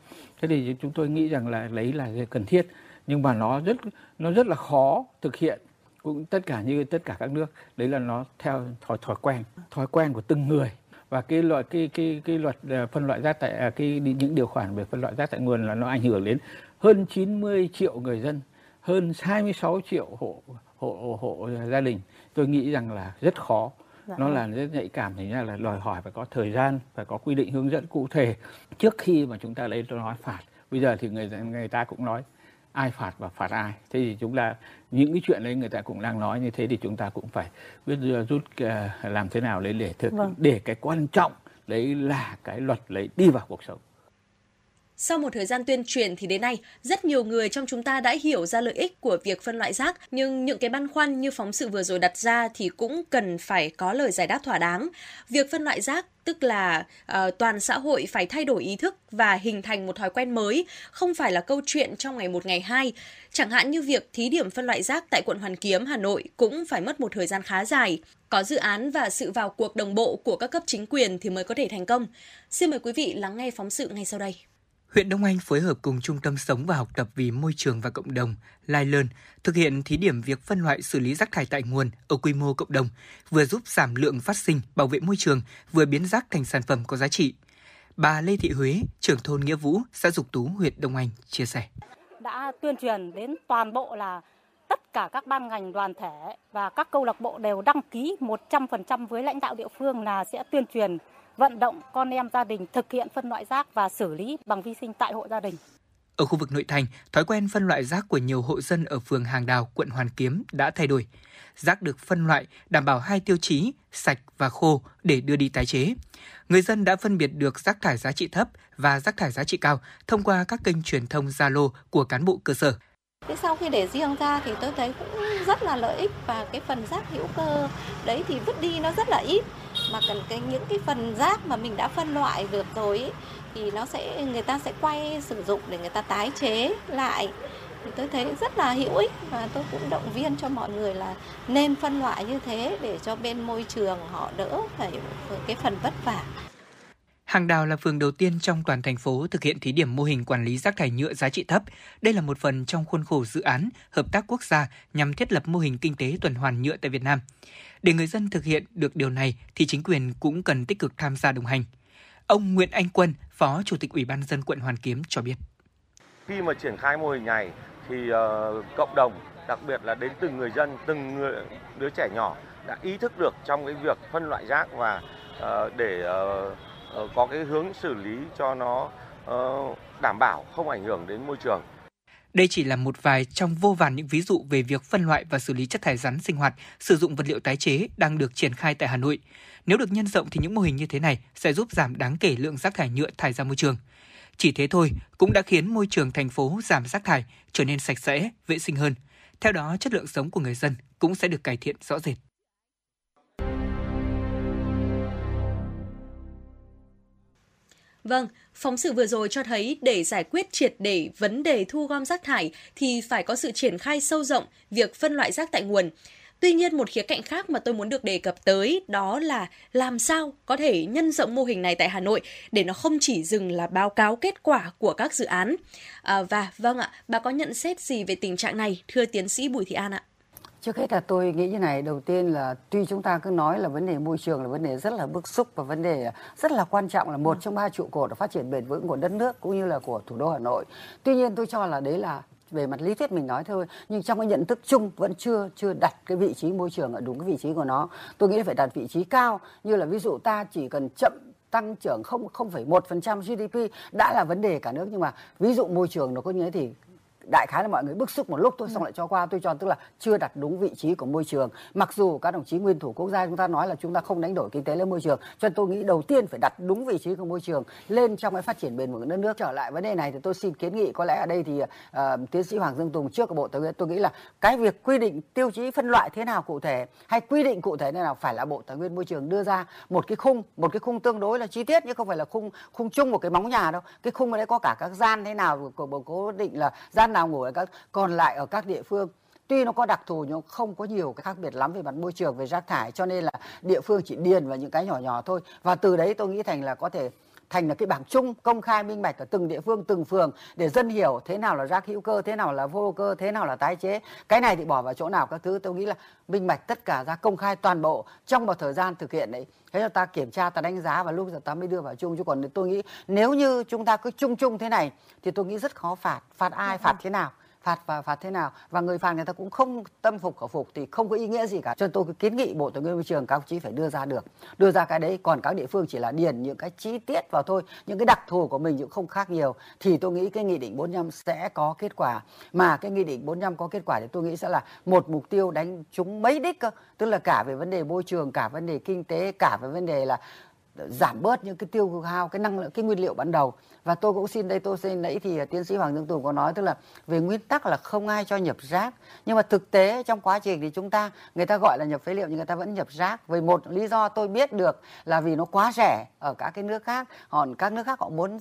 Thế thì chúng tôi nghĩ rằng là lấy là cần thiết, nhưng mà nó rất nó rất là khó thực hiện. Cũng tất cả như tất cả các nước, đấy là nó theo thói thói quen thói quen của từng người. Và cái loại, cái cái cái luật ờ, phân loại rác tại à, cái những điều khoản về phân loại rác tại nguồn là nó ảnh hưởng đến hơn 90 triệu người dân, hơn 26 triệu hộ hộ hộ gia đình tôi nghĩ rằng là rất khó dạ. nó là rất nhạy cảm thì là đòi hỏi phải có thời gian phải có quy định hướng dẫn cụ thể trước khi mà chúng ta lấy nói phạt bây giờ thì người người ta cũng nói ai phạt và phạt ai thế thì chúng ta những cái chuyện đấy người ta cũng đang nói như thế thì chúng ta cũng phải biết rút làm thế nào lấy để thực vâng. để cái quan trọng đấy là cái luật lấy đi vào cuộc sống sau một thời gian tuyên truyền thì đến nay, rất nhiều người trong chúng ta đã hiểu ra lợi ích của việc phân loại rác, nhưng những cái băn khoăn như phóng sự vừa rồi đặt ra thì cũng cần phải có lời giải đáp thỏa đáng. Việc phân loại rác tức là uh, toàn xã hội phải thay đổi ý thức và hình thành một thói quen mới, không phải là câu chuyện trong ngày một ngày hai. Chẳng hạn như việc thí điểm phân loại rác tại quận Hoàn Kiếm, Hà Nội cũng phải mất một thời gian khá dài. Có dự án và sự vào cuộc đồng bộ của các cấp chính quyền thì mới có thể thành công. Xin mời quý vị lắng nghe phóng sự ngay sau đây huyện Đông Anh phối hợp cùng Trung tâm Sống và Học tập vì Môi trường và Cộng đồng Lai Lơn thực hiện thí điểm việc phân loại xử lý rác thải tại nguồn ở quy mô cộng đồng, vừa giúp giảm lượng phát sinh, bảo vệ môi trường, vừa biến rác thành sản phẩm có giá trị. Bà Lê Thị Huế, trưởng thôn Nghĩa Vũ, xã Dục Tú, huyện Đông Anh chia sẻ. Đã tuyên truyền đến toàn bộ là tất cả các ban ngành đoàn thể và các câu lạc bộ đều đăng ký 100% với lãnh đạo địa phương là sẽ tuyên truyền vận động con em gia đình thực hiện phân loại rác và xử lý bằng vi sinh tại hộ gia đình. Ở khu vực nội thành, thói quen phân loại rác của nhiều hộ dân ở phường Hàng Đào, quận Hoàn Kiếm đã thay đổi. Rác được phân loại đảm bảo hai tiêu chí sạch và khô để đưa đi tái chế. Người dân đã phân biệt được rác thải giá trị thấp và rác thải giá trị cao thông qua các kênh truyền thông Zalo của cán bộ cơ sở. Thế sau khi để riêng ra thì tôi thấy cũng rất là lợi ích và cái phần rác hữu cơ đấy thì vứt đi nó rất là ít mà cần cái những cái phần rác mà mình đã phân loại được rồi ấy, thì nó sẽ người ta sẽ quay sử dụng để người ta tái chế lại thì tôi thấy rất là hữu ích và tôi cũng động viên cho mọi người là nên phân loại như thế để cho bên môi trường họ đỡ phải cái phần vất vả Hàng Đào là phường đầu tiên trong toàn thành phố thực hiện thí điểm mô hình quản lý rác thải nhựa giá trị thấp. Đây là một phần trong khuôn khổ dự án hợp tác quốc gia nhằm thiết lập mô hình kinh tế tuần hoàn nhựa tại Việt Nam. Để người dân thực hiện được điều này thì chính quyền cũng cần tích cực tham gia đồng hành. Ông Nguyễn Anh Quân, Phó Chủ tịch Ủy ban dân quận Hoàn Kiếm cho biết. Khi mà triển khai mô hình này thì uh, cộng đồng, đặc biệt là đến từng người dân, từng người, đứa trẻ nhỏ đã ý thức được trong cái việc phân loại rác và uh, để uh, có cái hướng xử lý cho nó đảm bảo không ảnh hưởng đến môi trường. Đây chỉ là một vài trong vô vàn những ví dụ về việc phân loại và xử lý chất thải rắn sinh hoạt, sử dụng vật liệu tái chế đang được triển khai tại Hà Nội. Nếu được nhân rộng thì những mô hình như thế này sẽ giúp giảm đáng kể lượng rác thải nhựa thải ra môi trường. Chỉ thế thôi cũng đã khiến môi trường thành phố giảm rác thải, trở nên sạch sẽ, vệ sinh hơn. Theo đó, chất lượng sống của người dân cũng sẽ được cải thiện rõ rệt. Vâng, phóng sự vừa rồi cho thấy để giải quyết triệt để vấn đề thu gom rác thải thì phải có sự triển khai sâu rộng việc phân loại rác tại nguồn. Tuy nhiên một khía cạnh khác mà tôi muốn được đề cập tới đó là làm sao có thể nhân rộng mô hình này tại Hà Nội để nó không chỉ dừng là báo cáo kết quả của các dự án. À, và vâng ạ, bà có nhận xét gì về tình trạng này thưa tiến sĩ Bùi Thị An ạ? Trước hết là tôi nghĩ như này, đầu tiên là tuy chúng ta cứ nói là vấn đề môi trường là vấn đề rất là bức xúc và vấn đề rất là quan trọng là một trong ba trụ cột phát triển bền vững của đất nước cũng như là của thủ đô Hà Nội. Tuy nhiên tôi cho là đấy là về mặt lý thuyết mình nói thôi nhưng trong cái nhận thức chung vẫn chưa chưa đặt cái vị trí môi trường ở đúng cái vị trí của nó. Tôi nghĩ phải đặt vị trí cao như là ví dụ ta chỉ cần chậm tăng trưởng không không phẩy một phần trăm GDP đã là vấn đề cả nước. Nhưng mà ví dụ môi trường nó có như thế thì đại khái là mọi người bức xúc một lúc thôi xong lại cho qua. Tôi cho tức là chưa đặt đúng vị trí của môi trường. Mặc dù các đồng chí nguyên thủ quốc gia chúng ta nói là chúng ta không đánh đổi kinh tế lên môi trường cho nên tôi nghĩ đầu tiên phải đặt đúng vị trí của môi trường lên trong cái phát triển bền vững đất nước. Trở lại vấn đề này thì tôi xin kiến nghị có lẽ ở đây thì uh, tiến sĩ Hoàng Dương Tùng trước của bộ tài nguyên tôi nghĩ là cái việc quy định tiêu chí phân loại thế nào cụ thể hay quy định cụ thể thế nào phải là bộ tài nguyên môi trường đưa ra một cái khung một cái khung tương đối là chi tiết nhưng không phải là khung khung chung một cái móng nhà đâu. Cái khung ở đấy có cả các gian thế nào của bộ cố định là gian nào ngủ ở các, còn lại ở các địa phương. Tuy nó có đặc thù nhưng không có nhiều cái khác biệt lắm về mặt môi trường, về rác thải, cho nên là địa phương chỉ điền vào những cái nhỏ nhỏ thôi. Và từ đấy tôi nghĩ thành là có thể thành là cái bảng chung công khai minh bạch ở từng địa phương từng phường để dân hiểu thế nào là rác hữu cơ thế nào là vô cơ thế nào là tái chế. Cái này thì bỏ vào chỗ nào các thứ tôi nghĩ là minh bạch tất cả ra công khai toàn bộ trong một thời gian thực hiện đấy. Thế là ta kiểm tra ta đánh giá và lúc giờ ta mới đưa vào chung. Chứ còn tôi nghĩ nếu như chúng ta cứ chung chung thế này thì tôi nghĩ rất khó phạt. Phạt ai phạt thế nào phạt và phạt thế nào. Và người phạt người ta cũng không tâm phục khẩu phục thì không có ý nghĩa gì cả. Cho nên tôi kiến nghị bộ tài nguyên môi trường, các chí phải đưa ra được. Đưa ra cái đấy, còn các địa phương chỉ là điền những cái chi tiết vào thôi. Những cái đặc thù của mình cũng không khác nhiều. Thì tôi nghĩ cái nghị định 45 sẽ có kết quả. Mà cái nghị định 45 có kết quả thì tôi nghĩ sẽ là một mục tiêu đánh trúng mấy đích cơ. Tức là cả về vấn đề môi trường, cả vấn đề kinh tế, cả về vấn đề là giảm bớt những cái tiêu hao cái năng lượng cái nguyên liệu ban đầu. Và tôi cũng xin đây tôi xin nãy thì à, tiến sĩ Hoàng Dương Tùng có nói tức là về nguyên tắc là không ai cho nhập rác. Nhưng mà thực tế trong quá trình thì chúng ta người ta gọi là nhập phế liệu nhưng người ta vẫn nhập rác. Vì một lý do tôi biết được là vì nó quá rẻ ở các cái nước khác. Còn các nước khác họ muốn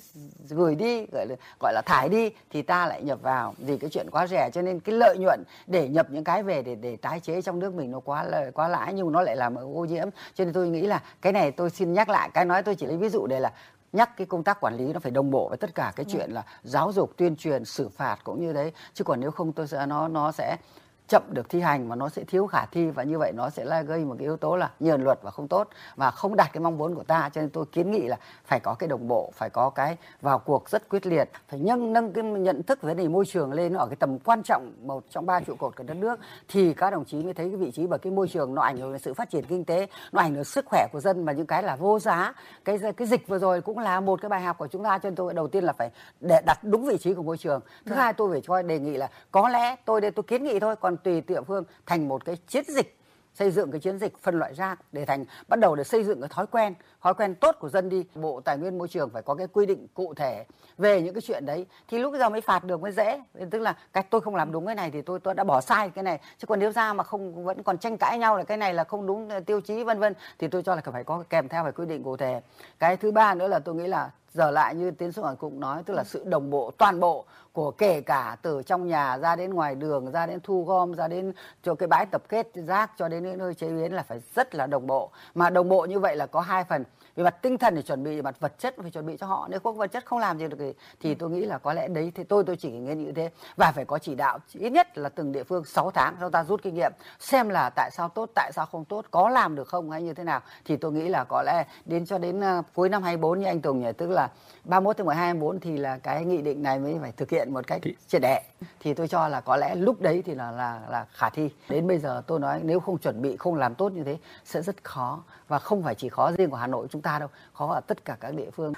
gửi đi gọi là, gọi là thải đi thì ta lại nhập vào. Vì cái chuyện quá rẻ cho nên cái lợi nhuận để nhập những cái về để để tái chế trong nước mình nó quá là quá lãi nhưng nó lại làm ô nhiễm. Cho nên tôi nghĩ là cái này tôi xin nhắc lại cái nói tôi chỉ lấy ví dụ để là nhắc cái công tác quản lý nó phải đồng bộ với tất cả cái chuyện là giáo dục tuyên truyền xử phạt cũng như đấy. Chứ còn nếu không tôi sẽ nó nó sẽ chậm được thi hành và nó sẽ thiếu khả thi và như vậy nó sẽ là gây một cái yếu tố là nhờn luật và không tốt và không đạt cái mong muốn của ta. Cho nên tôi kiến nghị là phải có cái đồng bộ phải có cái vào cuộc rất quyết liệt phải nâng nâng cái nhận thức về vấn đề môi trường lên ở cái tầm quan trọng một trong ba trụ cột của đất nước. Thì các đồng chí mới thấy cái vị trí và cái môi trường nó ảnh hưởng đến sự phát triển kinh tế nó ảnh hưởng sức khỏe của dân và những cái là vô giá. Cái cái dịch vừa rồi cũng là một cái bài học của chúng ta cho nên tôi đầu tiên là phải để đặt đúng vị trí của môi trường. Thứ Vâng. hai tôi phải cho đề nghị là có lẽ tôi đây tôi kiến nghị thôi còn tùy địa phương thành một cái chiến dịch, xây dựng cái chiến dịch phân loại rác để thành, bắt đầu để xây dựng cái thói quen thói quen tốt của dân đi. Bộ tài nguyên môi trường phải có cái quy định cụ thể về những cái chuyện đấy. Thì lúc bây giờ mới phạt được mới dễ. Tức là cái tôi không làm đúng cái này thì tôi tôi đã bỏ sai cái này. Chứ còn nếu ra mà không, vẫn còn tranh cãi nhau là cái này là không đúng tiêu chí, vân vân, thì tôi cho là phải có kèm theo phải quy định cụ thể. Cái thứ ba nữa là tôi nghĩ là giờ lại như tiến sĩ hoàng cũng nói tức là sự đồng bộ toàn bộ của kể cả từ trong nhà ra đến ngoài đường ra đến thu gom ra đến cho cái bãi tập kết rác cho đến những nơi chế biến là phải rất là đồng bộ. Mà đồng bộ như vậy là có hai phần về mặt tinh thần thì chuẩn bị về mặt vật chất phải chuẩn bị cho họ. Nếu không vật chất không làm gì được thì, thì tôi nghĩ là có lẽ đấy thì tôi tôi chỉ nghe như thế. Và phải có chỉ đạo ít nhất là từng địa phương 6 tháng cho ta rút kinh nghiệm xem là tại sao tốt tại sao không tốt có làm được không hay như thế nào. Thì tôi nghĩ là có lẽ đến cho đến uh, cuối năm 24 như anh Tùng nhỉ tức là 31 tháng 12 24 thì là cái nghị định này mới phải thực hiện một cách triệt để. Thì tôi cho là có lẽ lúc đấy thì là là là khả thi. Đến bây giờ tôi nói nếu không chuẩn bị không làm tốt như thế sẽ rất khó. Và không phải chỉ khó riêng của Hà Nội chúng ta đâu, khó ở tất cả các địa phương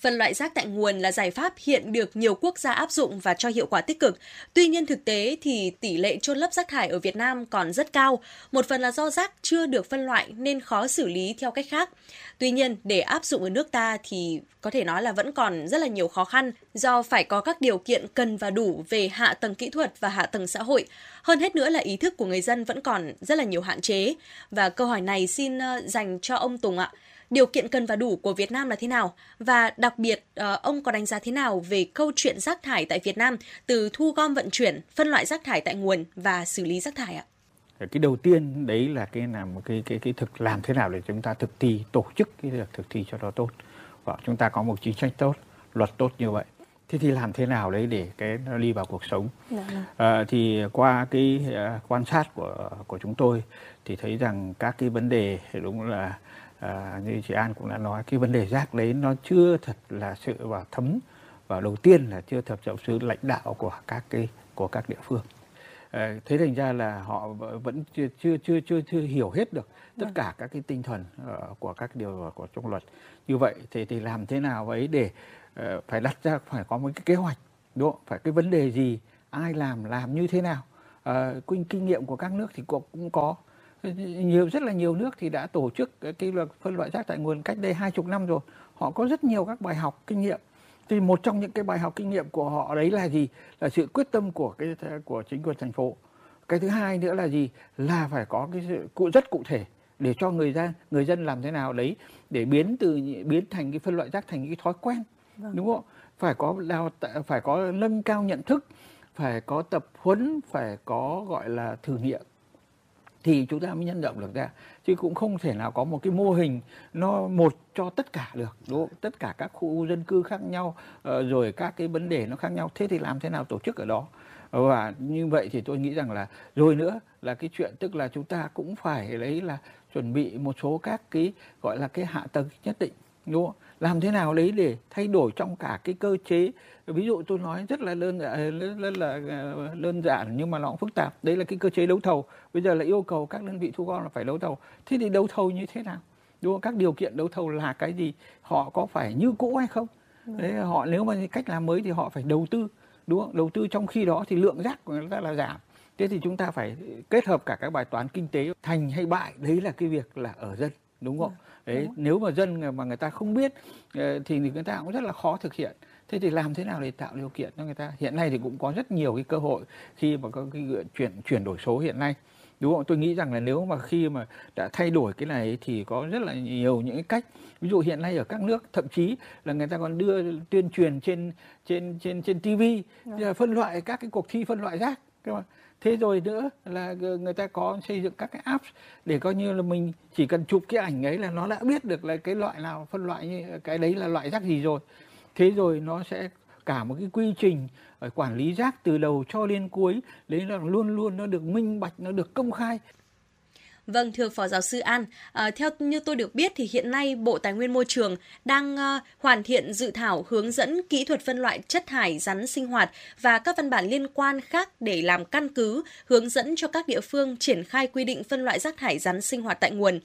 Phân loại rác tại nguồn là giải pháp hiện được nhiều quốc gia áp dụng và cho hiệu quả tích cực. Tuy nhiên thực tế thì tỷ lệ chôn lấp rác thải ở Việt Nam còn rất cao. Một phần là do rác chưa được phân loại nên khó xử lý theo cách khác. Tuy nhiên, để áp dụng ở nước ta thì có thể nói là vẫn còn rất là nhiều khó khăn do phải có các điều kiện cần và đủ về hạ tầng kỹ thuật và hạ tầng xã hội. Hơn hết nữa là ý thức của người dân vẫn còn rất là nhiều hạn chế. Và câu hỏi này xin ờ, dành cho ông Tùng ạ điều kiện cần và đủ của Việt Nam là thế nào? Và đặc biệt ờ, ông có đánh giá thế nào về câu chuyện rác thải tại Việt Nam từ thu gom vận chuyển, phân loại rác thải tại nguồn và xử lý rác thải ạ? cái đầu tiên đấy là cái làm một cái cái cái thực làm thế nào để chúng ta thực thi tổ chức cái việc thực thi cho nó tốt. Và chúng ta có một chính sách tốt luật tốt như vậy. Thế thì làm thế nào đấy để cái nó đi vào cuộc sống? À, thì qua cái uh, quan sát của của chúng tôi thì thấy rằng các cái vấn đề đúng là à, như chị An cũng đã nói cái vấn đề rác đấy nó chưa thật là sự vào thấm và đầu tiên là chưa thật sự sự lãnh đạo của các cái của các địa phương. À, thế thành ra là họ vẫn chưa chưa chưa chưa, chưa hiểu hết được tất cả các cái tinh thần uh, của các điều của trong luật. Như vậy thì thì làm thế nào ấy để uh, phải đặt ra phải có một cái kế hoạch đúng không? phải cái vấn đề gì ai làm làm như thế nào? Uh, kinh kinh nghiệm của các nước thì cũng cũng có nhiều rất là nhiều nước thì đã tổ chức cái, cái luật phân loại rác tại nguồn cách đây hai chục năm rồi. Họ có rất nhiều các bài học kinh nghiệm. Thì một trong những cái bài học kinh nghiệm của họ đấy là gì? Là sự quyết tâm của cái của chính quyền thành phố. Cái thứ hai nữa là gì? Là phải có cái sự cụ rất cụ thể để cho người dân người dân làm thế nào đấy để biến từ biến thành cái phân loại rác thành cái thói quen Vâng. đúng không? Phải có đào phải có nâng cao nhận thức phải có tập huấn phải có gọi là thử nghiệm thì chúng ta mới nhân rộng được ra. Chứ cũng không thể nào có một cái mô hình nó một cho tất cả được, đúng không? tất cả các khu dân cư khác nhau ờ, rồi các cái vấn đề nó khác nhau. Thế thì làm thế nào tổ chức ở đó? Ờ, và như vậy thì tôi nghĩ rằng là, rồi nữa là cái chuyện tức là chúng ta cũng phải lấy là chuẩn bị một số các cái, gọi là cái hạ tầng nhất định đúng không? Làm thế nào đấy để thay đổi trong cả cái cơ chế? Ví dụ tôi nói rất là đơn giản rất là ờ, đơn giản nhưng mà nó cũng phức tạp. Đấy là cái cơ chế đấu thầu. Bây giờ là yêu cầu các đơn vị thu gom là phải đấu thầu. Thế thì đấu thầu như thế nào? Đúng không? Các điều kiện đấu thầu là cái gì? Họ có phải như cũ hay không? Vâng. đấy họ nếu mà cách làm mới thì họ phải đầu tư. Đúng không? Đầu tư trong khi đó thì lượng rác của người ta là giảm. Thế thì chúng ta phải kết hợp cả các bài toán kinh tế thành hay bại. Đấy là cái việc là ở dân. Đúng không? Vâng, đấy nếu mà dân mà người ta không biết ờ, thì người ta cũng rất là khó thực hiện. Thế thì làm thế nào để tạo điều kiện cho người ta? Hiện nay thì cũng có rất nhiều cái cơ hội khi mà có cái chuyển chuyển đổi số hiện nay. Đúng không? Tôi nghĩ rằng là nếu mà khi mà đã thay đổi cái này thì có rất là nhiều những cái cách. Ví dụ hiện nay ở các nước thậm chí là người ta còn đưa tuyên truyền trên trên trên trên TV ừ. phân loại các cái cuộc thi phân loại rác thế rồi nữa là người ta có xây dựng các cái app để coi như là mình chỉ cần chụp cái ảnh ấy là nó đã biết được là cái loại nào, phân loại như, cái đấy là loại rác gì rồi. Thế rồi nó sẽ cả một cái quy trình ờ, quản lý rác từ đầu cho đến cuối, đấy là luôn luôn nó được minh bạch, nó được công khai. Vâng, thưa Phó Giáo sư An, à, theo như tôi được biết thì hiện nay Bộ Tài nguyên Môi trường đang à, hoàn thiện dự thảo hướng dẫn kỹ thuật phân loại chất thải rắn sinh hoạt và các văn bản liên quan khác để làm căn cứ hướng dẫn cho các địa phương triển khai quy định phân loại rác thải rắn sinh hoạt tại nguồn.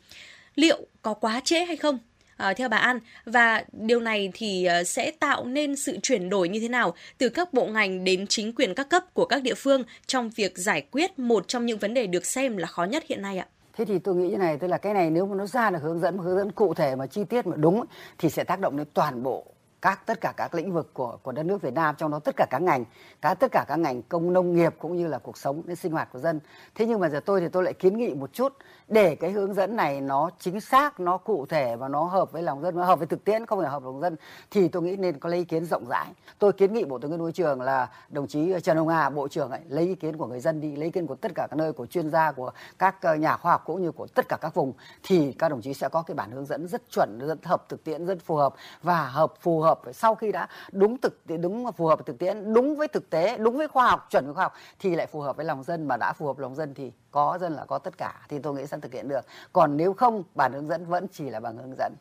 Liệu có quá trễ hay không? À, theo bà An và điều này thì sẽ tạo nên sự chuyển đổi như thế nào từ các bộ ngành đến chính quyền các cấp của các địa phương trong việc giải quyết một trong những vấn đề được xem là khó nhất hiện nay ạ? Thế thì tôi nghĩ như này, tức là cái này nếu mà nó ra được hướng dẫn hướng dẫn cụ thể mà chi tiết mà đúng thì sẽ tác động đến toàn bộ các, tất cả các lĩnh vực của của đất nước Việt Nam, trong đó tất cả các ngành, cả tất cả các ngành công nông nghiệp cũng như là cuộc sống đến sinh hoạt của dân. Thế nhưng mà giờ tôi thì tôi lại kiến nghị một chút, để cái hướng dẫn này nó chính xác, nó cụ thể và nó hợp với lòng dân, nó hợp với thực tiễn, không phải hợp với lòng dân, thì tôi nghĩ nên có lấy ý kiến rộng rãi. Tôi kiến nghị bộ tài nguyên môi trường là đồng chí trần hồng hà, bộ trưởng ấy, lấy ý kiến của người dân đi, lấy ý kiến của tất cả các nơi, của chuyên gia, của các ờ, nhà khoa học cũng như của tất cả các vùng, thì các đồng chí sẽ có cái bản hướng dẫn rất chuẩn, rất hợp thực tiễn, rất phù hợp và hợp phù hợp sau khi đã đúng thực đúng phù hợp với thực tiễn đúng với thực tế đúng với khoa học chuẩn với khoa học thì lại phù hợp với lòng dân. Mà đã phù hợp lòng dân thì có dân là có tất cả thì tôi nghĩ sẽ thực hiện được. Còn nếu không bản hướng dẫn vẫn chỉ là bằng hướng dẫn.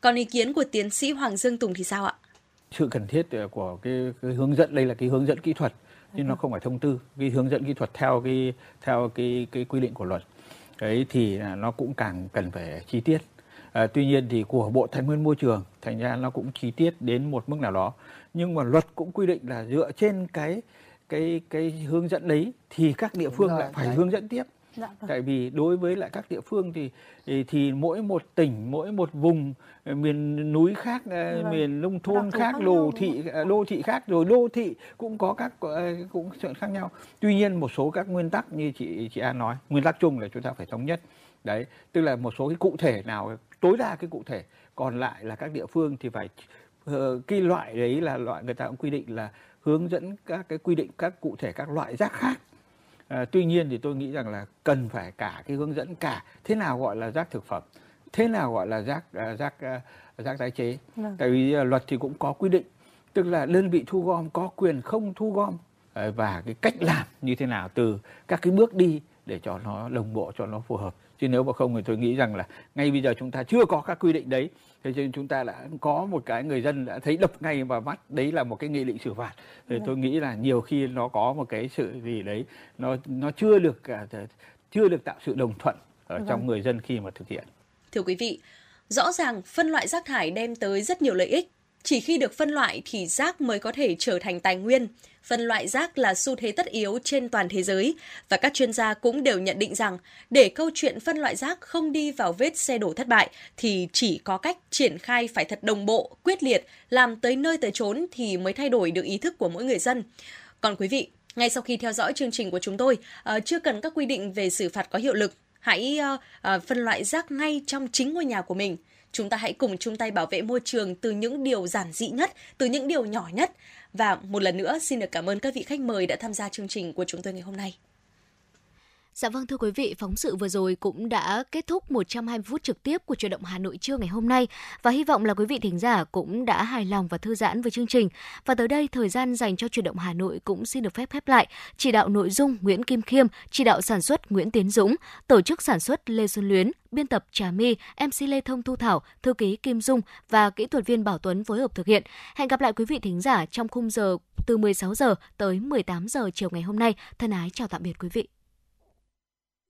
Còn ý kiến của tiến sĩ Hoàng Dương Tùng thì sao ạ? Sự cần thiết của cái, cái hướng dẫn đây là cái hướng dẫn kỹ thuật chứ nó không phải thông tư. Cái hướng dẫn kỹ thuật theo cái theo cái cái quy định của luật đấy thì nó cũng càng cần phải chi tiết à, tuy nhiên thì của bộ tài nguyên môi trường thành ra nó cũng chi tiết đến một mức nào đó nhưng mà luật cũng quy định là dựa trên cái cái cái hướng dẫn đấy thì các địa phương lại phải đấy. hướng dẫn tiếp Dạ, vâng. Tại vì đối với lại các địa phương thì thì, thì mỗi một tỉnh, mỗi một vùng ờ, miền núi khác, ờ, vâng. miền nông thôn khác, đô thị ờ, đô thị khác rồi đô thị cũng có các cũng chuyện khác nhau. Tuy nhiên một số các nguyên tắc như chị chị An nói, nguyên tắc chung là chúng ta phải thống nhất. Đấy, tức là một số cái cụ thể nào tối đa cái cụ thể, còn lại là các địa phương thì phải cái loại đấy là loại người ta cũng quy định là hướng dẫn các cái quy định các cụ thể các loại rác khác À, tuy nhiên thì tôi nghĩ rằng là cần phải cả cái hướng dẫn cả thế nào gọi là rác thực phẩm, thế nào gọi là rác uh, rác rác tái chế. Vâng. Tại vì luật thì cũng có quy định, tức là đơn vị thu gom có quyền không thu gom và cái cách làm như thế nào từ các cái bước đi để cho nó đồng bộ cho nó phù hợp chứ nếu mà không thì tôi nghĩ rằng là ngay bây giờ chúng ta chưa có các quy định đấy. Thế nên chúng ta đã có một cái người dân đã thấy đập ngay vào mắt đấy là một cái nghị định xử phạt. Thì tôi nghĩ là nhiều khi nó có một cái sự gì đấy nó nó chưa được à, chưa được tạo sự đồng thuận ở vâng. trong người dân khi mà thực hiện. Thưa quý vị rõ ràng phân loại rác thải đem tới rất nhiều lợi ích. Chỉ khi được phân loại thì rác mới có thể trở thành tài nguyên. Phân loại rác là xu thế tất yếu trên toàn thế giới và các chuyên gia cũng đều nhận định rằng để câu chuyện phân loại rác không đi vào vết xe đổ thất bại thì chỉ có cách triển khai phải thật đồng bộ, quyết liệt, làm tới nơi tới chốn thì mới thay đổi được ý thức của mỗi người dân. Còn quý vị, ngay sau khi theo dõi chương trình của chúng tôi, ờ, chưa cần các quy định về xử phạt có hiệu lực, hãy ờ, ờ, phân loại rác ngay trong chính ngôi nhà của mình. Chúng ta hãy cùng chung tay bảo vệ môi trường từ những điều giản dị nhất, từ những điều nhỏ nhất. Và một lần nữa, xin được cảm ơn các vị khách mời đã tham gia chương trình của chúng tôi ngày hôm nay. Dạ vâng thưa quý vị, phóng sự vừa rồi cũng đã kết thúc 120 phút trực tiếp của chuyển động Hà Nội trưa ngày hôm nay và hy vọng là quý vị thính giả cũng đã hài lòng và thư giãn với chương trình. Và tới đây thời gian dành cho chuyển động Hà Nội cũng xin được phép khép lại. Chỉ đạo nội dung Nguyễn Kim Khiêm, chỉ đạo sản xuất Nguyễn Tiến Dũng, tổ chức sản xuất Lê Xuân Luyến, biên tập Trà My, MC Lê Thông Thu Thảo, thư ký Kim Dung và kỹ thuật viên Bảo Tuấn phối hợp thực hiện. Hẹn gặp lại quý vị thính giả trong khung giờ từ 16 giờ tới 18 giờ chiều ngày hôm nay. Thân ái chào tạm biệt quý vị.